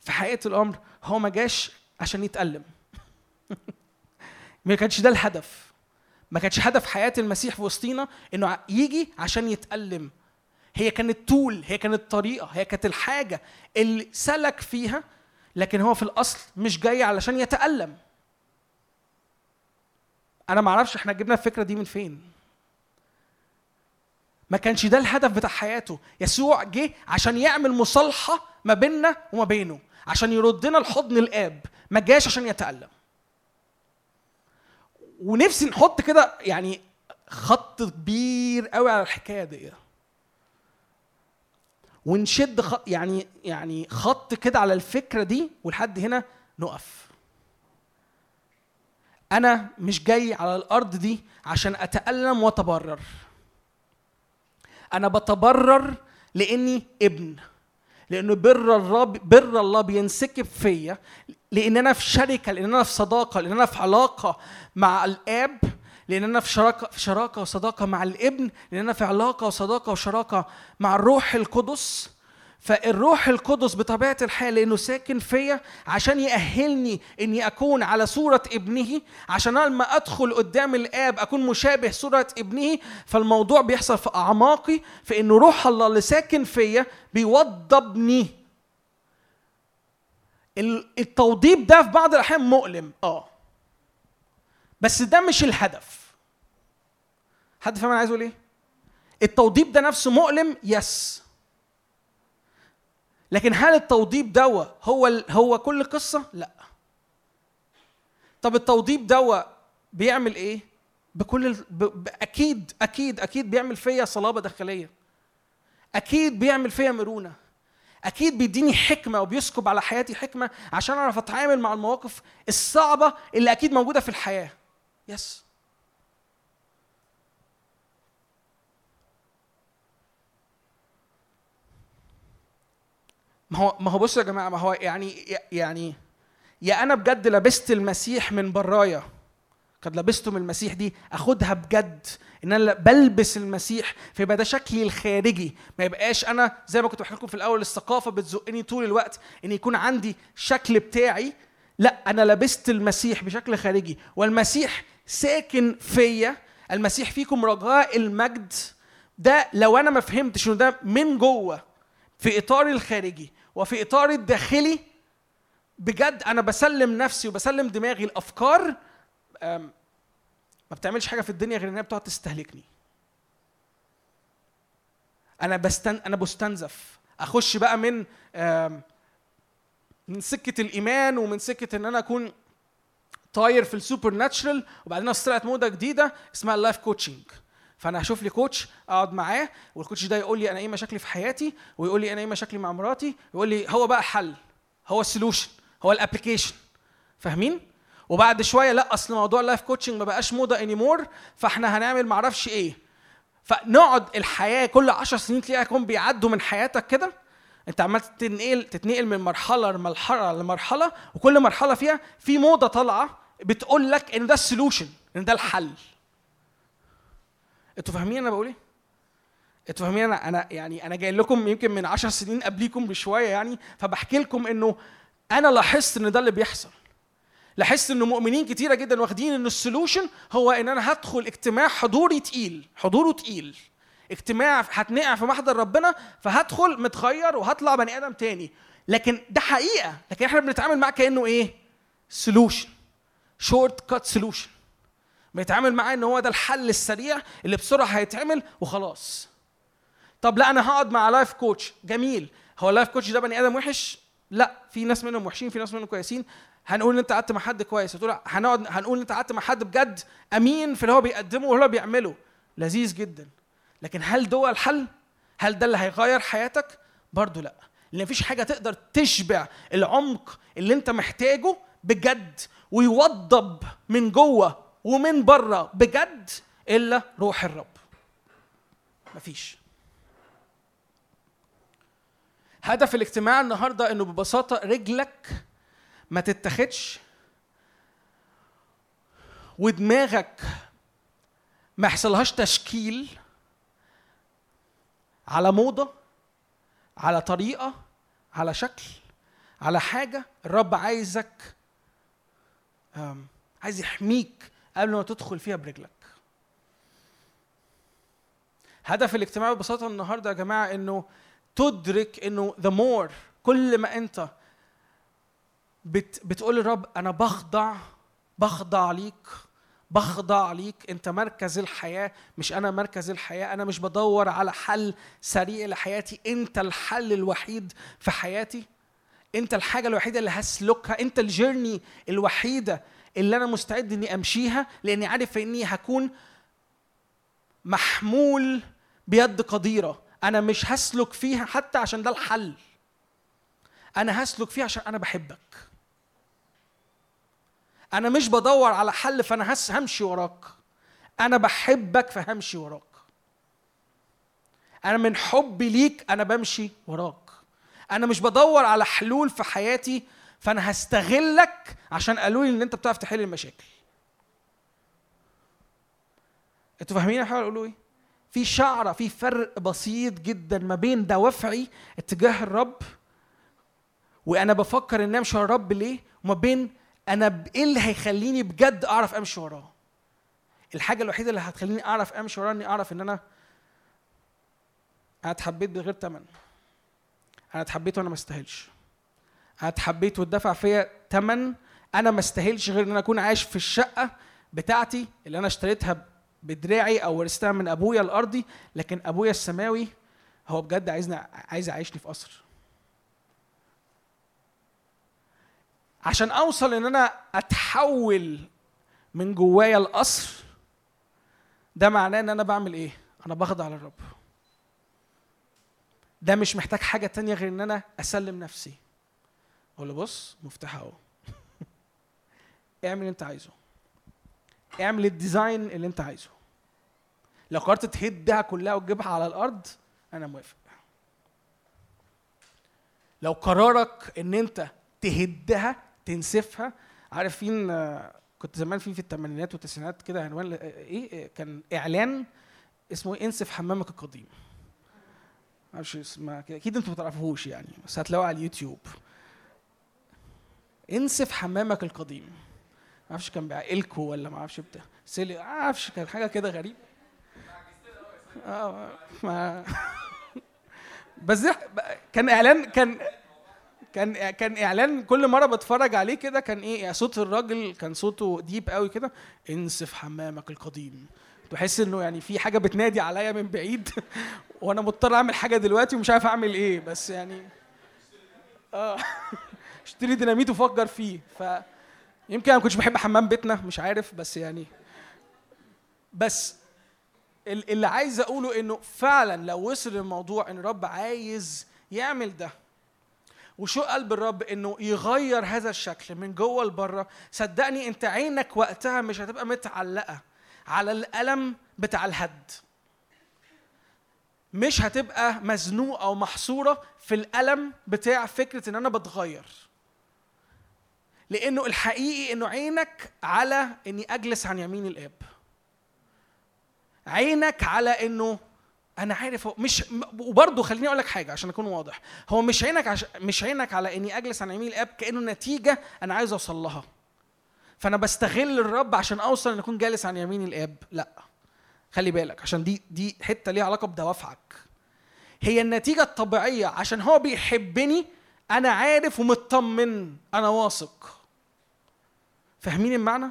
في حقيقة الأمر هو ما جاش عشان يتألم. <laughs> ما كانش ده الهدف. ما كانش هدف حياة المسيح في وسطينا إنه ع- يجي عشان يتألم. هي كانت طول هي كانت طريقة هي كانت الحاجة اللي سلك فيها لكن هو في الأصل مش جاي علشان يتألم. أنا ما أعرفش إحنا جبنا الفكرة دي من فين. ما كانش ده الهدف بتاع حياته. يسوع جه عشان يعمل مصالحة ما بيننا وما بينه عشان يردنا لحضن الآب ما جاش عشان يتألم. ونفسي نحط كده يعني خط كبير قوي على الحكاية دي. ونشد خط يعني يعني خط كده على الفكرة دي ولحد هنا نقف. أنا مش جاي على الأرض دي عشان أتألم وأتبرر. أنا بتبرر لأني ابن لأنه بر الرب بر الله بينسكب فيا لأن أنا في شركة لأن أنا في صداقة لأن أنا في علاقة مع الآب لأن أنا في شراكة في شراكة وصداقة مع الابن لأن أنا في علاقة وصداقة وشراكة مع الروح القدس. فالروح القدس بطبيعة الحال لأنه ساكن فيا عشان يأهلني إني أكون على صورة ابنه عشان لما أدخل قدام الآب أكون مشابه صورة ابنه. فالموضوع بيحصل في أعماقي في إنه روح الله اللي ساكن فيا بيوضبني. ال- التوضيب ده في بعض الأحيان مؤلم آه. بس ده مش الهدف. حد فاهم أنا عايز أقول إيه؟ التوضيب ده نفسه مؤلم؟ يس لكن هل التوضيب دوا هو هو كل قصة؟ لا. طب التوضيب دوا بيعمل إيه؟ بكل. ب... أكيد أكيد أكيد بيعمل فيا صلابة داخلية. أكيد بيعمل فيا مرونة. أكيد بيديني حكمة وبيسكب على حياتي حكمة عشان أعرف أتعامل مع المواقف الصعبة اللي أكيد موجودة في الحياة. يس ما هو ما هو بصوا يا جماعة ما هو يعني يعني يا أنا بجد لبست المسيح من برايا. قد لبستم المسيح دي أخدها بجد. إن أنا بلبس المسيح فيبقى ده شكلي الخارجي. ما يبقاش أنا زي ما كنت بحكي لكم في الأول الثقافة بتزقني طول الوقت إن يكون عندي شكل بتاعي. لا أنا لبست المسيح بشكل خارجي. والمسيح ساكن فيا. المسيح فيكم رجاء المجد. ده لو أنا ما فهمتش إنه ده من جوه في إطاري الخارجي. وفي اطاري الداخلي بجد أنا بسلم نفسي وبسلم دماغي الافكار أم، ما بتعملش حاجة في الدنيا غير انها بتقعد تستهلكني. أنا بستن أنا بستنزف. أخش بقى من من سكة الإيمان ومن سكة إن أنا أكون طاير في ال supernatural وبعدين طلعت موضة جديدة اسمها ال life coaching فانا هشوف لي coach اقعد معاه وال coach ده يقول لي أنا إيه مشاكلي في حياتي ويقول لي أنا إيه مشاكلي مع مراتي يقول لي هو بقى حل هو ال solution هو ال application فاهمين؟ وبعد شوية لا أصل موضوع ال life coaching ما بقاش موضة anymore فاحنا هنعمل معرفش إيه. فنقعد الحياة كل عشر سنين تلاقيها يكون بيعدوا من حياتك كده. أنت عمال تتنقل تتنقل من مرحلة لمرحلة لمرحلة وكل مرحلة فيها في موضة طالعة بتقول لك إن ده ال solution إن ده الحل. أنتوا فاهمين أنا بقول إيه؟ أنتوا فاهمين أنا أنا يعني أنا جاي لكم يمكن من عشر سنين قبليكم بشوية يعني فبحكي لكم انه أنا لاحظت ان ده اللي بيحصل. لاحظت ان مؤمنين كتيرة جدا واخدين إن ال solution هو إن أنا هدخل اجتماع حضوري تقيل حضوره تقيل. اجتماع هتنقع في محضر ربنا فهدخل متغير وهطلع بني آدم تاني. لكن ده حقيقة. لكن إحنا بنتعامل معاه كأنه إيه؟ solution shortcut solution بنتعامل معاه إن هو ده الحل السريع اللي بسرعة هيتعمل وخلاص. طب لا أنا هقعد مع life coach جميل. هو ال life coach ده بني آدم وحش؟ لا. في ناس منهم وحشين في ناس منهم كويسين. هنقول إن أنت قعدت مع حد كويس. هتقول هنقعد هنقول إن أنت قعدت مع حد بجد أمين في اللي هو بيقدمه واللي هو بيعمله. لذيذ جدا. لكن هل ده الحل؟ هل ده اللي هيغير حياتك؟ برضو لا. لأن مفيش حاجة تقدر تشبع العمق اللي أنت محتاجه بجد ويوضب من جوه. ومن بره بجد إلا روح الرب. مفيش. هدف الاجتماع النهارده إنه ببساطة رجلك ما تتاخدش ودماغك ما يحصلهاش تشكيل على موضة على طريقة على شكل على حاجة. الرب عايزك عايز يحميك قبل ما تدخل فيها برجلك. هدف الاجتماع ببساطة النهارده يا جماعة إنه تدرك إنه the more كل ما أنت بت بتقول للرب أنا بخضع بخضع ليك بخضع ليك. أنت مركز الحياة مش أنا مركز الحياة أنا مش بدور على حل سريع لحياتي. أنت الحل الوحيد في حياتي. أنت الحاجة الوحيدة اللي هسلكها. أنت الجيرني الوحيدة اللي أنا مستعد إني أمشيها لأني عارف إني هكون محمول بيد قديرة. أنا مش هسلك فيها حتى عشان ده الحل. أنا هسلك فيها عشان أنا بحبك. أنا مش بدور على حل فأنا هس همشي وراك. أنا بحبك فهمشي وراك. أنا من حبي ليك أنا بمشي وراك. أنا مش بدور على حلول في حياتي فأنا هستغلك عشان قالوا لي إن أنت بتعرف تحل المشاكل. أنتوا فاهمين يا حبايبي اقولوا إيه؟ في شعرة في فرق بسيط جدا ما بين دوافعي اتجاه الرب وأنا بفكر ان أمشي ورا الرب ليه؟ وما بين أنا إيه اللي هيخليني بجد أعرف أمشي وراه؟ الحاجة الوحيدة اللي هتخليني أعرف أمشي وراه إني أعرف إن أنا أنا اتحبيت بغير ثمن أنا اتحبيت وأنا ما استاهلش. أنا اتحبيت واتدفع فيا ثمن أنا ما استاهلش غير إن أنا أكون عايش في الشقة بتاعتي اللي أنا اشتريتها بدراعي أو ورثتها من أبويا الأرضي. لكن أبويا السماوي هو بجد عايزني عايز يعيشني في قصر. عشان أوصل إن أنا أتحول من جوايا القصر ده معناه إن أنا بعمل إيه؟ أنا بخضع للرب ده مش محتاج حاجة تانية غير إن أنا أسلم نفسي. أقول له بص مفتاح أهو. <laughs> اعمل اللي انت عايزه. اعمل الديزاين اللي انت عايزه. لو قررت تهدها كلها وتجيبها على الأرض أنا موافق. لو قرارك إن أنت تهدها تنسفها عارفين كنت زمان في في الثمانينات والتسعينات كده عنوان إيه كان إعلان اسمه؟ إنسف حمامك القديم. معرفش اسمها كده. أكيد أنتوا ما تعرفوهوش يعني بس هتلاقوه على اليوتيوب. انسف حمامك القديم. معرفش كان بتاع إلكو ولا معرفش بتاع. سيلي معرفش كان حاجة كده غريبة. آه ما <laughs> بس كان إعلان كان كان كان إعلان كل مرة بتفرج عليه كده كان إيه يعني صوت الراجل كان صوته deep قوي كده. انسف حمامك القديم. بحس إنه يعني في حاجة بتنادي عليا من بعيد. <laughs> وأنا مضطر أعمل حاجة دلوقتي ومش عارف أعمل إيه. بس يعني آه. <laughs> اشتري ديناميت وفكر فيه. ف يمكن أنا ما كنتش بحب حمام بيتنا مش عارف بس يعني بس ال- اللي عايز أقوله إنه فعلا لو وصل الموضوع إن الرب عايز يعمل ده وشو قلب الرب إنه يغير هذا الشكل من جوه لبره صدقني أنت عينك وقتها مش هتبقى متعلقة على الألم بتاع الهد. مش هتبقى مزنوقة ومحصوره في الألم بتاع فكرة إن أنا بتغير. لأنه الحقيقي انه عينك على اني اجلس عن يمين الاب. عينك على انه أنا عارف مش وبرضه خليني أقول لك حاجة عشان اكون واضح. هو مش عينك عش... مش عينك على اني اجلس عن يمين الاب كأنه نتيجة أنا عايز اوصل لها. فانا بستغل الرب عشان اوصل ان اكون جالس عن يمين الاب. لا. خلي بالك عشان دي دي حتة ليها علاقة بدوافعك. هي النتيجة الطبيعية عشان هو بيحبني أنا عارف ومطمن أنا واثق. فاهمين المعنى؟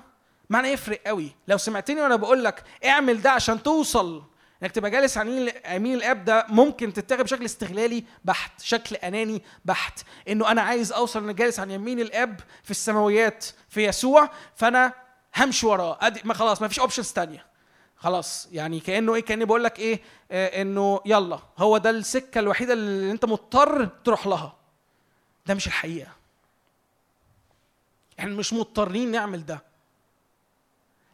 معنى يفرق قوي. لو سمعتني وأنا بقول لك اعمل ده عشان توصل انك تبقى جالس عن يمين الاب ده ممكن تتاخد بشكل استغلالي بحت شكل أناني بحت. إنه أنا عايز أوصل ان جالس عن يمين الاب في السماويات في يسوع فأنا همشي وراه. ما خلاص ما فيش اوبشنز تانية. خلاص يعني كأنه إيه؟ كأني بقول لك إيه؟ آه إنه يلا هو ده السكة الوحيدة اللي أنت مضطر تروح لها. ده مش الحقيقة. إحنا مش مضطرين نعمل ده.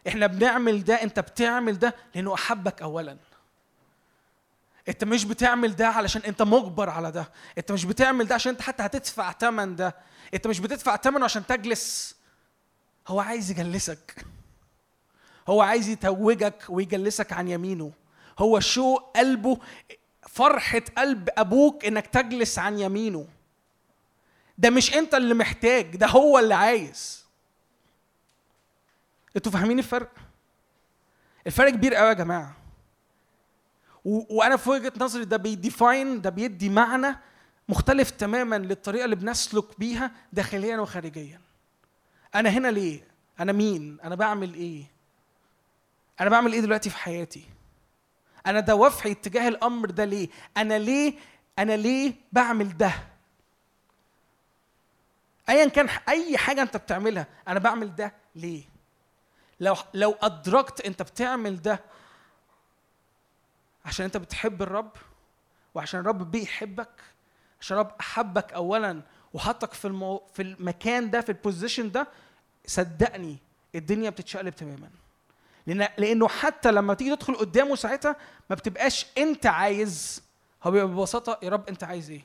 إحنا بنعمل ده أنت بتعمل ده لأنه أحبك اولا. أنت مش بتعمل ده علشان أنت مجبر على ده. أنت مش بتعمل ده عشان أنت حتى هتدفع ثمن ده. أنت مش بتدفع ثمنه عشان تجلس. هو عايز يجلسك. هو عايز يتوجك ويجلسك عن يمينه. هو شو قلبه فرحة قلب أبوك إنك تجلس عن يمينه. ده مش أنت اللي محتاج ده هو اللي عايز. أنتوا فاهمين الفرق؟ الفرق كبير قوي يا جماعة. و- وأنا في وجهة نظري ده بيديفاين ده بيدي معنى مختلف تماما للطريقة اللي بنسلك بيها داخليا وخارجيا. أنا هنا ليه؟ أنا مين؟ أنا بعمل إيه؟ أنا بعمل إيه دلوقتي في حياتي؟ أنا دوافعي اتجاه الأمر ده ليه؟ أنا ليه؟ أنا ليه بعمل ده؟ ايا كان أي حاجة أنت بتعملها أنا بعمل ده ليه؟ لو لو أدركت أنت بتعمل ده عشان أنت بتحب الرب وعشان الرب بيحبك عشان الرب أحبك اولا وحطك في المو... في المكان ده في ال position ده صدقني الدنيا بتتشقلب تماما. لأن لأنه حتى لما تيجي تدخل قدامه ساعتها ما بتبقاش أنت عايز هو بيبقى ببساطة يا رب أنت عايز إيه؟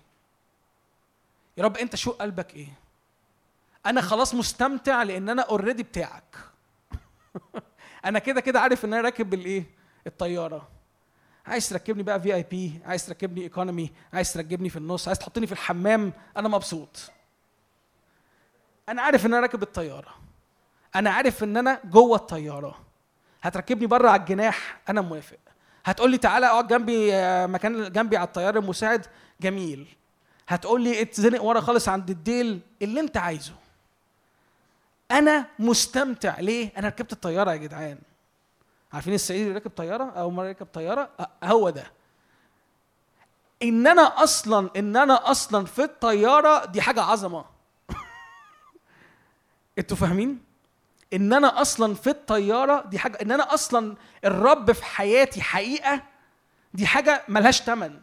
يا رب أنت شوق قلبك إيه؟ أنا خلاص مستمتع لأن أنا already بتاعك. <laughs> أنا كده كده عارف ان أنا راكب الايه الطيارة. عايز تركبني بقى في اي بي عايز تركبني ايكونومي عايز تركبني في النص؟ عايز تحطني في الحمام؟ أنا مبسوط. أنا عارف ان أنا راكب الطيارة. أنا عارف ان أنا جوه الطيارة. هتركبني بره على الجناح؟ أنا موافق. هتقول لي تعالى اقعد جنبي آه، مكان جنبي على الطياره المساعد؟ جميل. هتقول لي اتزنق ورا خالص عند الديل اللي انت عايزه. أنا مستمتع. ليه؟ أنا ركبت الطيارة يا جدعان. عارفين السعيد اللي راكب طيارة؟ أول مرة يركب طيارة؟ هو ده. إن أنا أصلا إن أنا أصلا في الطيارة دي حاجة عظمة. <laughs> أنتوا فاهمين؟ إن أنا أصلا في الطيارة دي حاجة إن أنا أصلا الرب في حياتي حقيقة دي حاجة ملهاش تمن.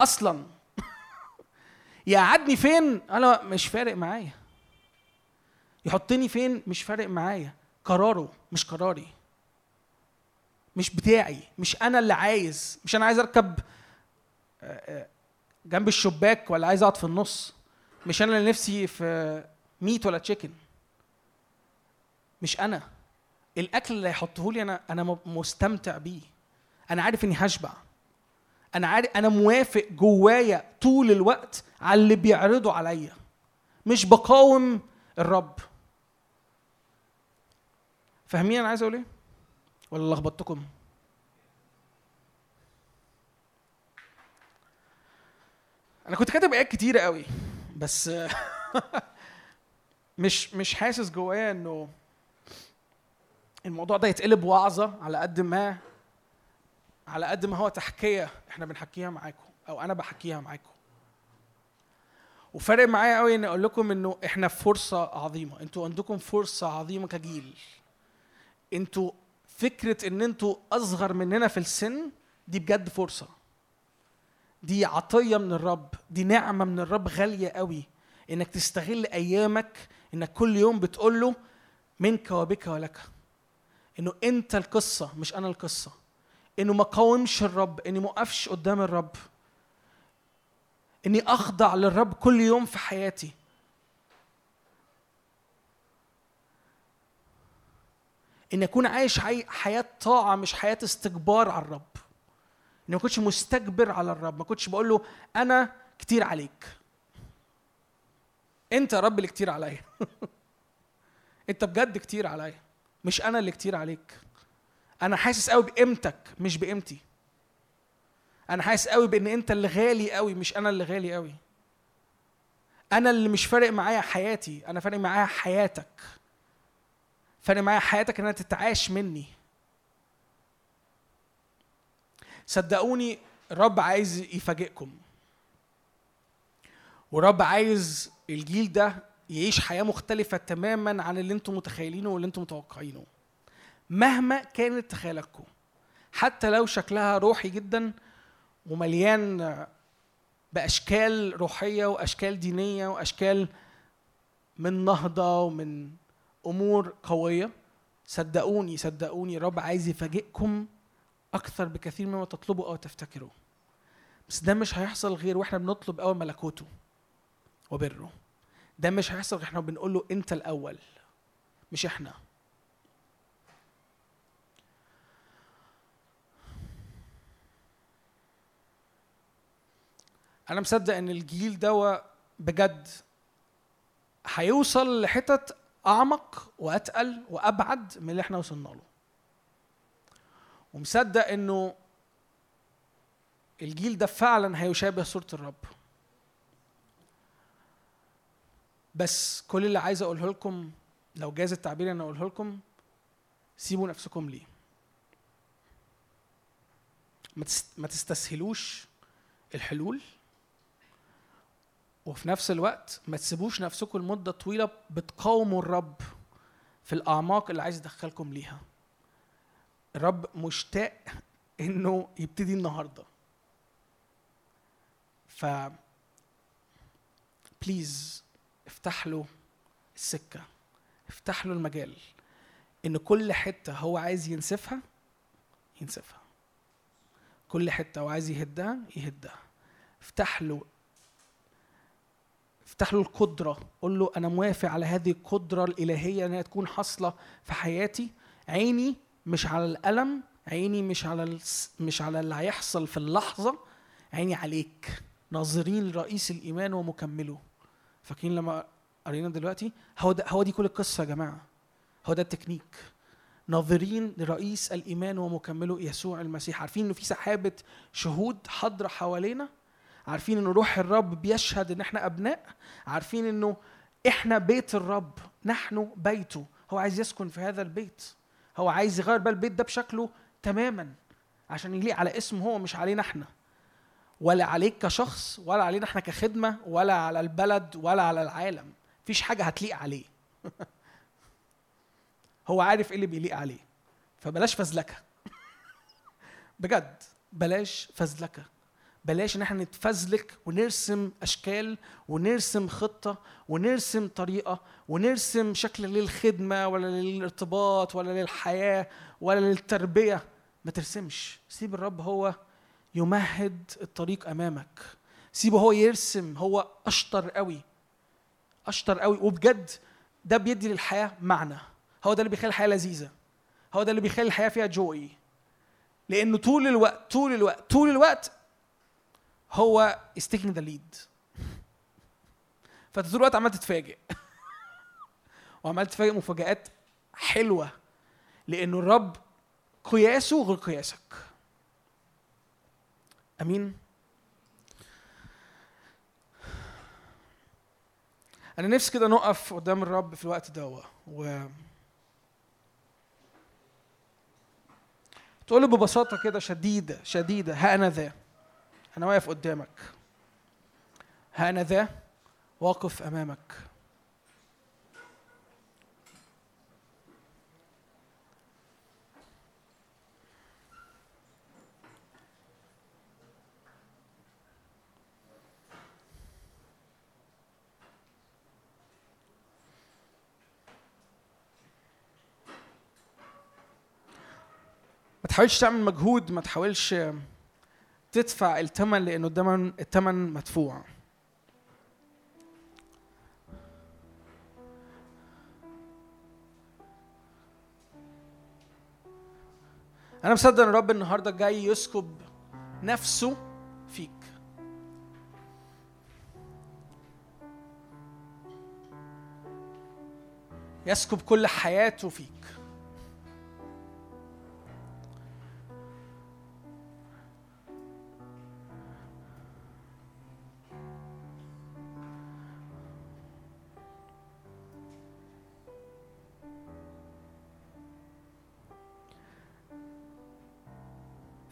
أصلا. <laughs> يقعدني فين؟ أنا مش فارق معايا. يحطني فين؟ مش فارق معايا. قراره مش قراري. مش بتاعي مش أنا اللي عايز. مش أنا عايز أركب آه، آه، جنب الشباك ولا عايز أقعد في النص. مش أنا اللي نفسي في ميت ولا تشيكن مش أنا. الأكل اللي هيحطه لي أنا أنا مستمتع بيه. أنا عارف إني هشبع. أنا عارف أنا موافق جوايا طول الوقت على اللي بيعرضه عليا. مش بقاوم الرب. فاهمين أنا عايز أقول إيه؟ ولا لخبطتكم؟ أنا كنت كاتب آيات كتيرة قوي بس <laughs> مش مش حاسس جوايا انه الموضوع ده يتقلب وعظة على قد ما على قد ما هو تحكية إحنا بنحكيها معاكم أو أنا بحكيها معاكم. وفارق معايا قوي اني أقول لكم انه إحنا في فرصة عظيمة أنتوا عندكم فرصة عظيمة كجيل. أنتوا فكرة ان أنتوا اصغر مننا في السن دي بجد فرصة. دي عطية من الرب دي نعمة من الرب غالية قوي. انك تستغل ايامك انك كل يوم بتقول له منك وبك ولك. انه انت القصة مش أنا القصة. انه ما قاومش الرب اني ما قدام الرب. اني اخضع للرب كل يوم في حياتي. اني أكون عايش حي- حياة طاعة مش حياة استكبار على الرب. اني ما كنتش مستكبر على الرب ما كنتش بقول له أنا كتير عليك. أنت يا رب اللي كتير عليا. <laughs> أنت بجد كتير عليا. مش أنا اللي كتير عليك. أنا حاسس قوي بقيمتك مش بقيمتي. أنا حاسس قوي بإن أنت اللي غالي قوي مش أنا اللي غالي قوي. أنا اللي مش فارق معايا حياتي أنا فارق معايا حياتك. فارق معايا حياتك إنها تتعاش مني. صدقوني الرب عايز يفاجئكم. ورب عايز الجيل ده يعيش حياة مختلفة تماما عن اللي أنتم متخيلينه واللي أنتم متوقعينه. مهما كانت تخيلاتكم حتى لو شكلها روحي جدا ومليان بأشكال روحية وأشكال دينية وأشكال من نهضة ومن أمور قوية. صدقوني صدقوني الرب عايز يفاجئكم أكثر بكثير مما تطلبوا أو تفتكروا بس ده مش هيحصل غير وإحنا بنطلب أول ملكوته وبره. ده مش هيحصل إحنا بنقول له أنت الأول مش إحنا. أنا مصدق إن الجيل ده بجد هيوصل لحتت أعمق وأتقل وأبعد من اللي إحنا وصلنا له. ومصدق إنه الجيل ده فعلا هيشابه صورة الرب. بس كل اللي عايز أقوله لكم لو جاز التعبير أنا أقوله لكم سيبوا نفسكم ليه. ما تستسهلوش الحلول. وفي نفس الوقت ما تسيبوش نفسكم لمدة طويلة بتقاوموا الرب في الأعماق اللي عايز يدخلكم ليها. الرب مشتاق إنه يبتدي النهاردة. ف بليز افتح له السكة. افتح له المجال. إن كل حتة هو عايز ينسفها ينسفها. كل حتة هو عايز يهدها يهدها. افتح له افتح له القدرة قول له أنا موافق على هذه القدرة الإلهية إنها تكون حاصلة في حياتي. عيني مش على الألم عيني مش على مش على اللي هيحصل في اللحظة. عيني عليك. ناظرين لرئيس الإيمان ومكمله. فاكرين لما قرينا دلوقتي؟ هو ده هو دي كل القصة يا جماعة. هو ده التكنيك. ناظرين لرئيس الإيمان ومكمله يسوع المسيح. عارفين إنه في سحابة شهود حاضرة حوالينا؟ عارفين إنه روح الرب بيشهد إن إحنا أبناء عارفين إنه إحنا بيت الرب نحن بيته. هو عايز يسكن في هذا البيت. هو عايز يغير بقى البيت ده بشكله تماما عشان يليق على اسمه هو مش علينا إحنا. ولا عليك كشخص ولا علينا إحنا كخدمة ولا على البلد ولا على العالم. مفيش حاجة هتليق عليه. <laughs> هو عارف إيه اللي بيليق عليه. فبلاش فزلكة. <laughs> بجد بلاش فزلكة. بلاش إن إحنا نتفزلك ونرسم أشكال ونرسم خطة ونرسم طريقة ونرسم شكل للخدمة ولا للارتباط ولا للحياة ولا للتربية. ما ترسمش. سيب الرب هو يمهد الطريق أمامك. سيبه هو يرسم. هو أشطر قوي. أشطر قوي. وبجد ده بيدي للحياة معنى. هو ده اللي بيخلي الحياة لذيذة. هو ده اللي بيخلي الحياة فيها جوي لأنه طول الوقت طول الوقت طول الوقت هو taking the lead. فانت طول الوقت عمال تتفاجئ. <laughs> وعمال تتفاجئ مفاجآت حلوة. لأنه الرب قياسه غير قياسك. أمين؟ أنا نفسي كده نقف قدام الرب في الوقت ده و تقول له ببساطة كده شديدة شديدة. ها أنا ذا. أنا واقف قدامك. أنا ذا واقف أمامك. ما تحاولش تعمل مجهود ما تحاولش تدفع الثمن لأنه الثمن الثمن مدفوع. أنا مصدق إن الرب النهارده جاي يسكب نفسه فيك. يسكب كل حياته فيك.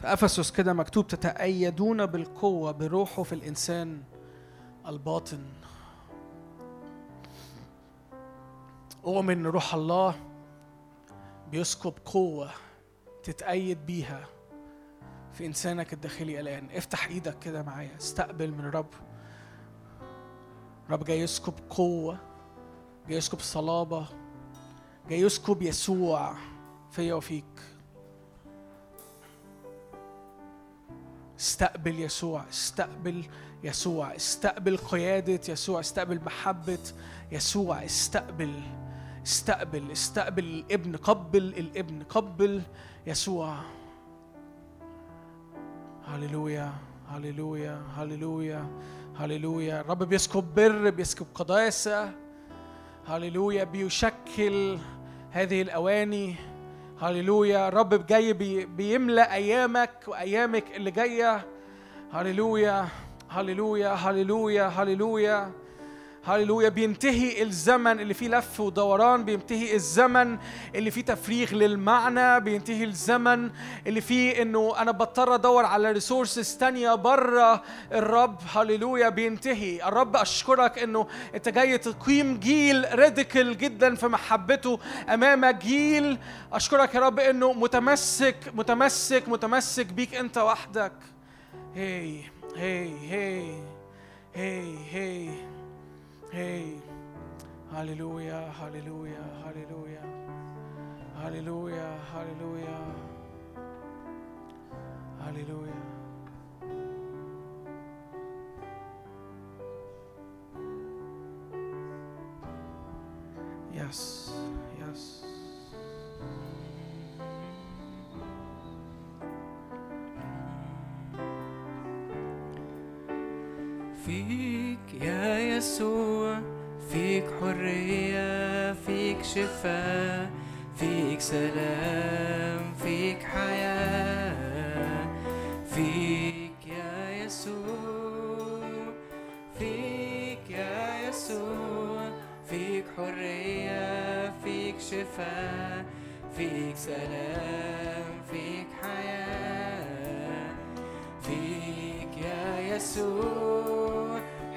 في أفسس كده مكتوب تتأيدون بالقوة بروحه في الإنسان الباطن. أؤمن إن روح الله بيسكب قوة تتأيد بيها في إنسانك الداخلي الآن. افتح إيدك كده معايا استقبل من الرب الرب جاي يسكب قوة جاي يسكب صلابة جاي يسكب يسوع فيا وفيك. استقبل يسوع استقبل يسوع استقبل قيادة يسوع استقبل محبة يسوع استقبل استقبل استقبل الابن قبل الابن قبل يسوع. هللويا هللويا هللويا هللويا. الرب بيسكب بر بيسكب قداسة. هللويا بيشكل هذه الأواني. هللويا. الرب جاي بي بيملأ أيامك وأيامك اللي جاية. هللويا. هللويا. هللويا. هللويا. هللويا بينتهي الزمن اللي فيه لف ودوران بينتهي الزمن اللي فيه تفريغ للمعنى بينتهي الزمن اللي فيه إنه أنا بضطر أدور على resources تانية بره الرب هللويا بينتهي. الرب أشكرك إنه أنت جاي تقيم جيل radical جدا في محبته امامك جيل. أشكرك يا رب إنه متمسك متمسك متمسك بيك أنت وحدك. هي هي هي هي هي. هي هللويا هللويا هللويا هللويا هللويا هللويا يس يس فيك يا يسوع فيك حرية فيك شفاء فيك سلام فيك حياة. فيك يا يسوع فيك يا يسوع فيك حرية فيك شفاء فيك سلام فيك حياة. فيك يا يسوع.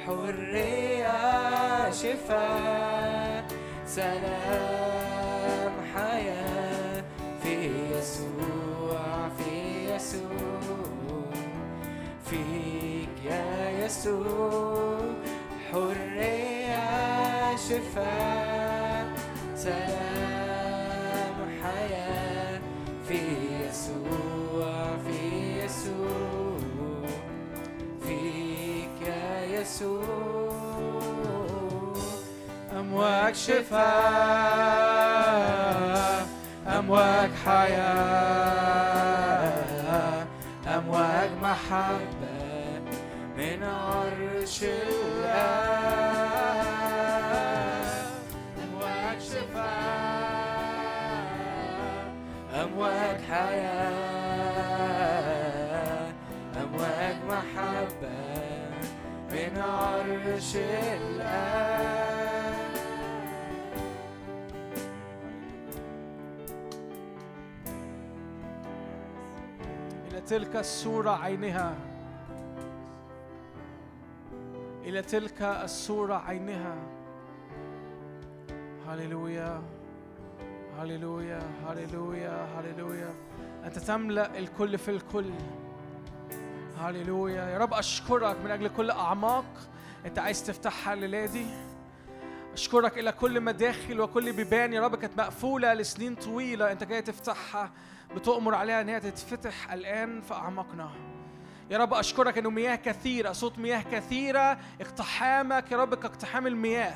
حرية شفاء سلام حياة في يسوع في يسوع في يسوع. حرية شفاء سلام يسوع أمواج شفاء أمواج حياة أمواج محبة من عرش الآب أمواج شفاء أمواج حياة أمواج محبة. من عرش الآب إلى تلك الصورة عينها إلى تلك الصورة عينها هللويا هللويا هللويا هللويا أنت تملأ الكل في الكل هللويا يا رب أشكرك من أجل كل أعماق أنت عايز تفتحها الليلة دي أشكرك إلى كل مداخل وكل بيبان يا رب كانت مقفولة لسنين طويلة أنت جاي تفتحها بتؤمر عليها إن هي تتفتح الآن في أعماقنا. يا رب أشكرك إنه مياه كثيرة صوت مياه كثيرة اقتحامك يا رب كاقتحام المياه.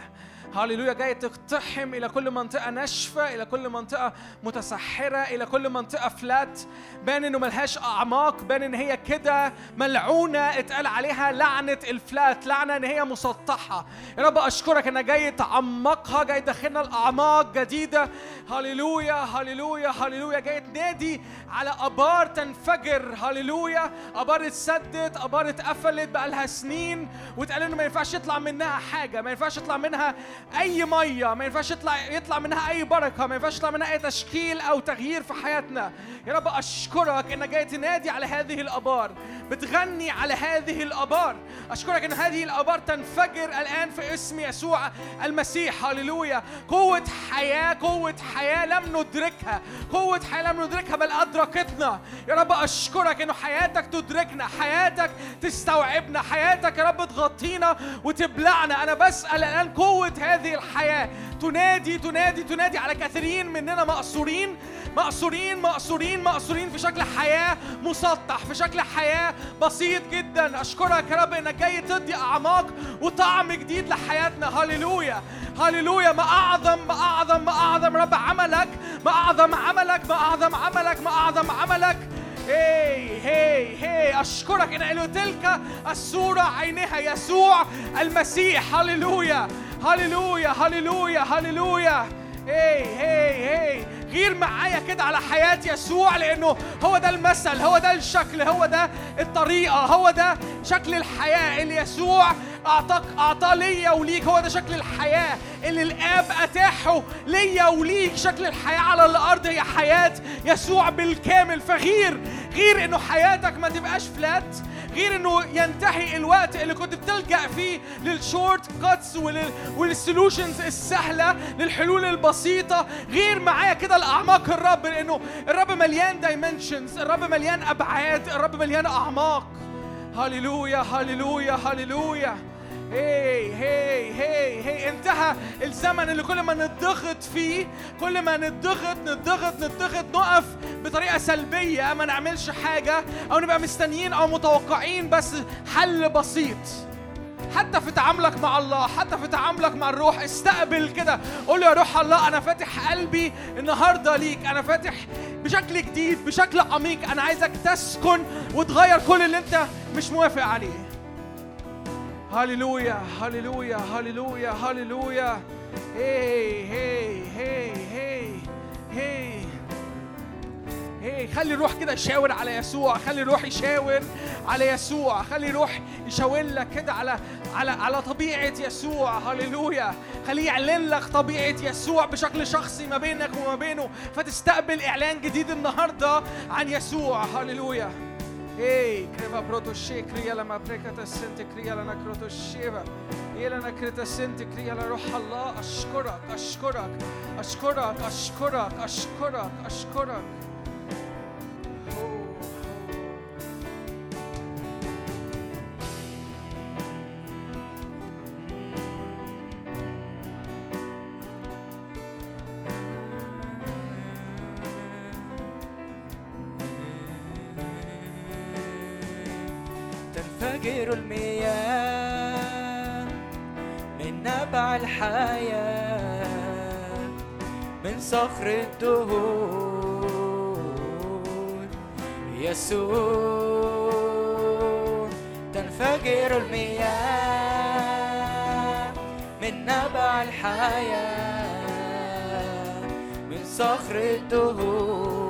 هللويا جاي تقتحم إلى كل منطقة ناشفة إلى كل منطقة متسحرة إلى كل منطقة فلات بان إنه ملهاش أعماق بان إن هي كده ملعونة اتقال عليها لعنة الفلات لعنة إن هي مسطحة. يا رب أشكرك إنك جاي تعمقها جاي تدخلنا الأعماق جديدة. هللويا هللويا هللويا جاي تنادي على أبار تنفجر. هللويا أبار اتسدت أبار اتقفلت بقالها سنين. واتقال إنه ما ينفعش يطلع منها حاجة ما ينفعش يطلع منها أي مية ما ينفعش يطلع يطلع منها أي بركة ما ينفعش يطلع منها أي تشكيل أو تغيير في حياتنا. يا رب أشكرك إنك جاي تنادي على هذه الأبار بتغني على هذه الأبار. أشكرك إن هذه الأبار تنفجر الآن في اسم يسوع المسيح. هللويا. قوة حياة قوة حياة لم ندركها. قوة حياة لم ندركها بل أدركتنا. يا رب أشكرك إنه حياتك تدركنا حياتك تستوعبنا حياتك يا رب تغطينا وتبلعنا. أنا بسأل الآن قوة هذه الحياة. تنادي تنادي تنادي على كثيرين مننا مقصورين مقصورين مقصورين مقصورين في شكل حياة مسطح في شكل حياة بسيط جدا. أشكرك يا رب إنك جاي تدي أعماق وطعم جديد لحياتنا. هللويا. هللويا. ما أعظم ما أعظم ما أعظم رب عملك. ما أعظم عملك ما أعظم عملك ما أعظم عملك. هي هي هي. أشكرك ان له تلك الصورة عينها يسوع المسيح. هللويا. هللويا هللويا هللويا. هي هي هي غير معايا كده على حياة يسوع لأنه هو ده المثل هو ده الشكل هو ده الطريقة هو ده شكل الحياة. اللي يسوع أعطاك أعطاه ليا وليك هو ده شكل الحياة. اللي الآب أتاحه ليا وليك شكل الحياة على الأرض هي حياة يسوع بالكامل. فغير غير إنه حياتك ما تبقاش flat غير إنه ينتهي الوقت اللي كنت بتلجأ فيه لل shortcuts ولل solutions السهلة للحلول البسيطة. غير معايا كده لاعماق الرب لأنه الرب مليان دايمنشنز الرب مليان أبعاد الرب مليان أعماق. هللويا هللويا هللويا هي هي هي هي انتهى الزمن اللي كل ما نضغط فيه كل ما نضغط نضغط نضغط نقف بطريقة سلبية. ما نعملش حاجة أو نبقى مستنيين أو متوقعين بس حل بسيط. حتى في تعاملك مع الله حتى في تعاملك مع الروح استقبل كده. قول يا روح الله أنا فاتح قلبي النهارده ليك. أنا فاتح بشكل جديد بشكل عميق. أنا عايزك تسكن وتغير كل اللي أنت مش موافق عليه. هللويا هللويا هللويا هللويا هي هي هي هي هي هي خلي الروح كده يشاور على يسوع خلي الروح يشاور على يسوع خلي الروح يشاور لك كده على على على طبيعة يسوع. هللويا خليه يعلن لك طبيعة يسوع بشكل شخصي ما بينك وما بينه. فتستقبل إعلان جديد النهاردة عن يسوع. هللويا Ehi, creva proto she, cria la ma precata sente, cria la nakroto sheva. إلى نكرة سنت كريا لروح الله أشكرك أشكرك أشكرك أشكرك أشكرك أشكرك الحياة من صخر الدهور. يسوع تنفجر المياه من نبع الحياة من صخر الدهور.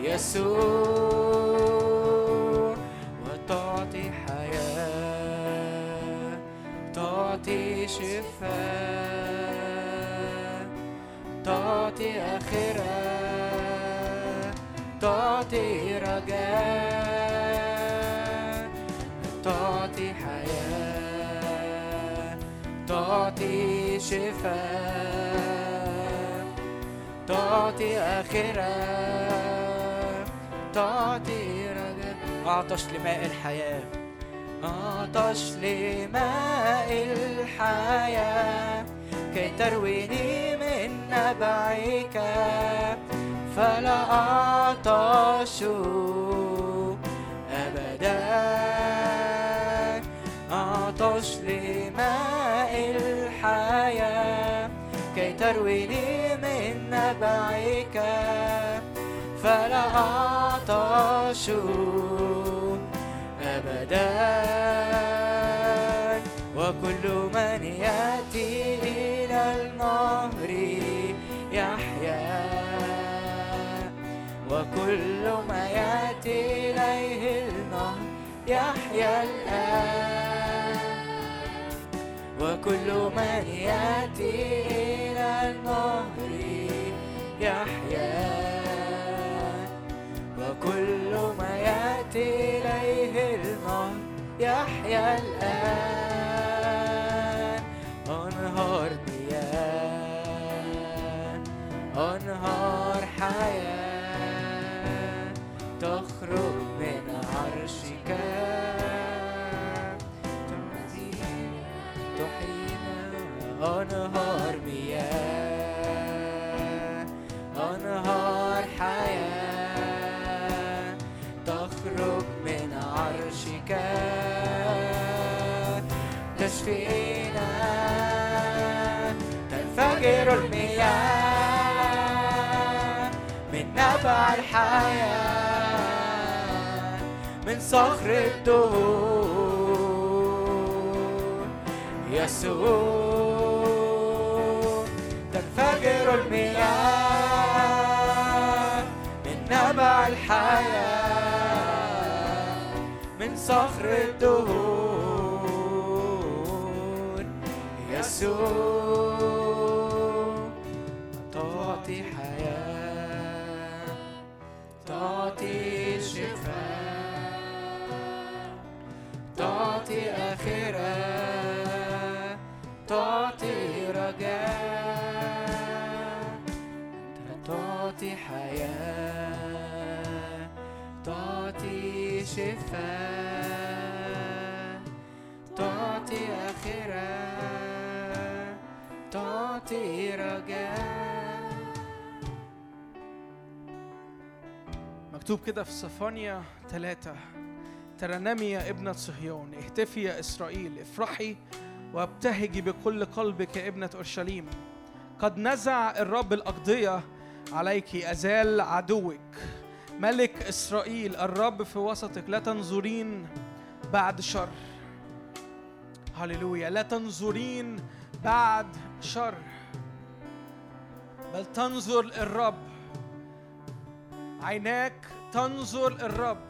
يسوع شفاء تعطي آخرة. تعطي رجاء تعطي حياة. تعطي شفاء تعطي آخرة. تعطي رجاء أعطش لماء الحياة. أعطش لماء الحياة كي ترويني من نبعك. فلا أعطش أبدا. أعطش لماء الحياة كي ترويني من نبعك. فلا أعطش أبدا. وكل من يأتي إلى النهر يحيا. وكل ما يأتي إليه النهر يحيا الآن. وكل من يأتي إلى النهر يحيا. وكل يأتي إليه النهر يحيا الآن. أنهار مياه أنهار حياة تخرج من عرشك. تحيينا أنهار مياه. أنهار حياة عرشك تشفينا. تنفجر المياه من نبع الحياة من صخر الدهور يسوع تنفجر المياه. صخر الدهور. يسوع تعطي حياة تعطي شفاء تعطي آخرة تعطي رجاء. تعطي حياة. شفاء تعطي آخرة تعطي رجاء مكتوب كده في صفانيا ثلاثة ترنمي يا ابنة صهيون اهتفي يا إسرائيل افرحي وابتهجي بكل قلبك يا ابنة أورشليم. قد نزع الرب الأقضية عليك أزال عدوك. ملك إسرائيل الرب في وسطك لا تنظرين بعد شر. هللويا. لا تنظرين بعد شر. بل تنظر الرب عيناك تنظر الرب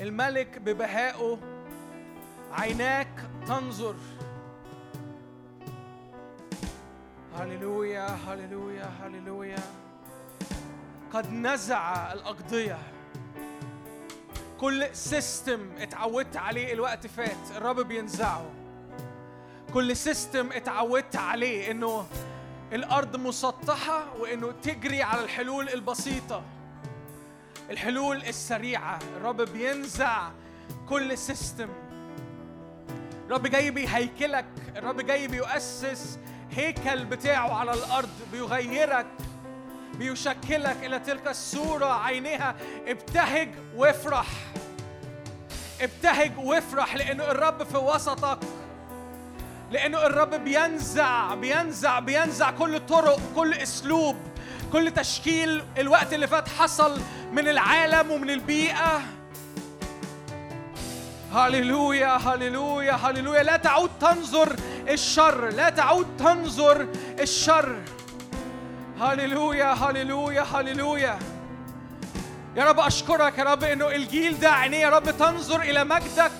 الملك ببهائه. عيناك تنظر. هللويا هللويا هللويا. قد نزع الأقضية. كل system اتعودت عليه الوقت فات الرب بينزعه. كل system اتعودت عليه إنه الأرض مسطحة وإنه تجري على الحلول البسيطة. الحلول السريعة الرب بينزع كل سيستم الرب جاي بيهيكلك الرب جاي بيؤسس هيكل بتاعه على الأرض بيغيرك بيشكلك إلى تلك الصورة. عينها ابتهج وافرح. ابتهج وافرح لأنه الرب في وسطك. لأنه الرب بينزع بينزع بينزع كل طرق كل أسلوب كل تشكيل الوقت اللي فات حصل من العالم ومن البيئة. هللويا هللويا هللويا. لا تعود تنظر الشر لا تعود تنظر الشر. هللويا هللويا هللويا يا رب أشكرك يا رب إنه الجيل ده عينيه يا رب تنظر إلى مجدك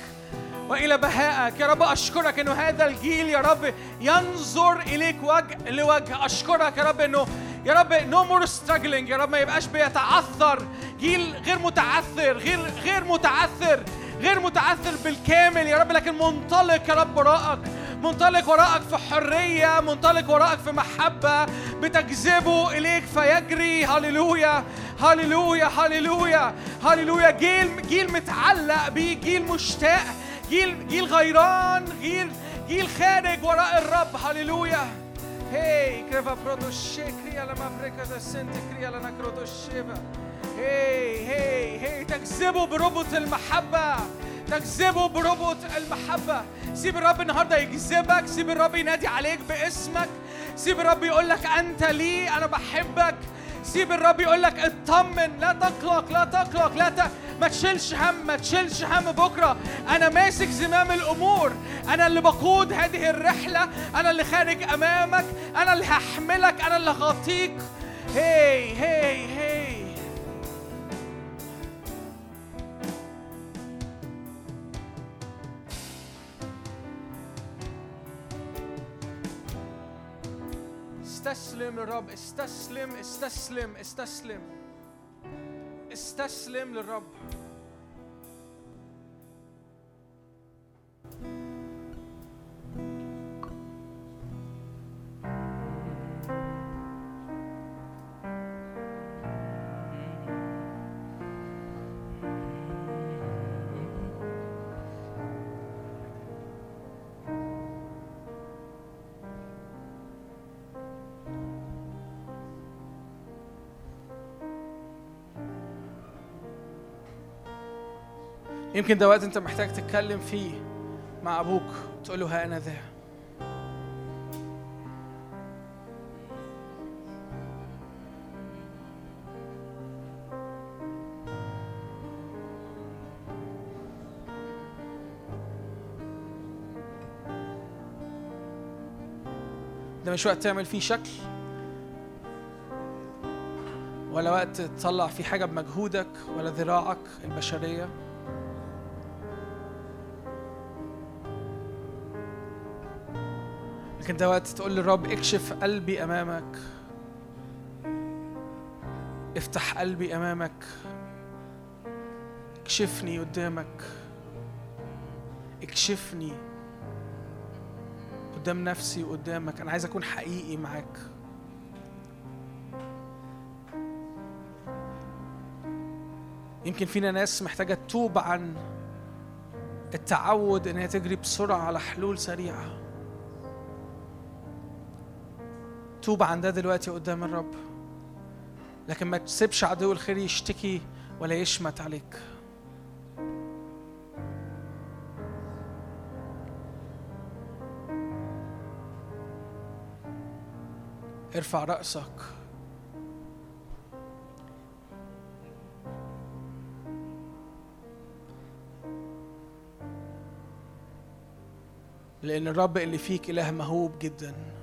وإلى بهائك يا رب أشكرك إنه هذا الجيل يا رب ينظر إليك وجه لوجه أشكرك يا رب إنه يا رب no more struggling يا رب ما يبقاش بيتعثر جيل غير متعثر غير غير متعثر غير متعثر بالكامل يا رب لكن منطلق يا رب وراءك. منطلق وراءك في حرية منطلق وراءك في محبة بتجذبه إليك فيجري. هللويا هللويا هللويا هللويا. جيل جيل متعلق بيه جيل مشتاق جيل جيل غيران جيل جيل خارج وراء الرب. هللويا. هي كريفا بروتو شيكريا لما بريكا دا سنت كريا لنا كروتو شيفا هي هي هي. بربط المحبة. تجذبه بربط المحبة. سيب الرب النهاردة يجذبك سيب الرب ينادي عليك باسمك. سيب الرب يقول لك أنت لي أنا بحبك. سيب الرب يقول لك اطمن. لا تقلق لا تقلق لا ت... ما تشيلش هم ما تشيلش هم بكرة. أنا ماسك زمام الأمور. أنا اللي بقود هذه الرحلة. أنا اللي خارج أمامك. أنا اللي هحملك. أنا اللي هغطيك. هي هي هي. استسلم للرب استسلم استسلم استسلم. استسلم للرب. يمكن ده وقت انت محتاج تتكلم فيه مع أبوك تقول له ها أنا ذا. ده مش وقت تعمل فيه شكل ولا وقت تطلع فيه حاجة بمجهودك ولا ذراعك البشرية. لكن ده وقت تقول للرب اكشف قلبي أمامك. افتح قلبي أمامك. اكشفني قدامك. اكشفني قدام نفسي وقدامك. أنا عايز أكون حقيقي معاك. يمكن فينا ناس محتاجة تتوب عن التعود إن هي تجري بسرعة على حلول سريعة. توب عن ده دلوقتي قدام الرب. لكن ما تسيبش عدو الخير يشتكي ولا يشمت عليك. ارفع رأسك. لأن الرب اللي فيك إله مهوب جداً.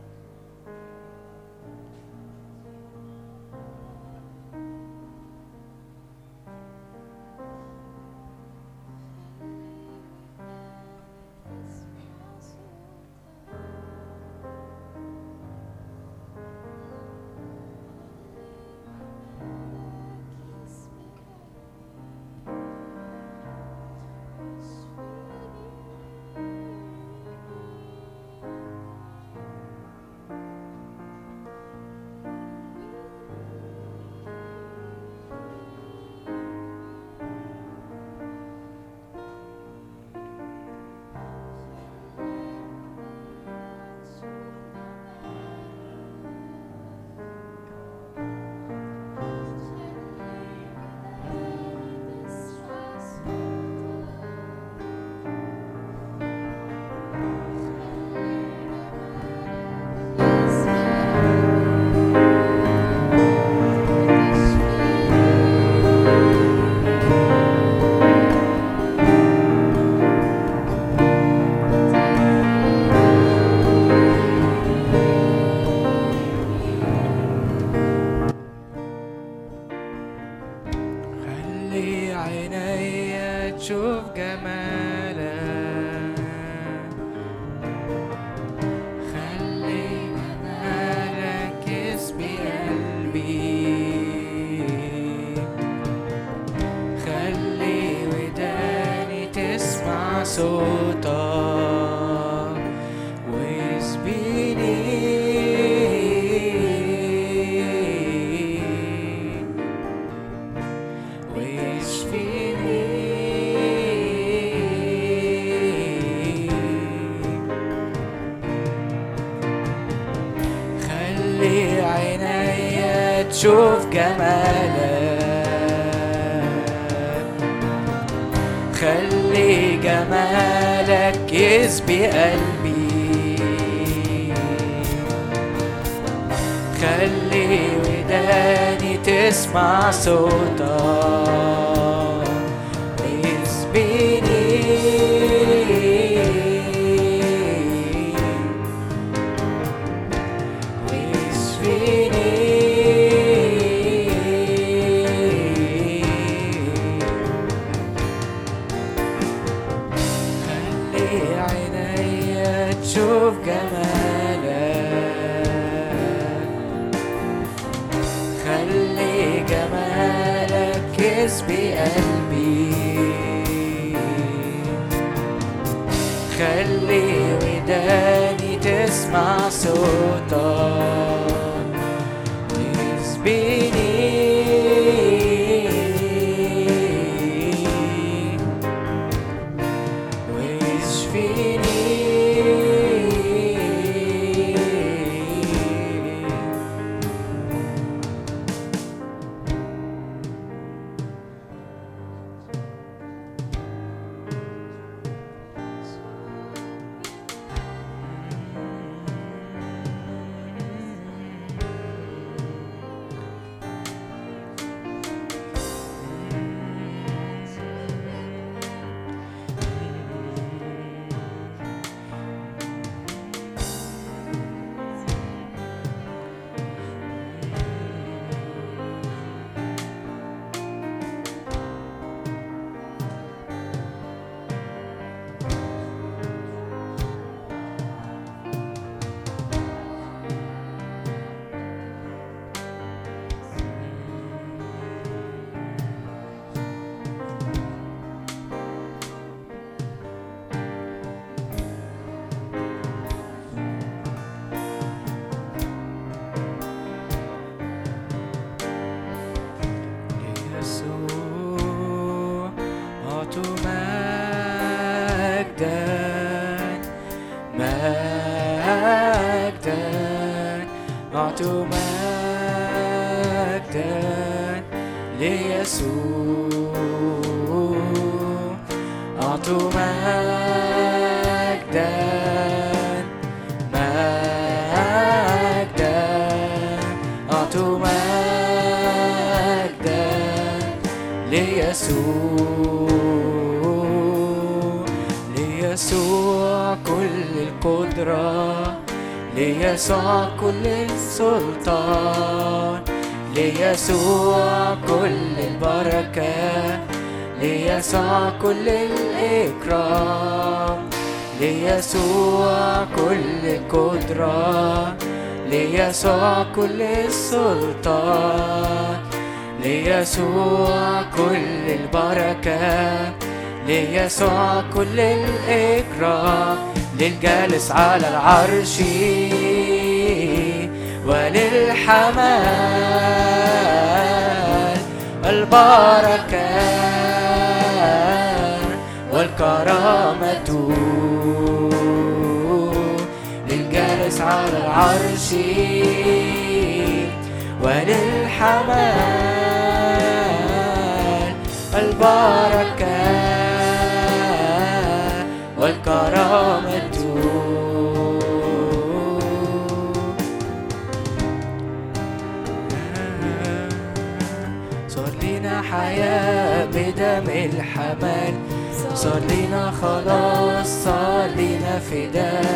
عرشي وللحمال البركة والكرامة. صار لنا حياة بدم الحمل. صار لنا خلاص صار لنا فداء.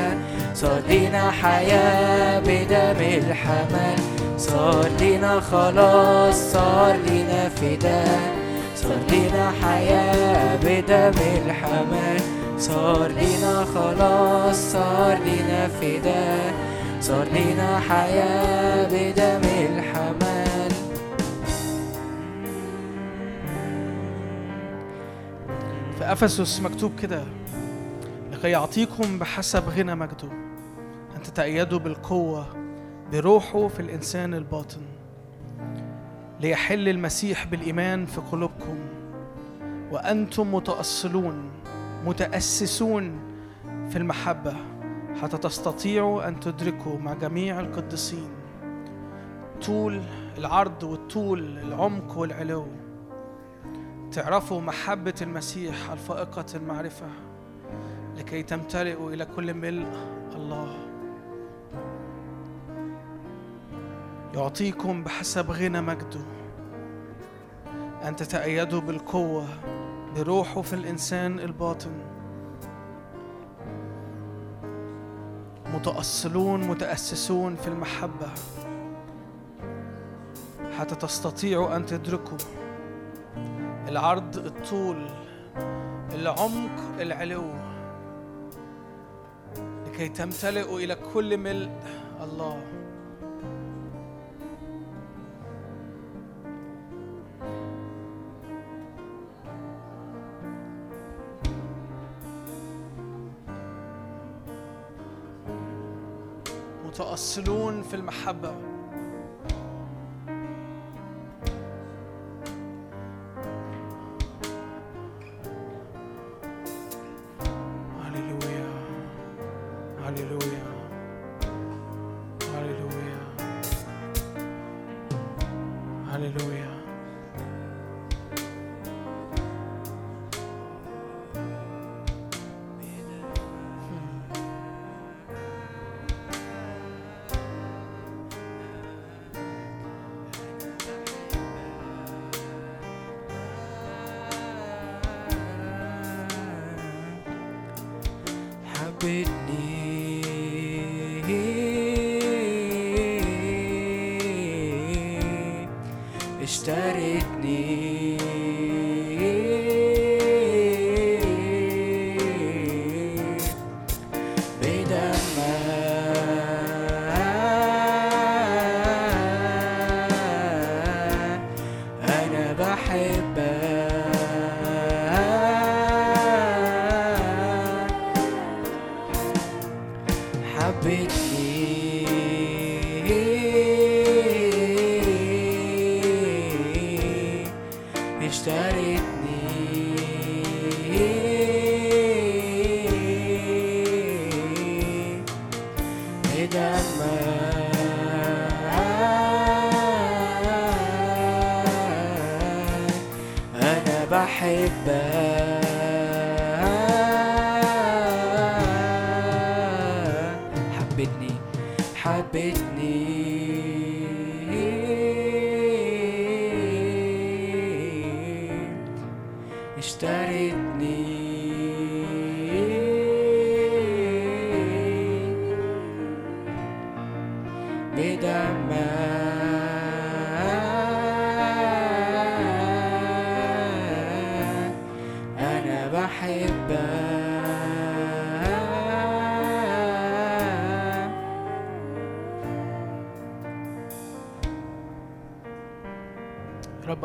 صار لينا حياة بدم الحمل. صار لينا خلاص صار لينا فداء. صار لينا حياة بدم الحمل. صار لينا خلاص صار لينا فداء. صار لينا حياة بدم الحمل. في أفسس مكتوب كده. لكي يعطيكم بحسب غنى مجده. أن تتأيدوا بالقوة بروحه في الإنسان الباطن. ليحل المسيح بالإيمان في قلوبكم. وأنتم متأصلون متأسسون في المحبة حتى تستطيعوا أن تدركوا مع جميع القديسين. طول العرض والطول العمق والعلو. تعرفوا محبة المسيح الفائقة المعرفة. لكي تمتلئوا إلى كل ملء الله. يعطيكم بحسب غنى مجده أن تتأيدوا بالقوة بروحه في الإنسان الباطن. متأصلون متأسسون في المحبة حتى تستطيعوا أن تدركوا العرض الطول العمق العلو. لكي تمتلئوا إلى كل ملء الله. متأصلون في المحبة.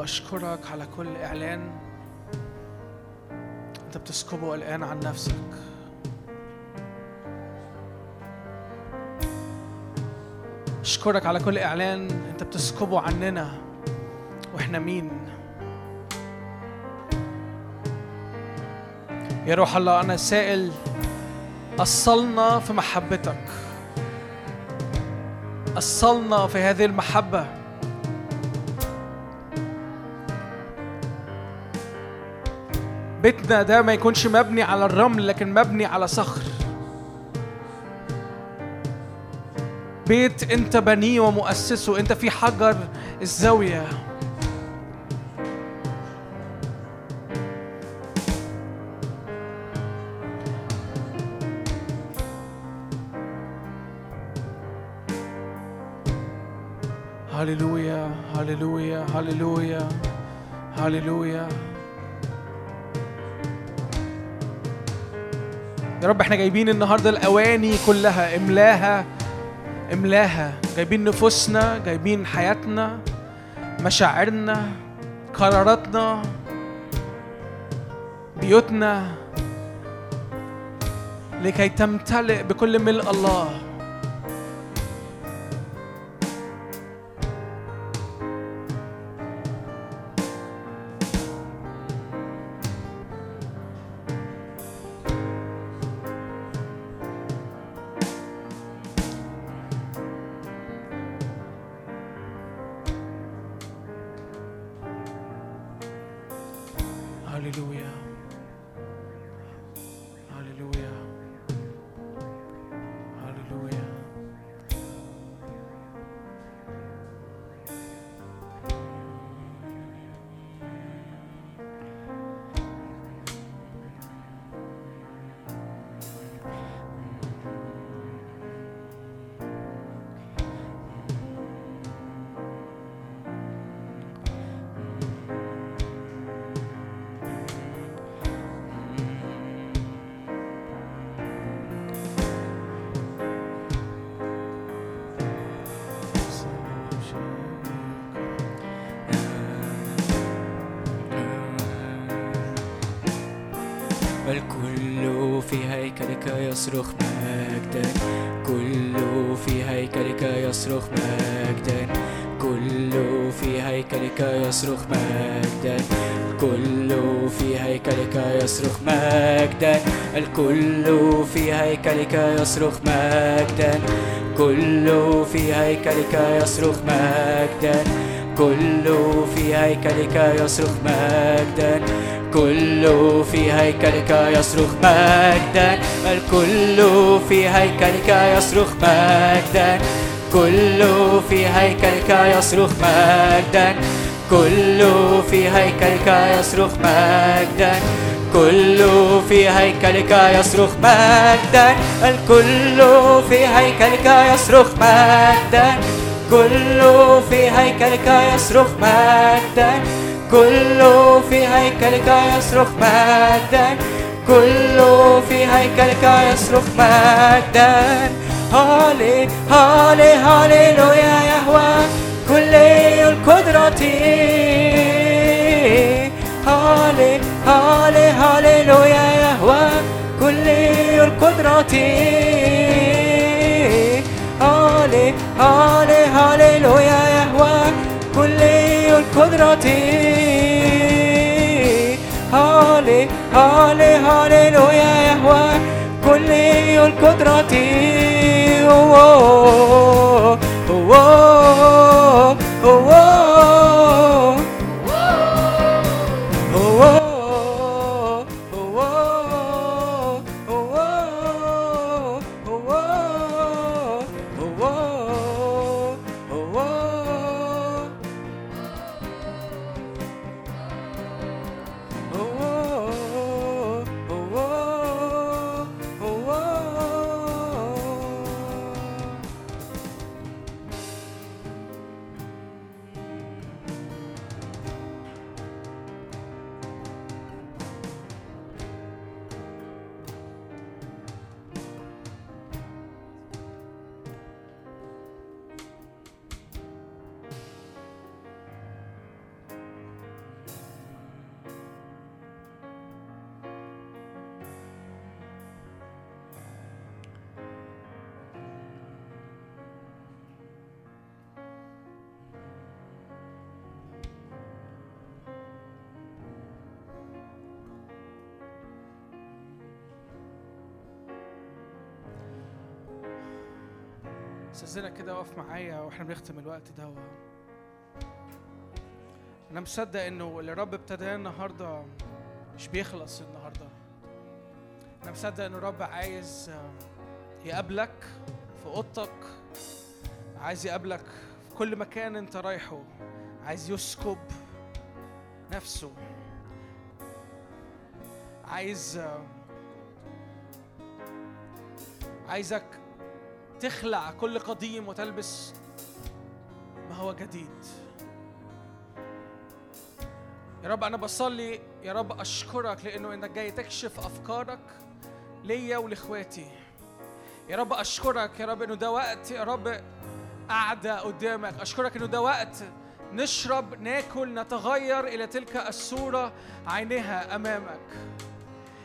رب أشكرك على كل إعلان أنت بتسكبه الآن عن نفسك. أشكرك على كل إعلان أنت بتسكبه عننا. وإحنا مين؟ يا روح الله أنا سائل. أصلنا في محبتك. أصلنا في هذه المحبة. بيتنا ده ما يكونش مبني على الرمل لكن مبني على صخر. بيت انت بنيه ومؤسسه انت في حجر الزاوية. هللويا هللويا هللويا هللويا. يا رب إحنا جايبين النهارده الاواني كلها املاها املاها. جايبين نفوسنا جايبين حياتنا مشاعرنا قراراتنا بيوتنا. لكي تمتلئ بكل ملء الله. في هيكلك يصرخ مجدا. كل في هيكلك يصرخ مجدا. كل في هيكلك يصرخ مجدا. الكل في هيكلك يصرخ مجدا. الكل في هيكلك يصرخ مجدا. كل في هيكلك يصرخ مجدا. كل في هيكلك يصرخ مجدا. كل في هيكلك يصرخ مجدا. الكل في هيكلك يصرخ مجدا كل في هيكلك يصرخ مجدا كل في هيكلك يصرخ مجدا كل في هيكلك يصرخ مجدا الكل في هيكلك يصرخ مجدا كل في هيكلك يصرخ مجدا كل في هيكلك يصرخ مجدا كل في هيكلك يصرخ مجدا هالي هالي هاليلويا يهوى كل القدرة هالي هالي هاليلويا يهوى كل القدرة هالي هالي هاليلويا يهوى كل القدرة هالي هالي هاليلويا يهوى كل القدرة أوه أوه أوه وإحنا بنختم الوقت ده أنا مصدق إنه اللي الرب ابتداه النهارده مش بيخلص النهارده. أنا مصدق ان الرب عايز يقابلك في أوضتك عايز يقابلك في كل مكان أنت رايحه عايز يسكب نفسه عايز عايزك تخلع كل قديم وتلبس ما هو جديد. يا رب أنا بصلي يا رب أشكرك لأنه إنك جاي تكشف أفكارك ليا ولإخواتي. يا رب أشكرك يا رب إنه ده وقت يا رب قاعدة قدامك. أشكرك إنه ده وقت نشرب ناكل نتغير إلى تلك الصورة عينها أمامك.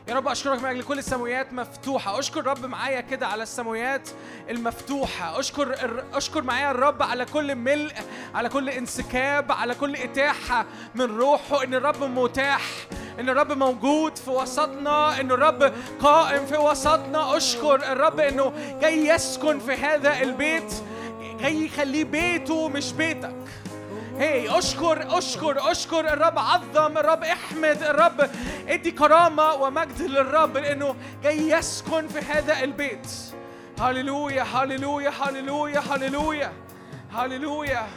يا رب أشكرك من أجل كل السماويات مفتوحة. أشكر رب معايا كده على السماويات المفتوحة. أشكر أشكر معايا الرب على كل ملء على كل انسكاب على كل إتاحة من روحه. إن الرب متاح إن الرب موجود في وسطنا إن الرب قائم في وسطنا. أشكر الرب إنه جاي يسكن في هذا البيت جاي يخليه بيته مش بيتك. هي أشكر أشكر أشكر الرب عظم الرب احمد الرب ادي كرامة ومجد للرب لأنه جاي يسكن في هذا البيت. هللويا هللويا هللويا هللويا هللويا.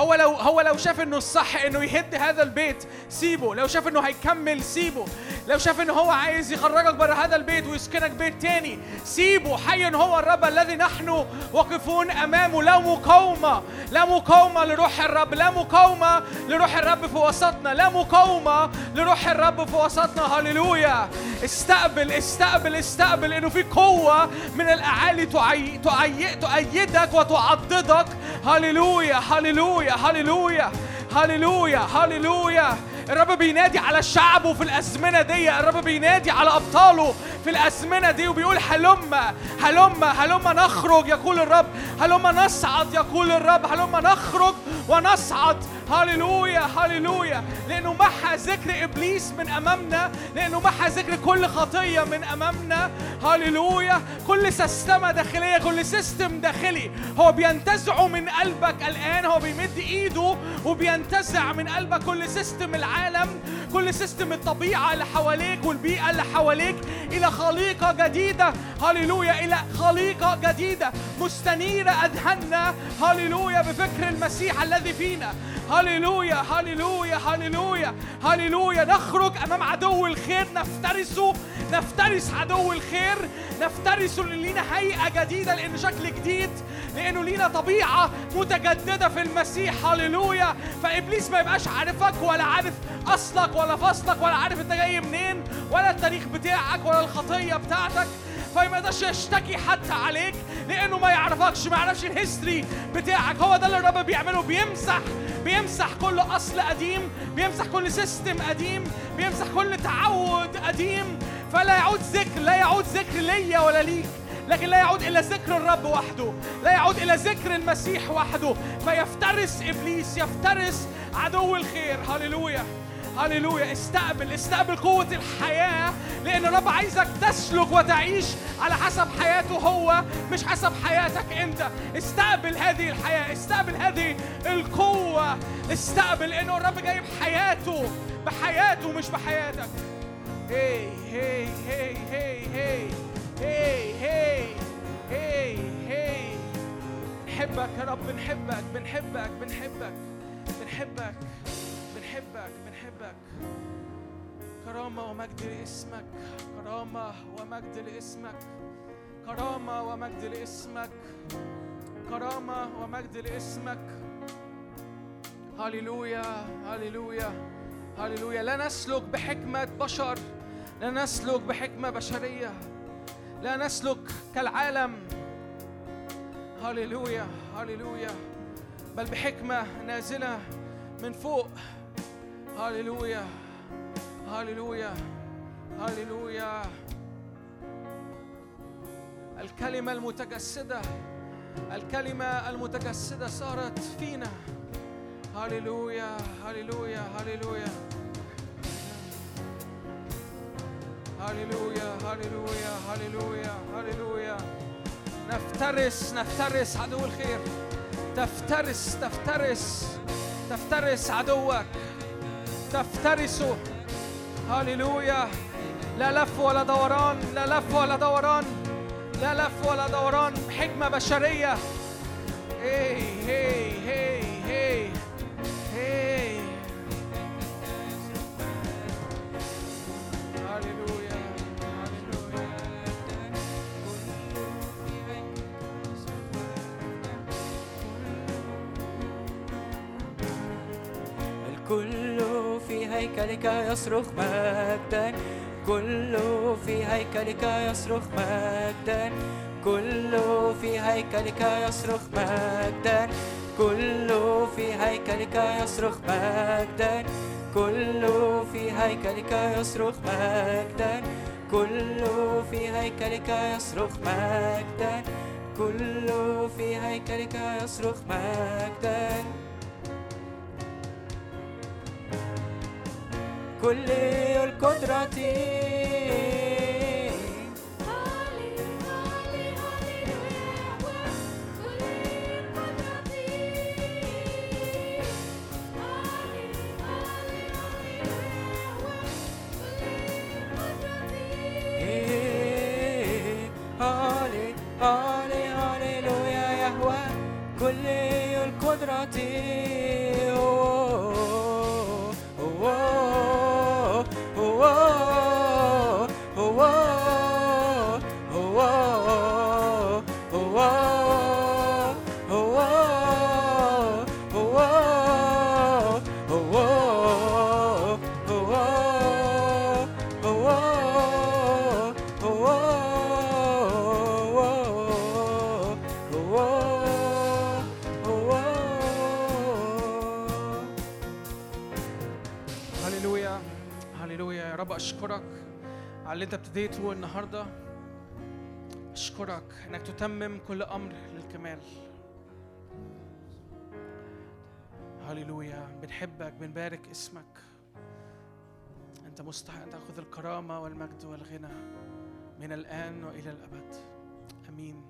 هو لو هو لو شاف إنه الصح إنه يهد هذا البيت سيبه. لو شاف إنه هيكمل سيبه. لو شاف إنه هو عايز يخرجك بره هذا البيت ويسكنك بيت تاني سيبه. حي هو الرب الذي نحن واقفون أمامه. لا مقاومة لا مقاومة لروح الرب لا مقاومة لروح الرب في وسطنا لا مقاومة لروح الرب في وسطنا. هللويا. استقبل استقبل استقبل إنه في قوة من الأعالي تعي... تعي... تؤيدك وتعضدك هللويا هللويا هللويا هللويا هللويا. الرب بينادي على شعبه في الأزمنة دي الرب بينادي على أبطاله في الأزمنة دي وبيقول هلم هلم هلم نخرج يقول الرب هلم نصعد يقول الرب هلم نخرج ونصعد. هللويا هللويا. لأنه محى ذكر إبليس من أمامنا لأنه محى ذكر كل خطية من أمامنا. هللويا. كل سيستم داخلية كل system داخلي. هو بينتزعه من قلبك الآن هو بيمد إيده وبينتزع من قلبك كل system العالم كل system الطبيعة اللي حواليك والبيئة اللي حواليك. إلى خليقة جديدة. هللويا. إلى خليقة جديدة. مستنيرة أذهاننا. هللويا. بفكر المسيح الذي فينا. هللويا هللويا هللويا هللويا. نخرج أمام عدو الخير نفترسه نفترس عدو الخير نفترسه لأن لينا هيئة جديدة لأن شكل جديد لأنه لينا طبيعة متجددة في المسيح. هللويا. فإبليس ما يبقاش عارفك ولا عارف أصلك ولا فصلك ولا عارف أنت جاي منين ولا التاريخ بتاعك ولا الخطية بتاعتك. فما يقدرش يشتكي حتى عليك لأنه ما يعرفكش ما يعرفش ال history بتاعك. هو ده اللي الرب بيعمله بيمسح بيمسح كل أصل قديم بيمسح كل system قديم بيمسح كل تعود قديم. فلا يعود ذكر لا يعود ذكر ليا ولا ليك لكن لا يعود إلى ذكر الرب وحده لا يعود إلى ذكر المسيح وحده. فيفترس إبليس يفترس عدو الخير. هللويا. هللويا. استقبل استقبل قوة الحياة لأن الرب عايزك تسلك وتعيش على حسب حياته هو مش حسب حياتك أنت. استقبل هذه الحياة استقبل هذه القوة. استقبل إنه الرب جايب حياته بحياته مش بحياتك. هي هي هي هي هي هي هي هي هي نحبك يا رب بنحبك بنحبك بنحبك بنحبك. بنحبك كرامة ومجد لاسمك. كرامة ومجد لاسمك. كرامة ومجد لاسمك. كرامة ومجد لاسمك. هللويا هللويا هللويا. لا نسلك بحكمة بشر. لا نسلك بحكمة بشرية. لا نسلك كالعالم. هللويا هللويا. بل بحكمة نازلة من فوق. هللويا هللويا هللويا. الكلمة المتجسدة الكلمة المتجسدة صارت فينا. هللويا هللويا هللويا. هللويا هللويا هللويا هللويا. نفترس نفترس عدو الخير. تفترس تفترس تفترس عدوك. تفترسه هللويا. لا لف ولا دوران. لا لف ولا دوران. لا لف ولا دوران. حكمة بشرية. هي هي هي الكل في هيكلك يصرخ مجدا. كل في هيكلك يصرخ مجدا. كل في هيكلك يصرخ مجدا. كل في هيكلك يصرخ مجدا. كل في هيكلك يصرخ مجدا. كل في هيكلك يصرخ مجدا. كل في هيكلك يصرخ مجدا. كل القدرة. اللي انت ابتديته النهارده أشكرك إنك تتمم كل أمر للكمال. هللويا. بنحبك بنبارك اسمك. أنت مستحق تأخذ الكرامة والمجد والغنى من الآن وإلى الأبد. آمين.